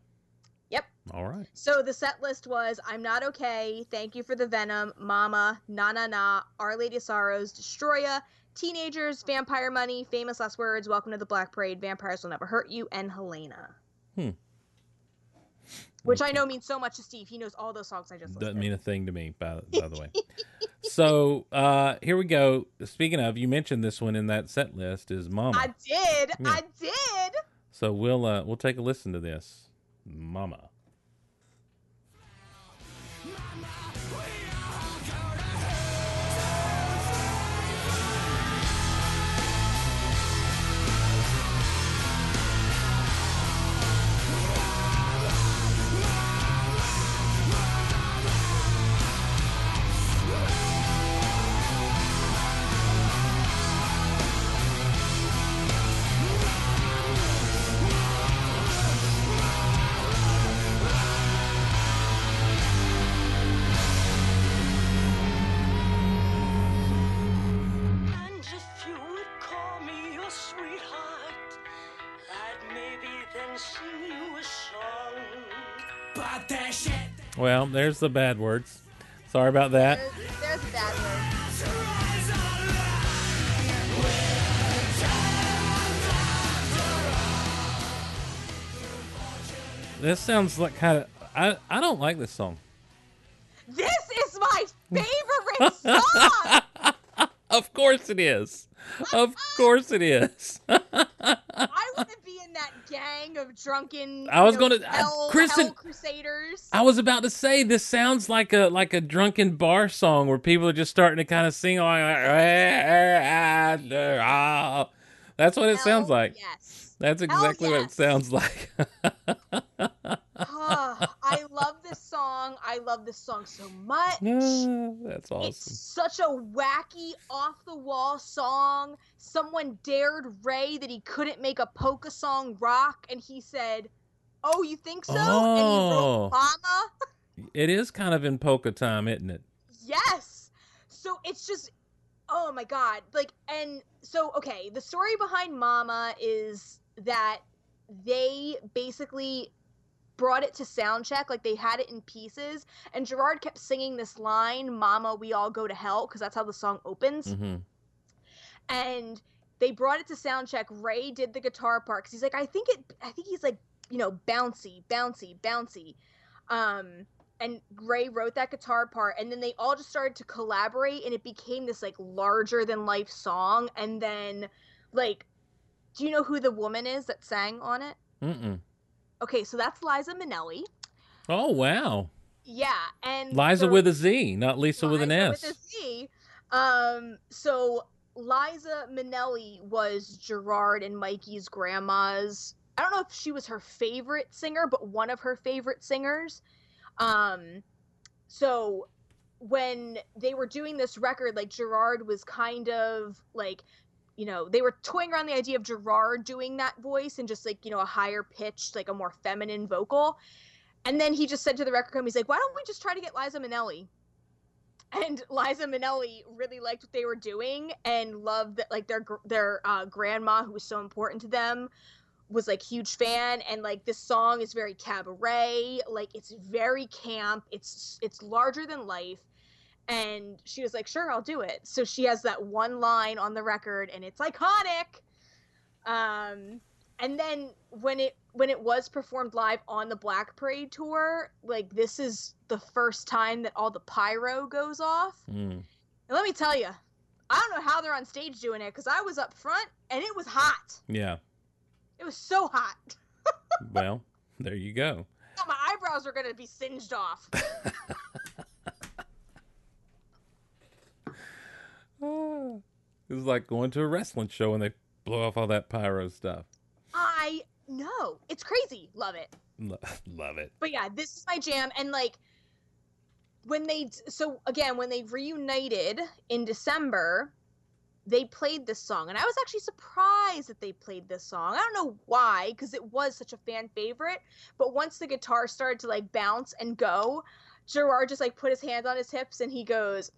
Yep. All right. So the set list was I'm Not Okay, Thank You for the Venom, Mama, Na Na Na, Our Lady of Sorrows, Destroya, Teenagers, Vampire Money, Famous Last Words, Welcome to the Black Parade, Vampires Will Never Hurt You, and Helena. Hmm. Which I know means so much to Steve. He knows all those songs I just listed. Doesn't mean a thing to me, by, by the way. so uh here we go. Speaking of, you mentioned this one in that set list is Mama. I did. Yeah. I did. So we'll uh we'll take a listen to this. Mama. Well, there's the bad words. Sorry about that. There's, there's bad word. This sounds like kind of I I don't like this song. This is my favorite song. Of course it is. Of course it is. I be that gang of drunken. I was you know, gonna- I- hell, Kristin- hell crusaders. I was about to say this sounds like a like a drunken bar song where people are just starting to kind of sing like That's what it sounds like. Yes. That's exactly what it sounds like. Ah, I song. I love this song so much. That's awesome. It's such a wacky, off the wall song. Someone dared Ray that he couldn't make a polka song rock, and he said, Oh, you think so? And he Oh. wrote Mama. It is kind of in polka time, isn't it? Yes. So it's just oh my god. Like and so okay, the story behind Mama is that they basically brought it to sound check like they had it in pieces and Gerard kept singing this line mama we all go to hell because that's how the song opens. Hmm and they brought it to sound check. Ray did the guitar part because he's like i think it i think he's like you know bouncy bouncy bouncy. Um and ray wrote that guitar part and then they all just started to collaborate and it became this like larger than life song and then like do you know who the woman is that sang on it? Mm-mm. Okay so that's liza minnelli Oh wow, yeah and Liza so- with a Z, not Lisa with an S. With a Z. Um, so Liza Minnelli was Gerard and Mikey's grandma's. I don't know if she was her favorite singer, but one of her favorite singers. Um, so when they were doing this record, like Gerard was kind of like, you know, they were toying around the idea of Gerard doing that voice and just like, you know, a higher pitched, like a more feminine vocal. And then he just said to the record company, he's like, why don't we just try to get Liza Minnelli? And Liza Minnelli really liked what they were doing and loved that, like their their uh, grandma, who was so important to them, was like huge fan. And like this song is very cabaret, like it's very camp. It's it's larger than life. And she was like, sure, I'll do it. So she has that one line on the record, and it's iconic. Um, and then when it when it was performed live on the Black Parade tour, like this is the first time that all the pyro goes off. Mm. And let me tell you, I don't know how they're on stage doing it because I was up front and it was hot. Yeah. It was so hot. Well, there you go. my eyebrows are gonna be singed off. It's like going to a wrestling show and they blow off all that pyro stuff. I know it's crazy. Love it. Lo- Love it. But yeah, this is my jam. And like when they so again when they reunited in December, they played this song, and I was actually surprised that they played this song. I don't know why, because it was such a fan favorite. But once the guitar started to like bounce and go, Gerard just like put his hands on his hips and he goes,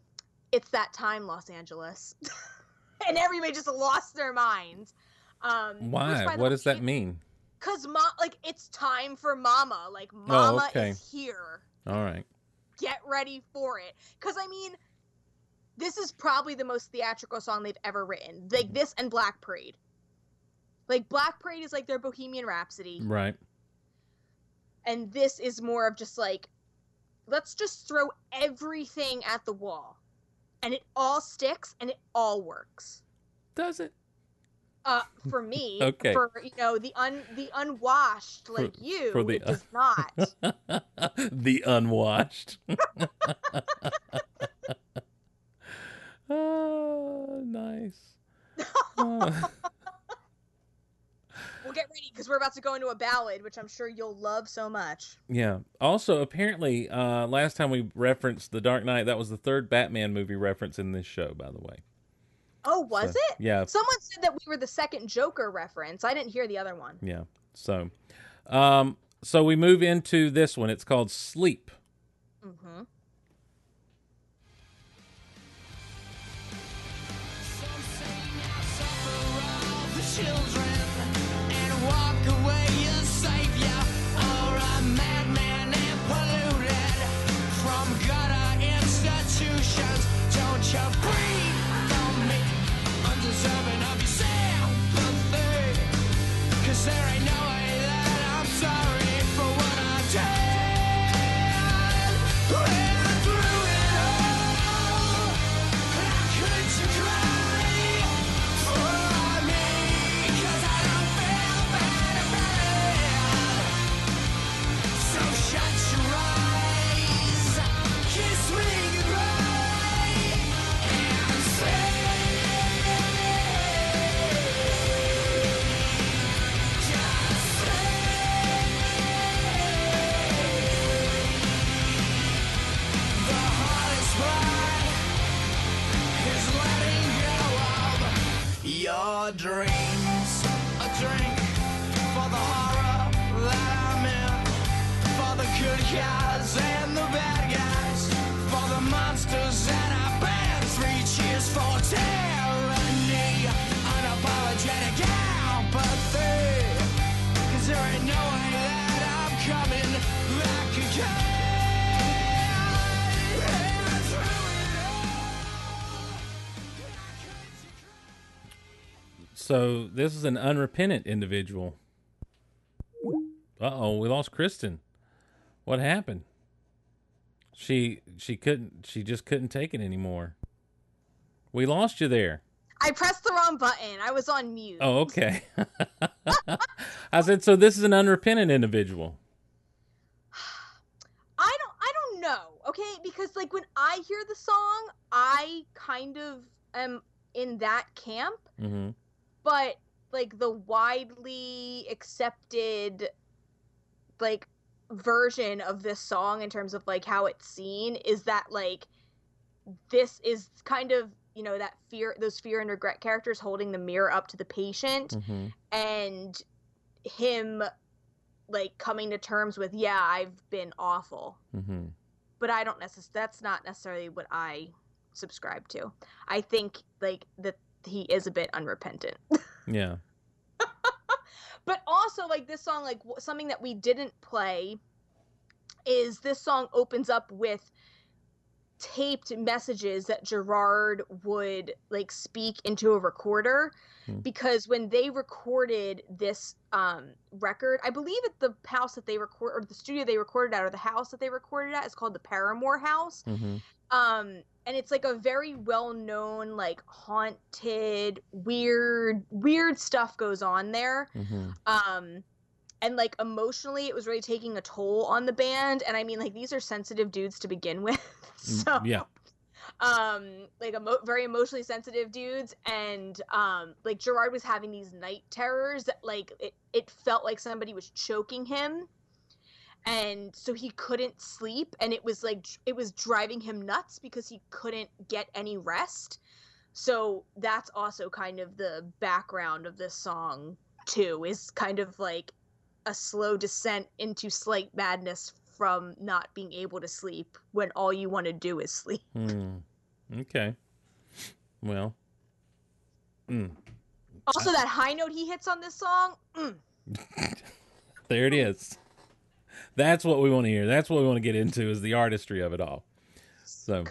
"It's that time, Los Angeles," and everybody just lost their minds. Um, Why? What does that mean? Cause mom, like it's time for Mama. Like Mama Oh, okay. is here. All right. Get ready for it. Cause I mean, this is probably the most theatrical song they've ever written. Like this and Black Parade. Like Black Parade is like their Bohemian Rhapsody, Right. and this is more of just like, let's just throw everything at the wall, and it all sticks and it all works. Does it? Uh, for me, Okay. for you know the un the unwashed like you, for the- it does not. the unwashed. oh, nice. Oh, We'll get ready because we're about to go into a ballad, which I'm sure you'll love so much. yeah. Also, apparently, uh, last time we referenced The Dark Knight, that was the third Batman movie reference in this show, by the way. Oh, was So, it? Yeah. Someone said that we were the second Joker reference. I didn't hear the other one. Yeah. So, um, so we move into this one. It's called Sleep. Mm-hmm. This is an unrepentant individual. Uh oh, we lost Kristin. What happened? She she couldn't she just couldn't take it anymore. We lost you there. I pressed the wrong button. I was on mute. Oh, okay. I said so this is an unrepentant individual. I don't I don't know, okay? Because like when I hear the song, I kind of am in that camp, hmm but like the widely accepted like version of this song in terms of like how it's seen is that like this is kind of you know that fear those fear and regret characters holding the mirror up to the patient hmm and him like coming to terms with yeah i've been awful. Hmm but i don't necessarily that's not necessarily what i subscribe to. I think like that he is a bit unrepentant Yeah. but also like this song like w- something that we didn't play is this song opens up with taped messages that Gerard would like speak into a recorder Hmm. because when they recorded this um record I believe at the house that they record or the studio they recorded at or the house that they recorded at is called the Paramour House hmm um and it's like a very well known like haunted weird weird stuff goes on there. Hmm um and like emotionally it was really taking a toll on the band. And i mean like these are sensitive dudes to begin with. So Yeah. um like emo- very emotionally sensitive dudes. And um like gerard was having these night terrors that like it, it felt like somebody was choking him and so he couldn't sleep and it was like it was driving him nuts because he couldn't get any rest so that's also kind of the background of this song too is kind of like a slow descent into slight madness from not being able to sleep when all you want to do is sleep Hmm. Okay. Well. Mm. Also, that high note he hits on this song. Mm. There it is. That's what we want to hear. That's what we want to get into is the artistry of it all. So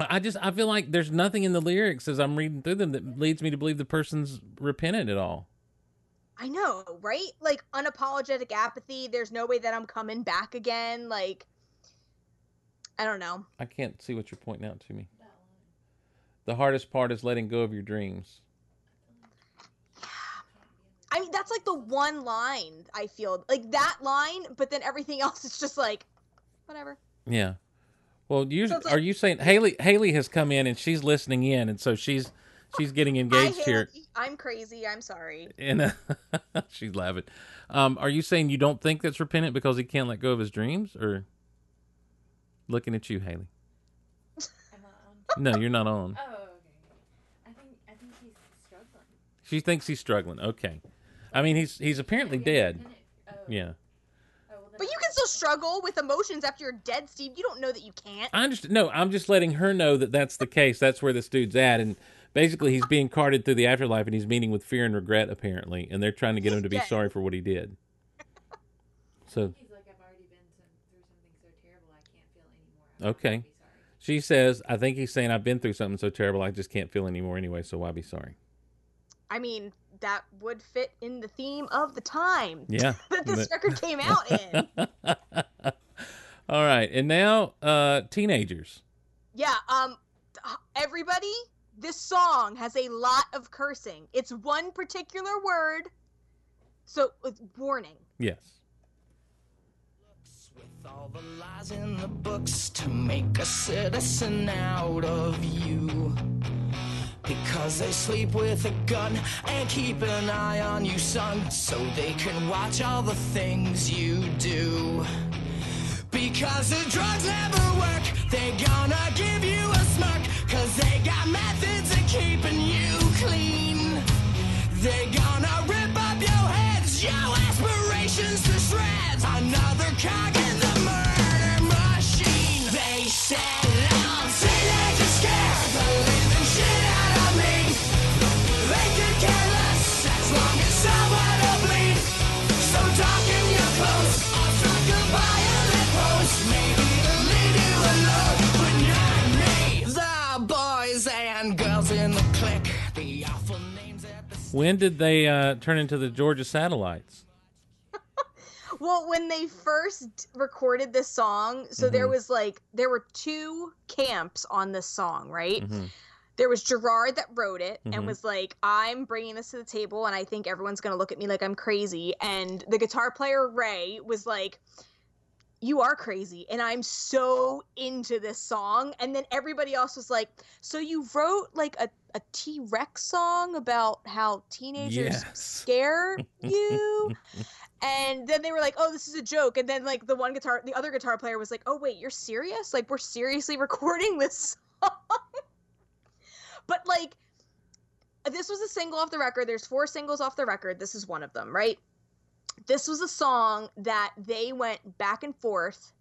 I just I feel like there's nothing in the lyrics as I'm reading through them that leads me to believe the person's repentant at all. I know, right? Like unapologetic apathy. There's no way that I'm coming back again. Like, I don't know. I can't see what you're pointing out to me. The hardest part is letting go of your dreams. I mean, that's like the one line I feel like that line, but then everything else is just like, whatever. Yeah. Well, you So it's are you saying Haley Haley has come in and she's listening in and so she's she's getting engaged Hi, here I'm crazy. I'm sorry. and uh, she's laughing. Um, are you saying you don't think that's repentant because he can't let go of his dreams or looking at you, Haley? I'm not on. No, you're not on. Oh, okay. I think I think he's struggling. She thinks he's struggling. Okay. I mean, he's he's apparently Yeah, dead. Oh. Yeah. Oh, well, But you can still struggle with emotions after you're dead, Steve. You don't know that you can't. I understand. No, I'm just letting her know that that's the case. That's where this dude's at, and basically he's being carted through the afterlife, and he's meeting with fear and regret apparently, and they're trying to get him to be Yes. sorry for what he did. So He's like, I've already been some, through something so terrible I can't feel anymore. I'm not Okay. gonna be sorry. she says, "I think he's saying I've been through something so terrible I just can't feel anymore anyway. So why be sorry?" I mean, that would fit in the theme of the time Yeah. that this record came out in. All right, and now uh teenagers. Yeah, um everybody, this song has a lot of cursing. It's one particular word. So, it's warning. Yes. With all the lies in the books to make a citizen out of you. Because they sleep with a gun and keep an eye on you, son, so they can watch all the things you do. Because the drugs never work, they gonna give you a smirk, cause they got methods of keeping you clean. They gonna rip up your heads, your aspirations to shreds. Another cog in the murder machine. They said When did they uh turn into the Georgia satellites? Well, when they first recorded this song, so there was like there were two camps on this song, right? Mhm. There was Gerard that wrote it Mhm. and was like, "I'm bringing this to the table, and I think everyone's gonna look at me like I'm crazy." And the guitar player Ray was like, "You are crazy, and I'm so into this song." And then everybody else was like, "So you wrote like a a T Rex song about how teenagers Yes. scare you?" And then they were like, "Oh, this is a joke." And then like the one guitar, the other guitar player was like, "Oh wait, you're serious? Like we're seriously recording this song?" but like, this was a single off the record. There's four singles off the record. This is one of them, right? This was a song that they went back and forth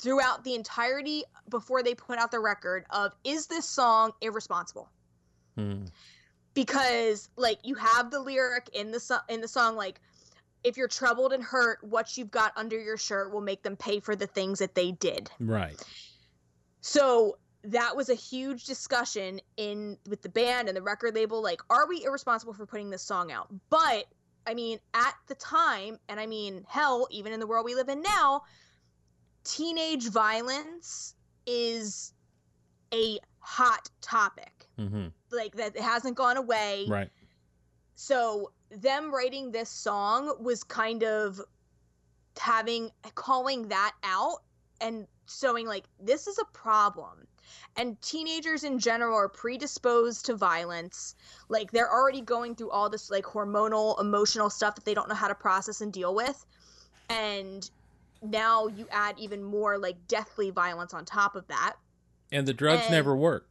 throughout the entirety before they put out the record of is this song irresponsible? Hmm. because like you have the lyric in the so- in the song like if you're troubled and hurt what you've got under your shirt will make them pay for the things that they did Right. so that was a huge discussion in with the band and the record label like are we irresponsible for putting this song out but i mean at the time and i mean hell even in the world we live in now teenage violence is a hot topic hmm like that it hasn't gone away. Right. so them writing this song was kind of having calling that out and showing like this is a problem. And teenagers in general are predisposed to violence. Like they're already going through all this like hormonal emotional stuff that they don't know how to process and deal with. And now you add even more like deathly violence on top of that. And the drugs And- never work.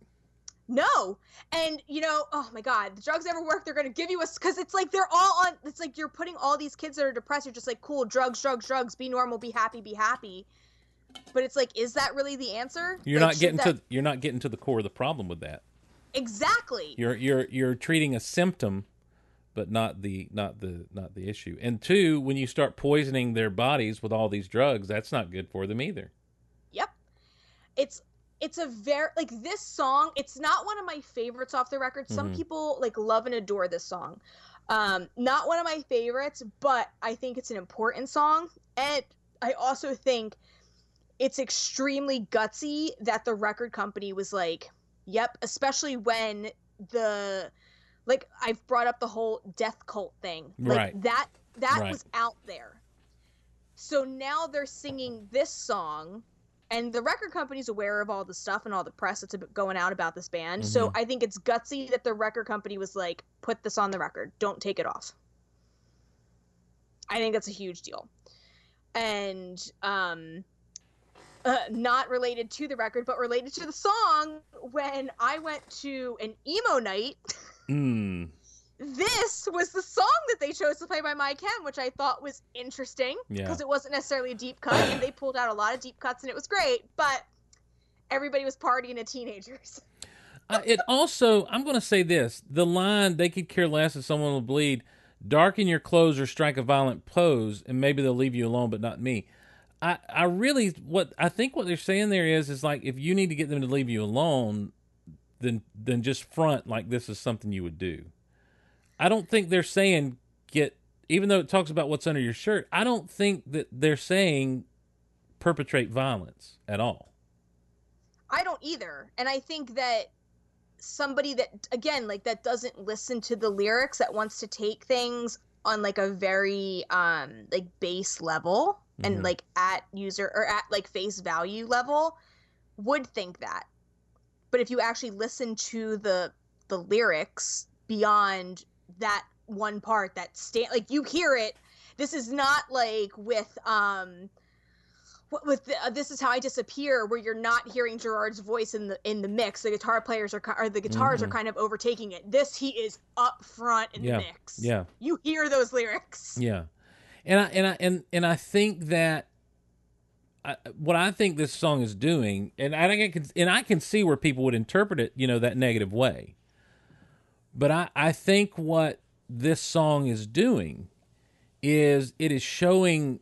No. And you know, oh my god, the drugs never work. They're gonna give you a because it's like they're all on. It's like you're putting all these kids that are depressed. You're just like, cool, drugs, drugs, drugs. Be normal, be happy, be happy. But it's like, is that really the answer? You're Like, not getting that- to you're not getting to the core of the problem with that. exactly. You're you're you're treating a symptom, but not the not the not the issue. And two, when you start poisoning their bodies with all these drugs, that's not good for them either. Yep. It's it's a very like this song, it's not one of my favorites off the record. Some Mhm. people like love and adore this song. Um not one of my favorites, but I think it's an important song and I also think it's extremely gutsy that the record company was like, yep, especially when the like I've brought up the whole death cult thing. Like Right. that that Right. was out there. So now they're singing this song and the record company's aware of all the stuff and all the press that's going out about this band. So Mm-hmm. I think it's gutsy that the record company was like, put this on the record. Don't take it off. I think that's a huge deal. And um uh, not related to the record, but related to the song. When I went to an emo night, Mm. This was the song that they chose to play by My Chem, which I thought was interesting Yeah. because it wasn't necessarily a deep cut, and they pulled out a lot of deep cuts, and it was great. But everybody was partying at teenagers. Uh, it also, I'm going to say this: the line "They could care less if someone will bleed." Darken your clothes or strike a violent pose, and maybe they'll leave you alone, but not me. I, I really, what I think what they're saying there is, is like if you need to get them to leave you alone, then then just front like this is something you would do. I don't think they're saying get, even though it talks about what's under your shirt. I don't think that they're saying perpetrate violence at all. I don't either, and I think that somebody that again like that doesn't listen to the lyrics that wants to take things on like a very um like base level and Mhm. like at user or at like face value level would think that but if you actually listen to the the lyrics beyond that one part that stand like you hear it this is not like with um what- with the, uh, this is how I disappear, where you're not hearing Gerard's voice in the in the mix. The guitar players are or the guitars are Mhm. kind of overtaking it. This he is up front in Yeah, the mix. yeah. you hear those lyrics. Yeah, and I and I and and I think that I, what I think this song is doing, and I think I can and I can see where people would interpret it, you know, that negative way. But I I think what this song is doing is it is showing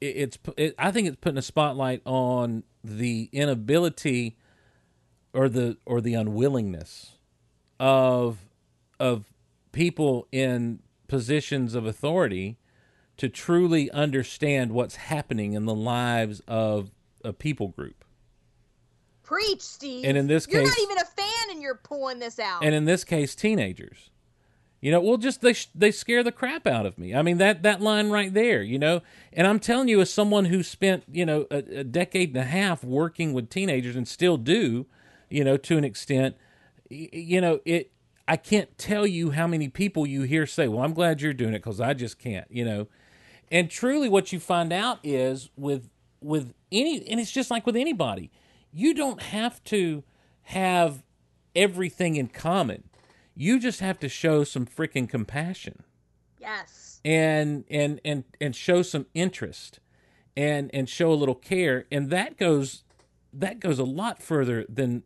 it, it's it, I think it's putting a spotlight on the inability or the or the unwillingness of of people in positions of authority to truly understand what's happening in the lives of a people group. Preach, Steve. And in this you're not case- even a fan, and you're pulling this out. and in this case teenagers. You know well just they they scare the crap out of me. I mean that that line right there you know? And i'm telling you as someone who spent you know a, a decade and a half working with teenagers and still do you know to an extent you know it i can't tell you how many people you hear say well i'm glad you're doing it because i just can't you know? And truly what you find out is with with any and it's just like with anybody you don't have to have everything in common. You just have to show some freaking compassion. Yes, and and and and show some interest and and show a little care. And that goes that goes a lot further than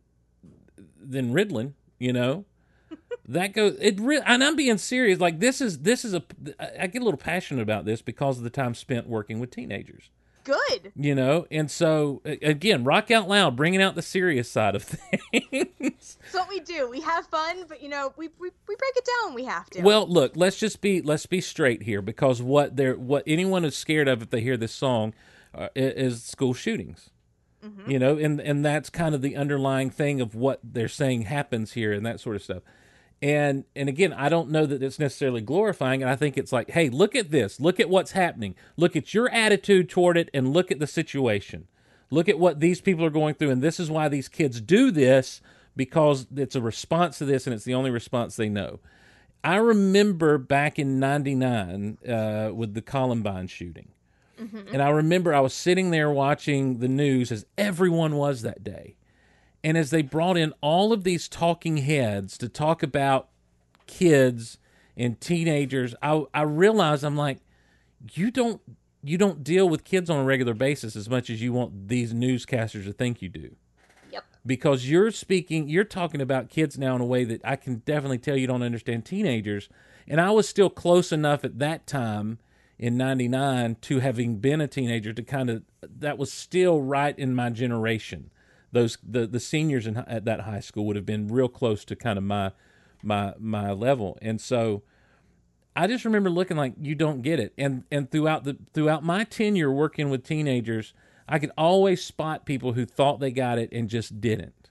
than riddling you know? That goes it re- and i'm being serious. Like this is this is a I get a little passionate about this because of the time spent working with teenagers good. you know and so again rock out loud bringing out the serious side of things That's what we do. We have fun, but you know, we we, we break it down when we have to. Well, look, let's just be let's be straight here because what they're what anyone is scared of if they hear this song uh, is school shootings. You know, and and that's kind of the underlying thing of what they're saying happens here and that sort of stuff. And and again, I don't know that it's necessarily glorifying and I think it's like, "Hey, look at this. Look at what's happening. Look at your attitude toward it and look at the situation. Look at what these people are going through and this is why these kids do this because it's a response to this and it's the only response they know." I remember back in '99 uh, with the Columbine shooting, and I remember I was sitting there watching the news as everyone was that day, and as they brought in all of these talking heads to talk about kids and teenagers, I I realized I'm like, you don't you don't deal with kids on a regular basis as much as you want these newscasters to think you do. yep. because you're speaking, you're talking about kids now in a way that I can definitely tell you don't understand teenagers. And I was still close enough at that time in 99 to having been a teenager to kind of, that was still right in my generation. Those, the, the seniors in, at that high school would have been real close to kind of my, my, my level. And so, I just remember looking like you don't get it. And and throughout the throughout my tenure working with teenagers, I could always spot people who thought they got it and just didn't.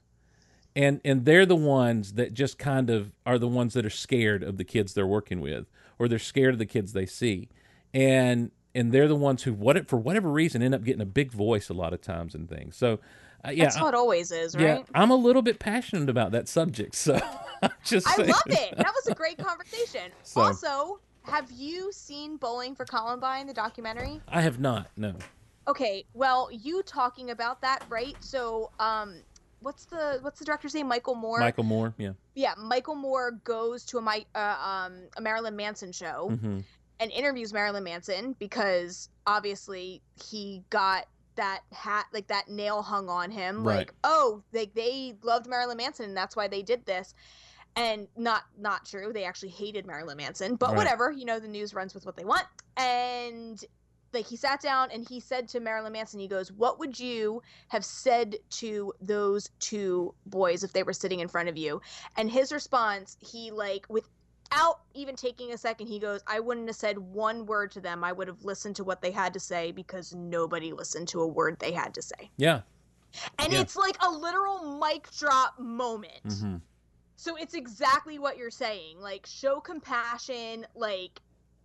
And and they're the ones that just kind of are the ones that are scared of the kids they're working with or they're scared of the kids they see. And and they're the ones who what for whatever reason end up getting a big voice a lot of times and things. So uh, yeah, That's how it always is, right? yeah? I'm a little bit passionate about that subject. So just I saying. love it. That was a great conversation. So- Also, have you seen Bowling for Columbine, the documentary? I have not. No. Okay, well, you talking about that, right? So, um, what's the what's the director's name? Michael Moore. Michael Moore. Yeah. Yeah, Michael Moore goes to a uh, um a Marilyn Manson show hmm and interviews Marilyn Manson because obviously he got that hat like that nail hung on him Right. Oh, like oh they they loved Marilyn Manson and that's why they did this and not not true they actually hated Marilyn Manson but Right. whatever you know the news runs with what they want and like he sat down and he said to Marilyn Manson he goes what would you have said to those two boys if they were sitting in front of you and his response he like without even taking a second he goes i wouldn't have said one word to them i would have listened to what they had to say because nobody listened to a word they had to say Yeah. and Yeah. it's like a literal mic drop moment hmm so it's exactly what you're saying like show compassion like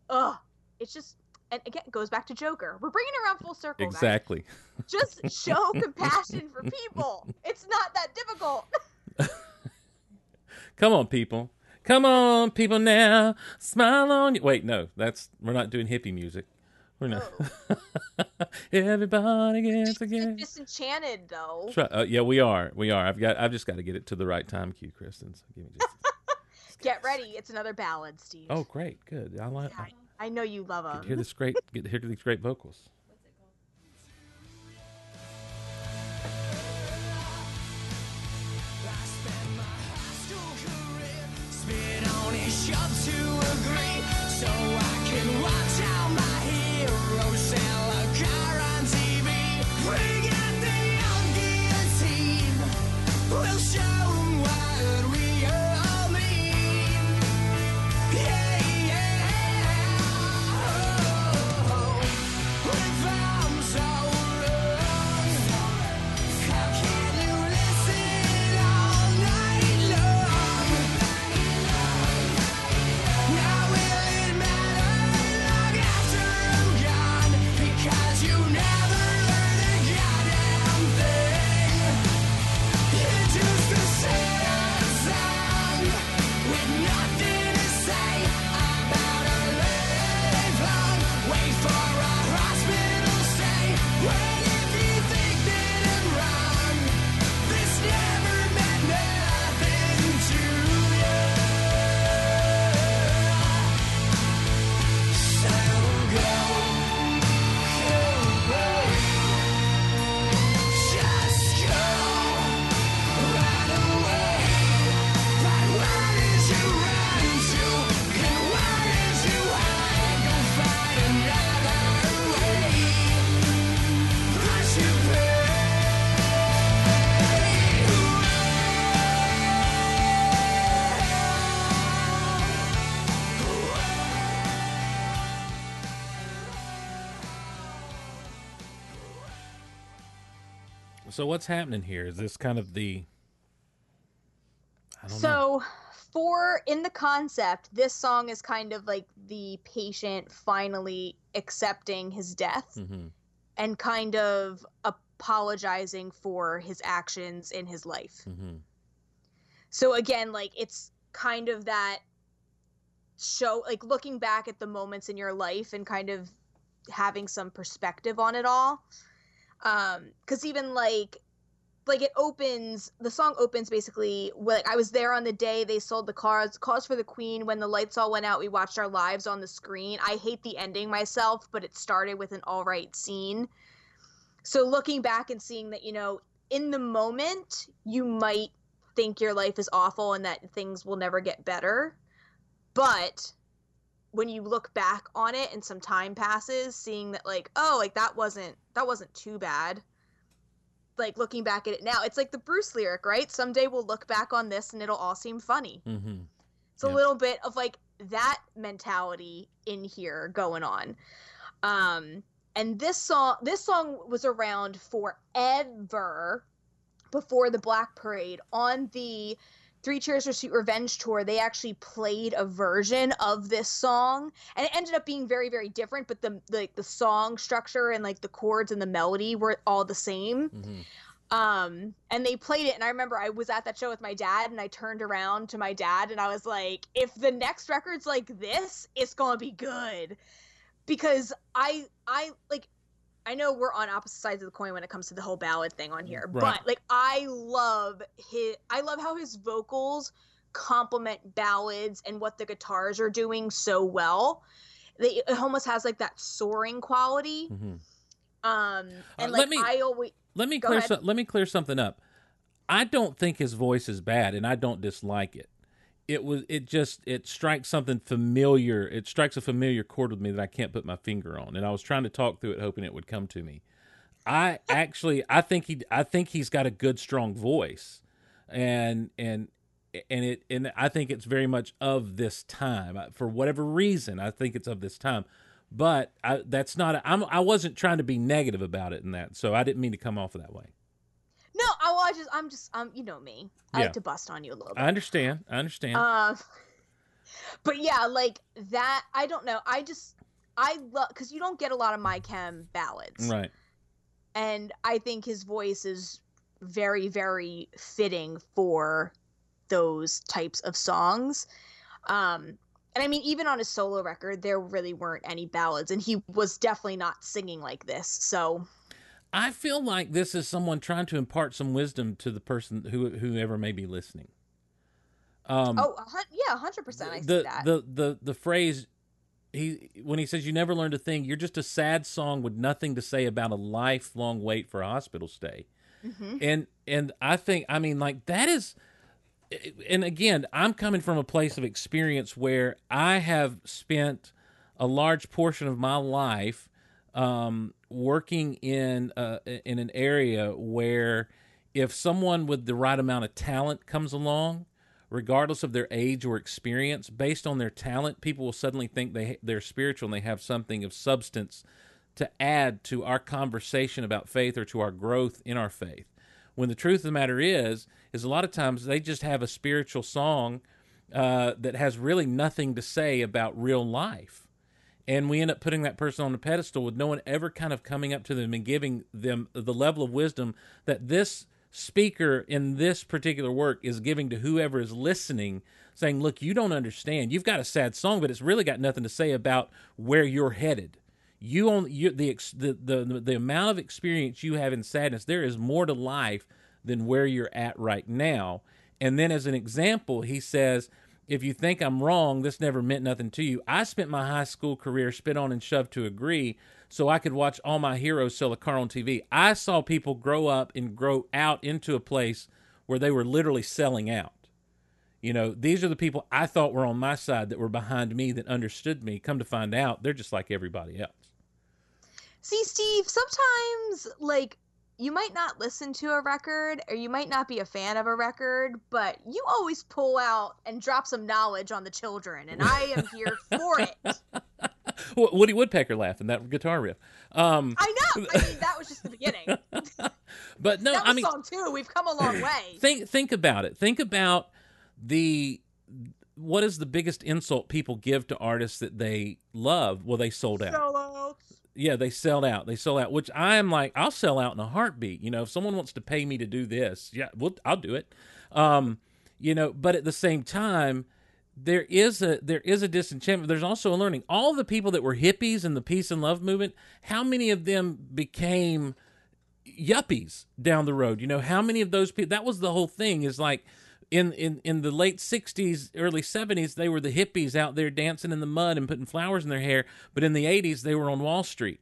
ugh it's just and again it goes back to joker we're bringing it around full circle guys. Exactly. just show compassion for people it's not that difficult Come on, people. Come on, people now. Smile on you. Wait, no, that's we're not doing hippie music. We're not. Everybody gets again. disenchanted though Try, uh, yeah, we are. We are. I've got. I've just got to get it to the right time cue, Kristin. So give me just. get ready it's another ballad steve oh, great. Good. I like. I, I know you love them hear this great. Get to hear these great vocals. So what's happening here? Is this kind of the? I don't know. So, for in the concept, this song is kind of like the patient finally accepting his death hmm and kind of apologizing for his actions in his life. hmm So again, like it's kind of that show like looking back at the moments in your life and kind of having some perspective on it all. Um cuz even like like it opens the song opens basically like I was there on the day they sold the cars cause for the queen when the lights all went out we watched our lives on the screen. I hate the ending myself, but it started with an all right scene. So looking back and seeing that, you know, in the moment you might think your life is awful and that things will never get better but when you look back on it and some time passes seeing that like oh like that wasn't that wasn't too bad. Like looking back at it now it's like the bruce lyric right? Someday we'll look back on this and it'll all seem funny. Mm-hmm. it's a little bit of like that mentality in here going on. Um and this song this song was around forever before the black parade on the three cheers for sweet revenge tour they actually played a version of this song and it ended up being very very different but the like the song structure and like the chords and the melody were all the same Mm-hmm. um and they played it and i remember i was at that show with my dad and i turned around to my dad and i was like if the next record's like this it's gonna be good because i i like i know we're on opposite sides of the coin when it comes to the whole ballad thing on here Right. but like i love his i love how his vocals complement ballads and what the guitars are doing so well they, it almost has like that soaring quality Mm-hmm. um and Uh, like let me- i always Let me clear some, let me clear something up. I don't think his voice is bad, and I don't dislike it. It was it just it strikes something familiar. It strikes a familiar chord with me that I can't put my finger on, and I was trying to talk through it, hoping it would come to me. I actually I think he I think he's got a good strong voice, and and and it and I think it's very much of this time for whatever reason. I think it's of this time, but I, that's not. I'm I wasn't trying to be negative about it in that, so I didn't mean to come off that way. No, I, well, I just, I'm just, um, you know me. I Yeah. like to bust on you a little bit. I understand. I understand. Um, but yeah, like that. I don't know. I just, I love because you don't get a lot of my chem ballads, right. and I think his voice is very, very fitting for those types of songs. Um, and I mean, even on his solo record, there really weren't any ballads, and he was definitely not singing like this. So I feel like this is someone trying to impart some wisdom to the person who whoever may be listening. Um, Oh, yeah, hundred percent. I see the, that. the the the phrase he when he says you never learned a thing, you're just a sad song with nothing to say about a lifelong wait for a hospital stay. Mm-hmm. And and I think I mean like that is and again, I'm coming from a place of experience where I have spent a large portion of my life um, working in uh, in an area where if someone with the right amount of talent comes along, regardless of their age or experience, based on their talent, people will suddenly think they they're spiritual and they have something of substance to add to our conversation about faith or to our growth in our faith. When the truth of the matter is, is a lot of times they just have a spiritual song uh, that has really nothing to say about real life and we end up putting that person on a pedestal with no one ever kind of coming up to them and giving them the level of wisdom that this speaker in this particular work is giving to whoever is listening saying look you don't understand. You've got a sad song but it's really got nothing to say about where you're headed. You the, the the the amount of experience you have in sadness there is more to life than where you're at right now. And then as an example he says if you think I'm wrong, this never meant nothing to you. I spent my high school career spit on and shoved to agree so I could watch all my heroes sell a car on TV. I saw people grow up and grow out into a place where they were literally selling out. You know, these are the people I thought were on my side that were behind me that understood me. Come to find out, they're just like everybody else. See, Steve, sometimes like you might not listen to a record or you might not be a fan of a record, but you always pull out and drop some knowledge on the children, and I am here for it. Woody Woodpecker laughing that guitar riff. Um, I know. I mean, that was just the beginning. But no, I mean, song two. We've come a long way. think think about it. Think about the what is the biggest insult people give to artists that they love? Well, they sold out. Solo. Yeah, they sell out. They sell out, which I am like, I'll sell out in a heartbeat. You know, if someone wants to pay me to do this, yeah, well, I'll do it. Um, you know, but at the same time, there is a there is a disenchantment. There's also a learning. All the people that were hippies in the peace and love movement, how many of them became yuppies down the road? You know, how many of those people? That was the whole thing. Is like in in in the late '60s, early '70s, they were the hippies out there dancing in the mud and putting flowers in their hair. But in the '80s, they were on Wall Street.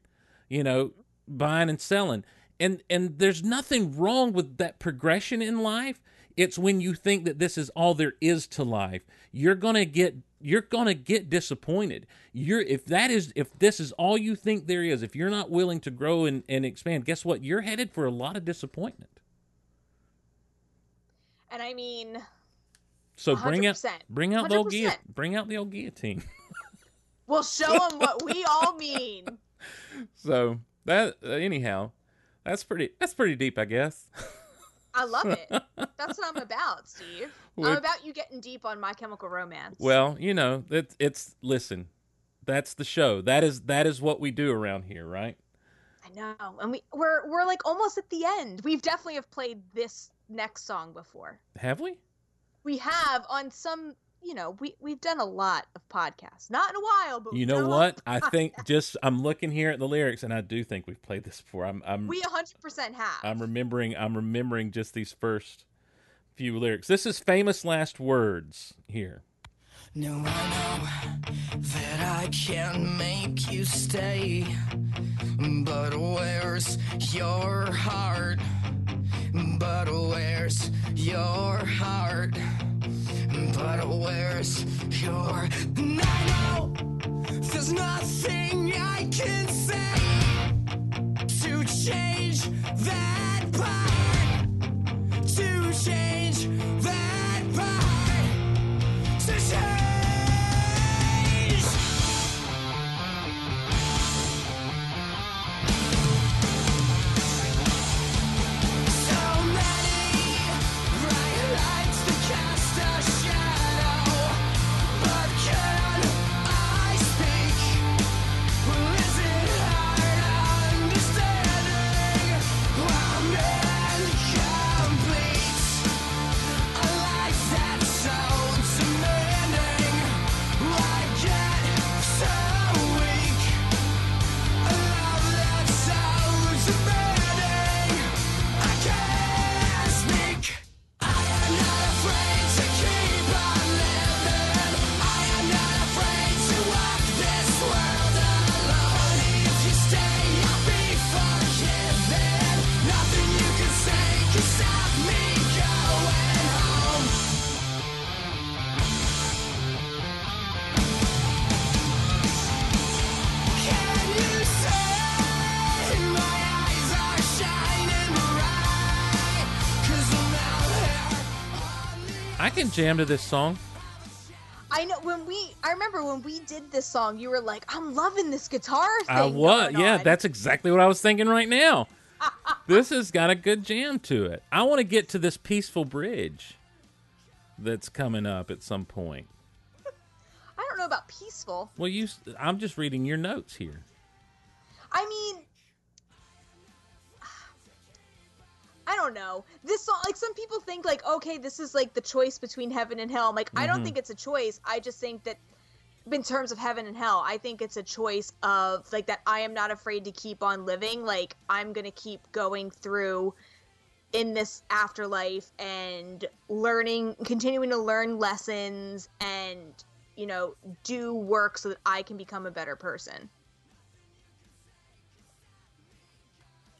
You know, buying and selling. and and there's nothing wrong with that progression in life it's when you think that this is all there is to life you're gonna get you're gonna get disappointed you're if that is if this is all you think there is if you're not willing to grow and, and expand guess what you're headed for a lot of disappointment And I mean, so bring out 100%. bring out the old 100%. guillotine bring out the old guillotine we'll show them what we all mean. so that uh, anyhow that's pretty that's pretty deep i guess I love it. That's what I'm about, Steve. We're- I'm about you getting deep on My Chemical Romance. Well, you know, it's it's listen. That's the show. That is that is what we do around here, right? I know, and we we're we're like almost at the end. We've definitely have played this next song before. Have we? We have on some, you know, we we've done a lot of podcasts. Not in a while, but You we've know done a lot what? of I think just I'm looking here at the lyrics and I do think we've played this before. I'm I'm we 100% have. I'm remembering I'm remembering just these first few lyrics. This is famous last words here. No, I know that I can't make you stay. But where's your heart? But where's your heart? But where's your. And I know there's nothing I can say to change that part. To change that can jam to this song. I know when we I remember when we did this song, you were like, "I'm loving this guitar thing." I was. Yeah, on." that's exactly what I was thinking right now. this has got a good jam to it. I want to get to this peaceful bridge that's coming up at some point. I don't know about peaceful. Well, you I'm just reading your notes here. I mean, I don't know. This song, like some people think, like, okay, this is like the choice between heaven and hell. I'm like, I Mm-hmm. don't think it's a choice. I just think that, in terms of heaven and hell, I think it's a choice of like that. I am not afraid to keep on living. Like I'm gonna keep going through in this afterlife and learning, continuing to learn lessons and you know do work so that I can become a better person.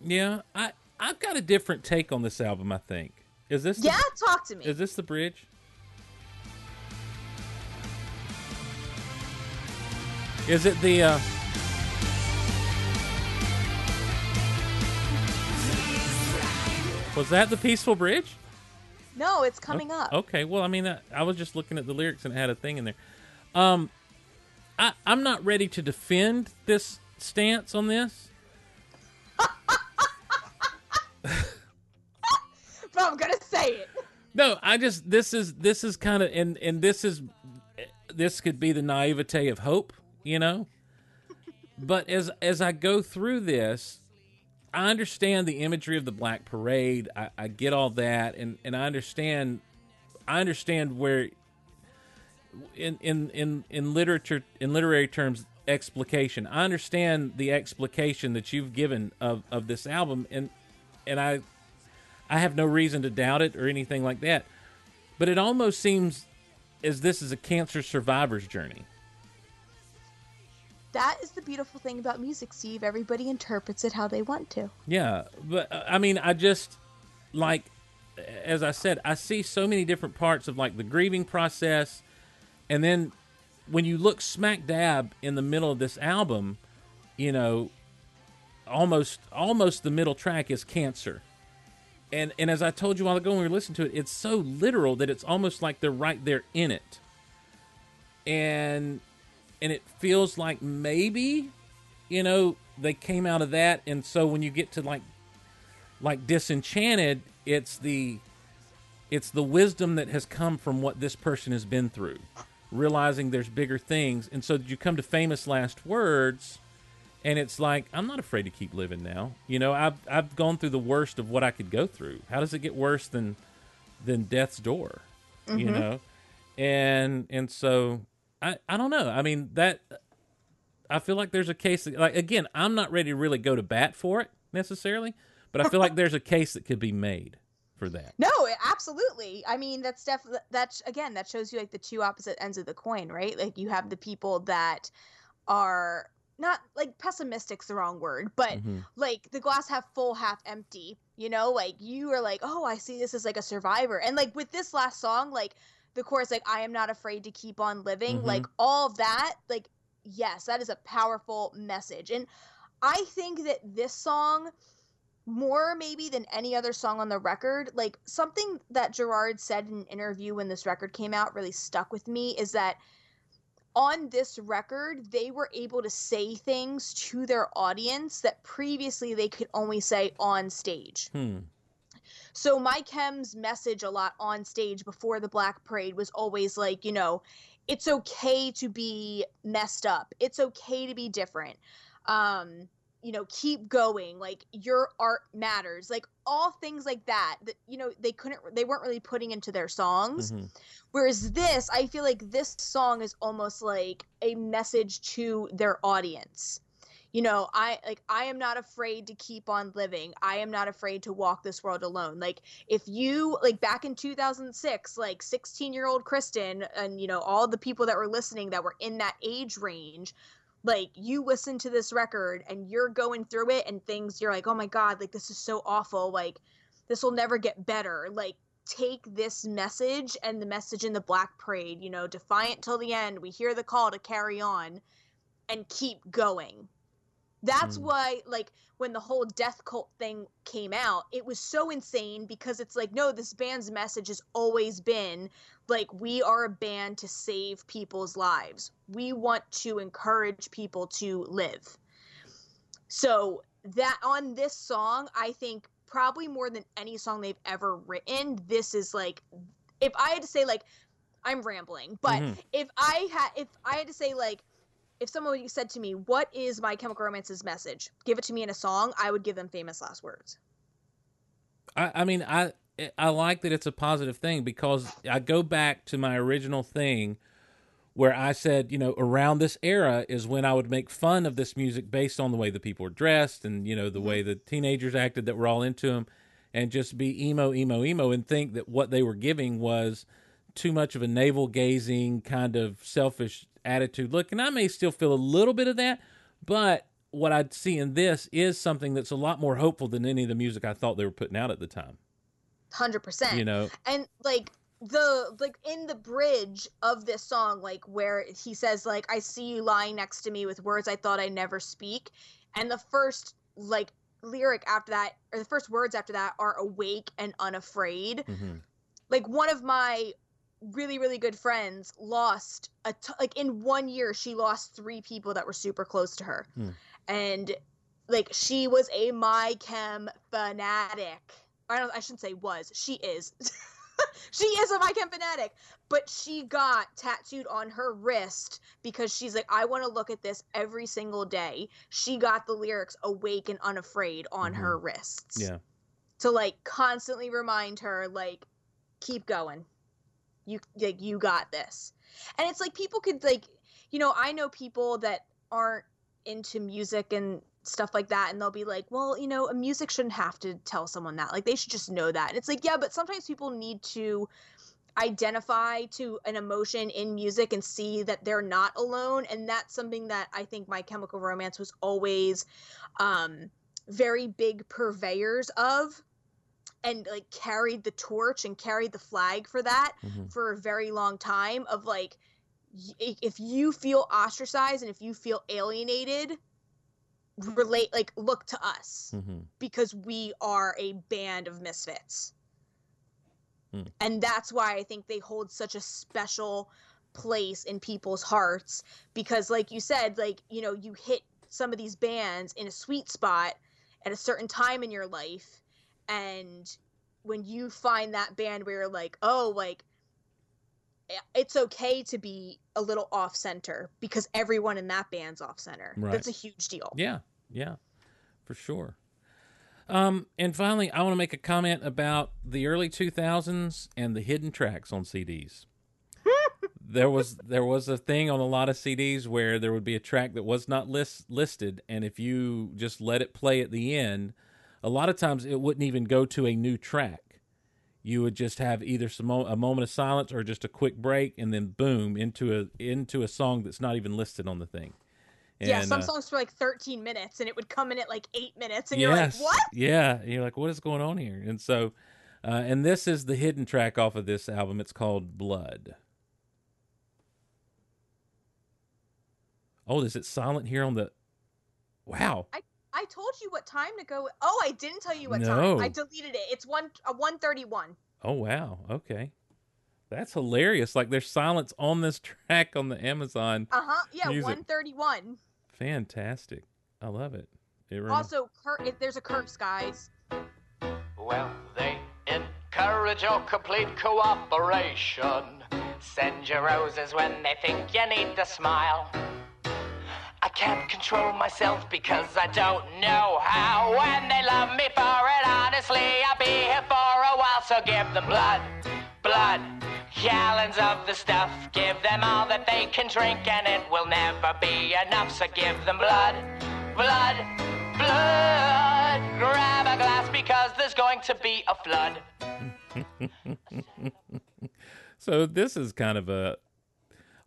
Yeah, I I've got a different take on this album. I think is this the- Yeah, talk to me. is this the bridge? Is it the? uh Was that the peaceful bridge? No, it's coming up. Okay, well, I mean, I, I was just looking at the lyrics and it had a thing in there. Um, I, I'm not ready to defend this stance on this. But I'm gonna say it. No, I just this is this is kind of and and this is this could be the naivete of hope, you know. But as as I go through this, I understand the imagery of the Black Parade. I, I get all that, and and I understand I understand where in in in in literature in literary terms explication. I understand the explication that you've given of of this album, and and I I have no reason to doubt it or anything like that. But it almost seems as this is a cancer survivor's journey. that is the beautiful thing about music, Steve. Everybody interprets it how they want to. Yeah, but uh, I mean, I just like as I said, I see so many different parts of like the grieving process, and then when you look smack dab in the middle of this album, you know, almost almost the middle track is cancer. And and as I told you while ago when we listening to it, it's so literal that it's almost like they're right there in it. And and it feels like maybe, you know, they came out of that and so when you get to like like disenchanted, it's the it's the wisdom that has come from what this person has been through realizing there's bigger things and so you come to famous last words and it's like i'm not afraid to keep living now. You know i've i've gone through the worst of what i could go through. How does it get worse than than death's door? You mm-hmm. know? And and so i i don't know. I mean that i feel like there's a case that, like again i'm not ready to really go to bat for it necessarily but i feel like there's a case that could be made for that. No, absolutely. I mean, that's definitely that's again that shows you like the two opposite ends of the coin, right? Like you have the people that are not like pessimistic's the wrong word, but Mhm. like the glass half full, half empty. You know, like you are like, oh, I see this as like a survivor, and like with this last song, like the chorus, like I am not afraid to keep on living, Mhm. like all of that, like yes, that is a powerful message, and I think that this song more maybe than any other song on the record like something that gerard said in an interview when this record came out really stuck with me is that on this record they were able to say things to their audience that previously they could only say on stage hmm so My Chem's message a lot on stage before the Black Parade was always like, you know, it's okay to be messed up. It's okay to be different. Um, you know, keep going. Like your art matters. Like all things like that that you know they couldn't they weren't really putting into their songs. Mhm. Whereas this, I feel like this song is almost like a message to their audience. You know, I like I am not afraid to keep on living. I am not afraid to walk this world alone. Like if you like back in 2006, like 16-year-old Kristin and you know all the people that were listening that were in that age range, like you listen to this record and you're going through it and things you're like, "Oh my god, like this is so awful. Like this will never get better." Like take this message and the message in the Black Parade, you know, defiant till the end. We hear the call to carry on and keep going. That's Mm. why, like, when the whole death cult thing came out, it was so insane because it's like, no, this band's message has always been like, we are a band to save people's lives. We want to encourage people to live. So, that on this song, I think probably more than any song they've ever written, this is like, if I had to say, like, I'm rambling, but Mhm. if I had, if I had to say, like, if someone said to me, "What is My Chemical Romance's message?" Give it to me in a song. I would give them famous last words. I, I mean, I I like that it's a positive thing because I go back to my original thing where I said, you know, around this era is when I would make fun of this music based on the way the people were dressed and you know the mm-hmm. way the teenagers acted that were all into them, and just be emo, emo, emo, and think that what they were giving was too much of a navel gazing kind of selfish attitude. Look, and I may still feel a little bit of that, but what I'd see in this is something that's a lot more hopeful than any of the music I thought they were putting out at the time. Hundred percent. You know, and like the like in the bridge of this song like where he says like i see you lying next to me with words i thought I'd never speak and the first like lyric after that or the first words after that are awake and unafraid Mhm. like one of my really really good friends lost a t- like in one year she lost three people that were super close to her. Hmm. and like she was a my chem fanatic. I don't i shouldn't say was she is. She is a my chem fanatic. But she got tattooed on her wrist because she's like i want to look at this every single day. She got the lyrics awake and unafraid on her wrists. Yeah. to like constantly remind her like keep going you like you got this. And it's like people could like you know i know people that aren't into music and stuff like that and they'll be like well you know a music shouldn't have to tell someone that. Like they should just know that. And it's like yeah but sometimes people need to identify to an emotion in music and see that they're not alone and that's something that i think my chemical romance was always um very big purveyors of and like carried the torch and carried the flag for that Mhm. for a very long time of like if you feel ostracized and if you feel alienated relate like look to us Mhm. because we are a band of misfits. Hmm. And that's why I think they hold such a special place in people's hearts because like you said like you know you hit some of these bands in a sweet spot at a certain time in your life and when you find that band where you're like oh like it's okay to be a little off center because everyone in that band's off center Right. that's a huge deal Yeah, yeah, for sure. Um, and finally, I want to make a comment about the early 2000s and the hidden tracks on CDs. there was there was a thing on a lot of CDs where there would be a track that was not list, listed, and if you just let it play at the end, a lot of times it wouldn't even go to a new track. You would just have either some mo- a moment of silence or just a quick break, and then boom into a into a song that's not even listed on the thing. yeah some uh, songs for like 13 minutes and it would come in at like eight minutes and you're like what Yeah, and you're like, what is going on here? And so, uh, and this is the hidden track off of this album. It's called Blood. Oh, is it silent here on the? Wow. I told you what time to go. Oh, I didn't tell you what No. time. I deleted it. It's one uh, one thirty one. Oh wow. Okay, that's hilarious. Like there's silence on this track on the Amazon. Uh huh. Yeah, one thirty one. Fantastic. I love it. It rem- Also, cur- if there's a curse, guys. Well, they encourage your complete cooperation. Send you roses when they think you need to smile. Can't control myself because I don't know how. When they love me for it, honestly, I'll be here for a while. So give them blood, blood, gallons of the stuff. Give them all that they can drink, and it will never be enough. So give them blood, blood, blood. Grab a glass because there's going to be a flood. So this is kind of a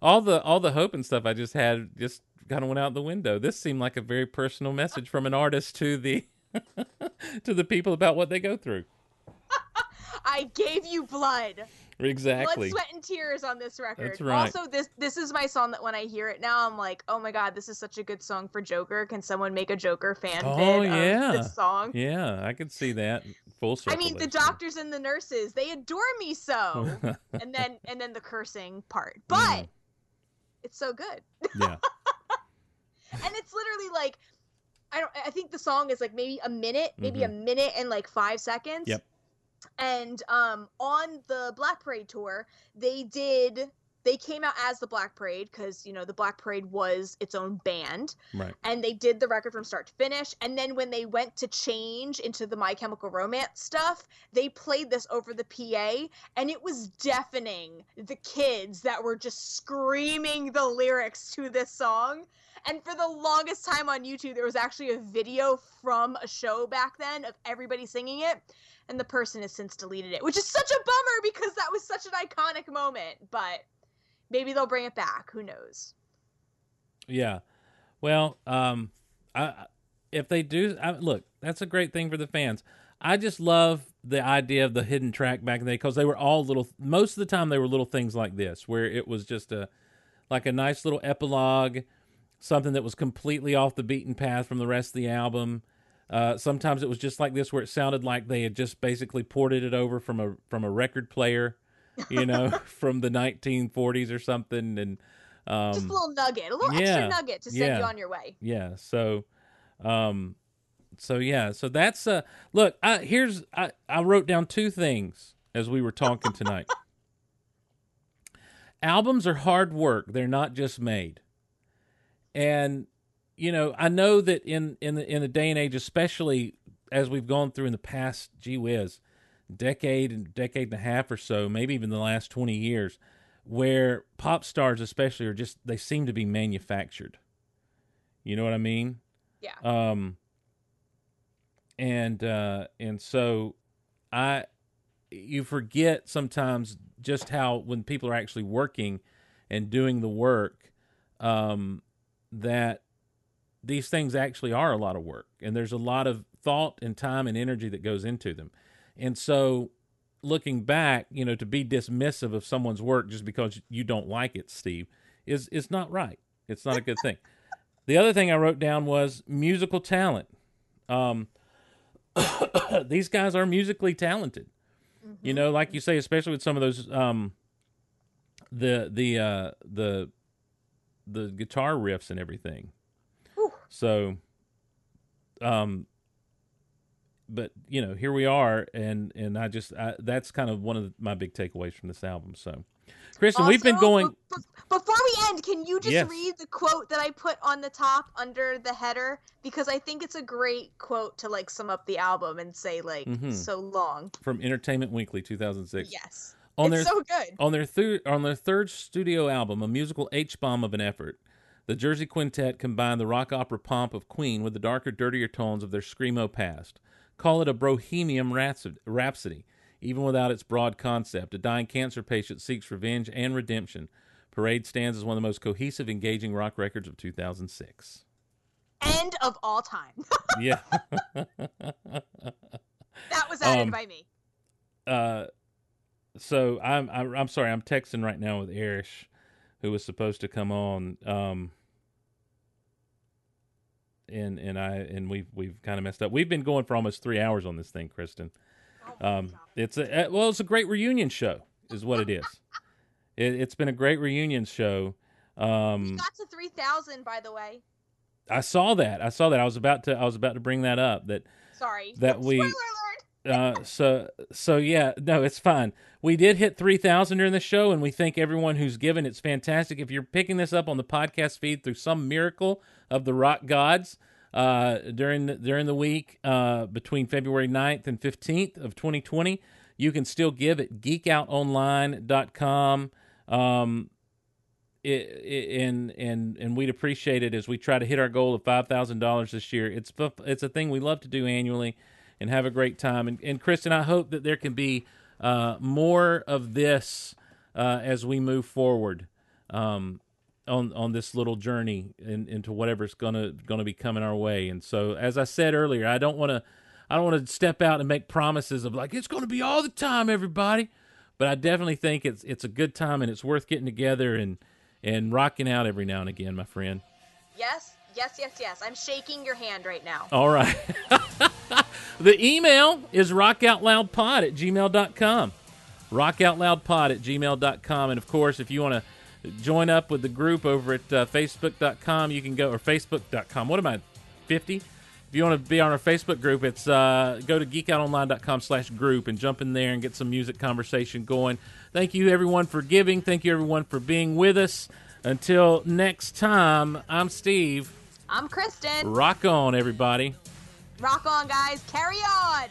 all the all the hope and stuff I just had just kind of went out the window. This seemed like a very personal message from an artist to the to the people about what they go through. I gave you blood. Exactly. Blood, sweat, and tears on this record. That's right. Also, this this is my song that when I hear it now, I'm like, oh my god, this is such a good song for Joker. Can someone make a Joker fan Oh, vid yeah. of this song? Yeah, I could see that full circle. I mean, the doctors and the nurses, they adore me so. and then and then the cursing part. But Mhm. it's so good. yeah. And it's literally like I don't I think the song is like maybe a minute, maybe a minute and like 5 seconds. Mm-hmm. Yep. And um on the Black Parade tour, they did they came out as the Black Parade cuz you know the Black Parade was its own band Right. and they did the record from start to finish and then when they went to change into the My Chemical Romance stuff, they played this over the PA and it was deafening the kids that were just screaming the lyrics to this song. And for the longest time on YouTube, there was actually a video from a show back then of everybody singing it. And the person has since deleted it, which is such a bummer because that was such an iconic moment. But maybe they'll bring it back. Who knows? Yeah. Well, um, I, if they do, I, look, that's a great thing for the fans. I just love the idea of the hidden track back in the day because they were all little. Most of the time, they were little things like this, where it was just a like a nice little epilogue, something that was completely off the beaten path from the rest of the album. Uh, sometimes it was just like this, where it sounded like they had just basically ported it over from a from a record player, you know, from the 1940s or something, and um, Just a little nugget, a little yeah, extra nugget to send yeah. you on your way. yeah so um so yeah so that's uh look i here's i i wrote down two things as we were talking tonight albums are hard work they're not just made and you know i know that in in the in the day and age especially as we've gone through in the past gee whiz decade and decade and a half or so maybe even the last 20 years where pop stars especially are just they seem to be manufactured. You know what i mean? Yeah. um and uh and so i you forget sometimes just how when people are actually working and doing the work, um, that these things actually are a lot of work, and there's a lot of thought and time and energy that goes into them, and so looking back, you know, to be dismissive of someone's work just because you don't like it, Steve, is is not right. It's not a good thing. The other thing I wrote down was musical talent. Um, these guys are musically talented. You know, like you say, especially with some of those um, the the uh, the the guitar riffs and everything. So, um, but you know, here we are, and and I just I, that's kind of one of my big takeaways from this album. So, Kristin, we've been going. be- be- before we end, can you just Yes. read the quote that I put on the top under the header because I think it's a great quote to like sum up the album and say like mm-hmm. so long. from Entertainment Weekly 2006. Yes, On it's their so good. on their third on their third studio album, a musical H bomb of an effort, the Jersey Quintet combined the rock opera pomp of Queen with the darker, dirtier tones of their screamo past. Call it a bohemian rhapsody, even without its broad concept. A dying cancer patient seeks revenge and redemption. Parade stands as one of the most cohesive, engaging rock records of 2006. End of all time. Yeah. that was added Um, by me. uh, so I'm, I'm I'm sorry. I'm texting right now with Erish, who was supposed to come on. Um, and and I and we've we've kind of messed up. We've been going for almost three hours on this thing, Kristin. Um, it's a uh, well, it's a great reunion show, is what it is. it, it's been a great reunion show. We Um, got to three thousand, by the way. I saw that. I saw that. I was about to. I was about to bring that up. That Sorry. That we- uh, so so yeah, no, it's fine. We did hit three thousand during the show, and we thank everyone who's given. It's fantastic. If you're picking this up on the podcast feed through some miracle of the rock gods uh, during the, during the week uh, between February 9th and fifteenth of 2020, you can still give at geekoutonline.com. Um, it, it, and and and we'd appreciate it as we try to hit our goal of five thousand dollars this year. It's it's a thing we love to do annually and have a great time. And, and Kristin, I hope that there can be uh, more of this uh, as we move forward um, on on this little journey in, into whatever's gonna gonna be coming our way. And so, as I said earlier, I don't want to I don't want to step out and make promises of like it's going to be all the time, everybody. But I definitely think it's it's a good time and it's worth getting together and and rocking out every now and again, my friend. Yes, yes, yes, yes. I'm shaking your hand right now. All right. the email is rockoutloudpod at gmail.com. Rockoutloudpod at gmail.com. And of course, if you want to join up with the group over at uh, facebook.com, you can go, or facebook.com. What am I, 50? If you want to be on our Facebook group, it's uh, go to geekoutonline.com slash group and jump in there and get some music conversation going. Thank you, everyone, for giving. Thank you, everyone, for being with us. Until next time, I'm Steve. I'm Kristin. Rock on, everybody. Rock on, guys. Carry on.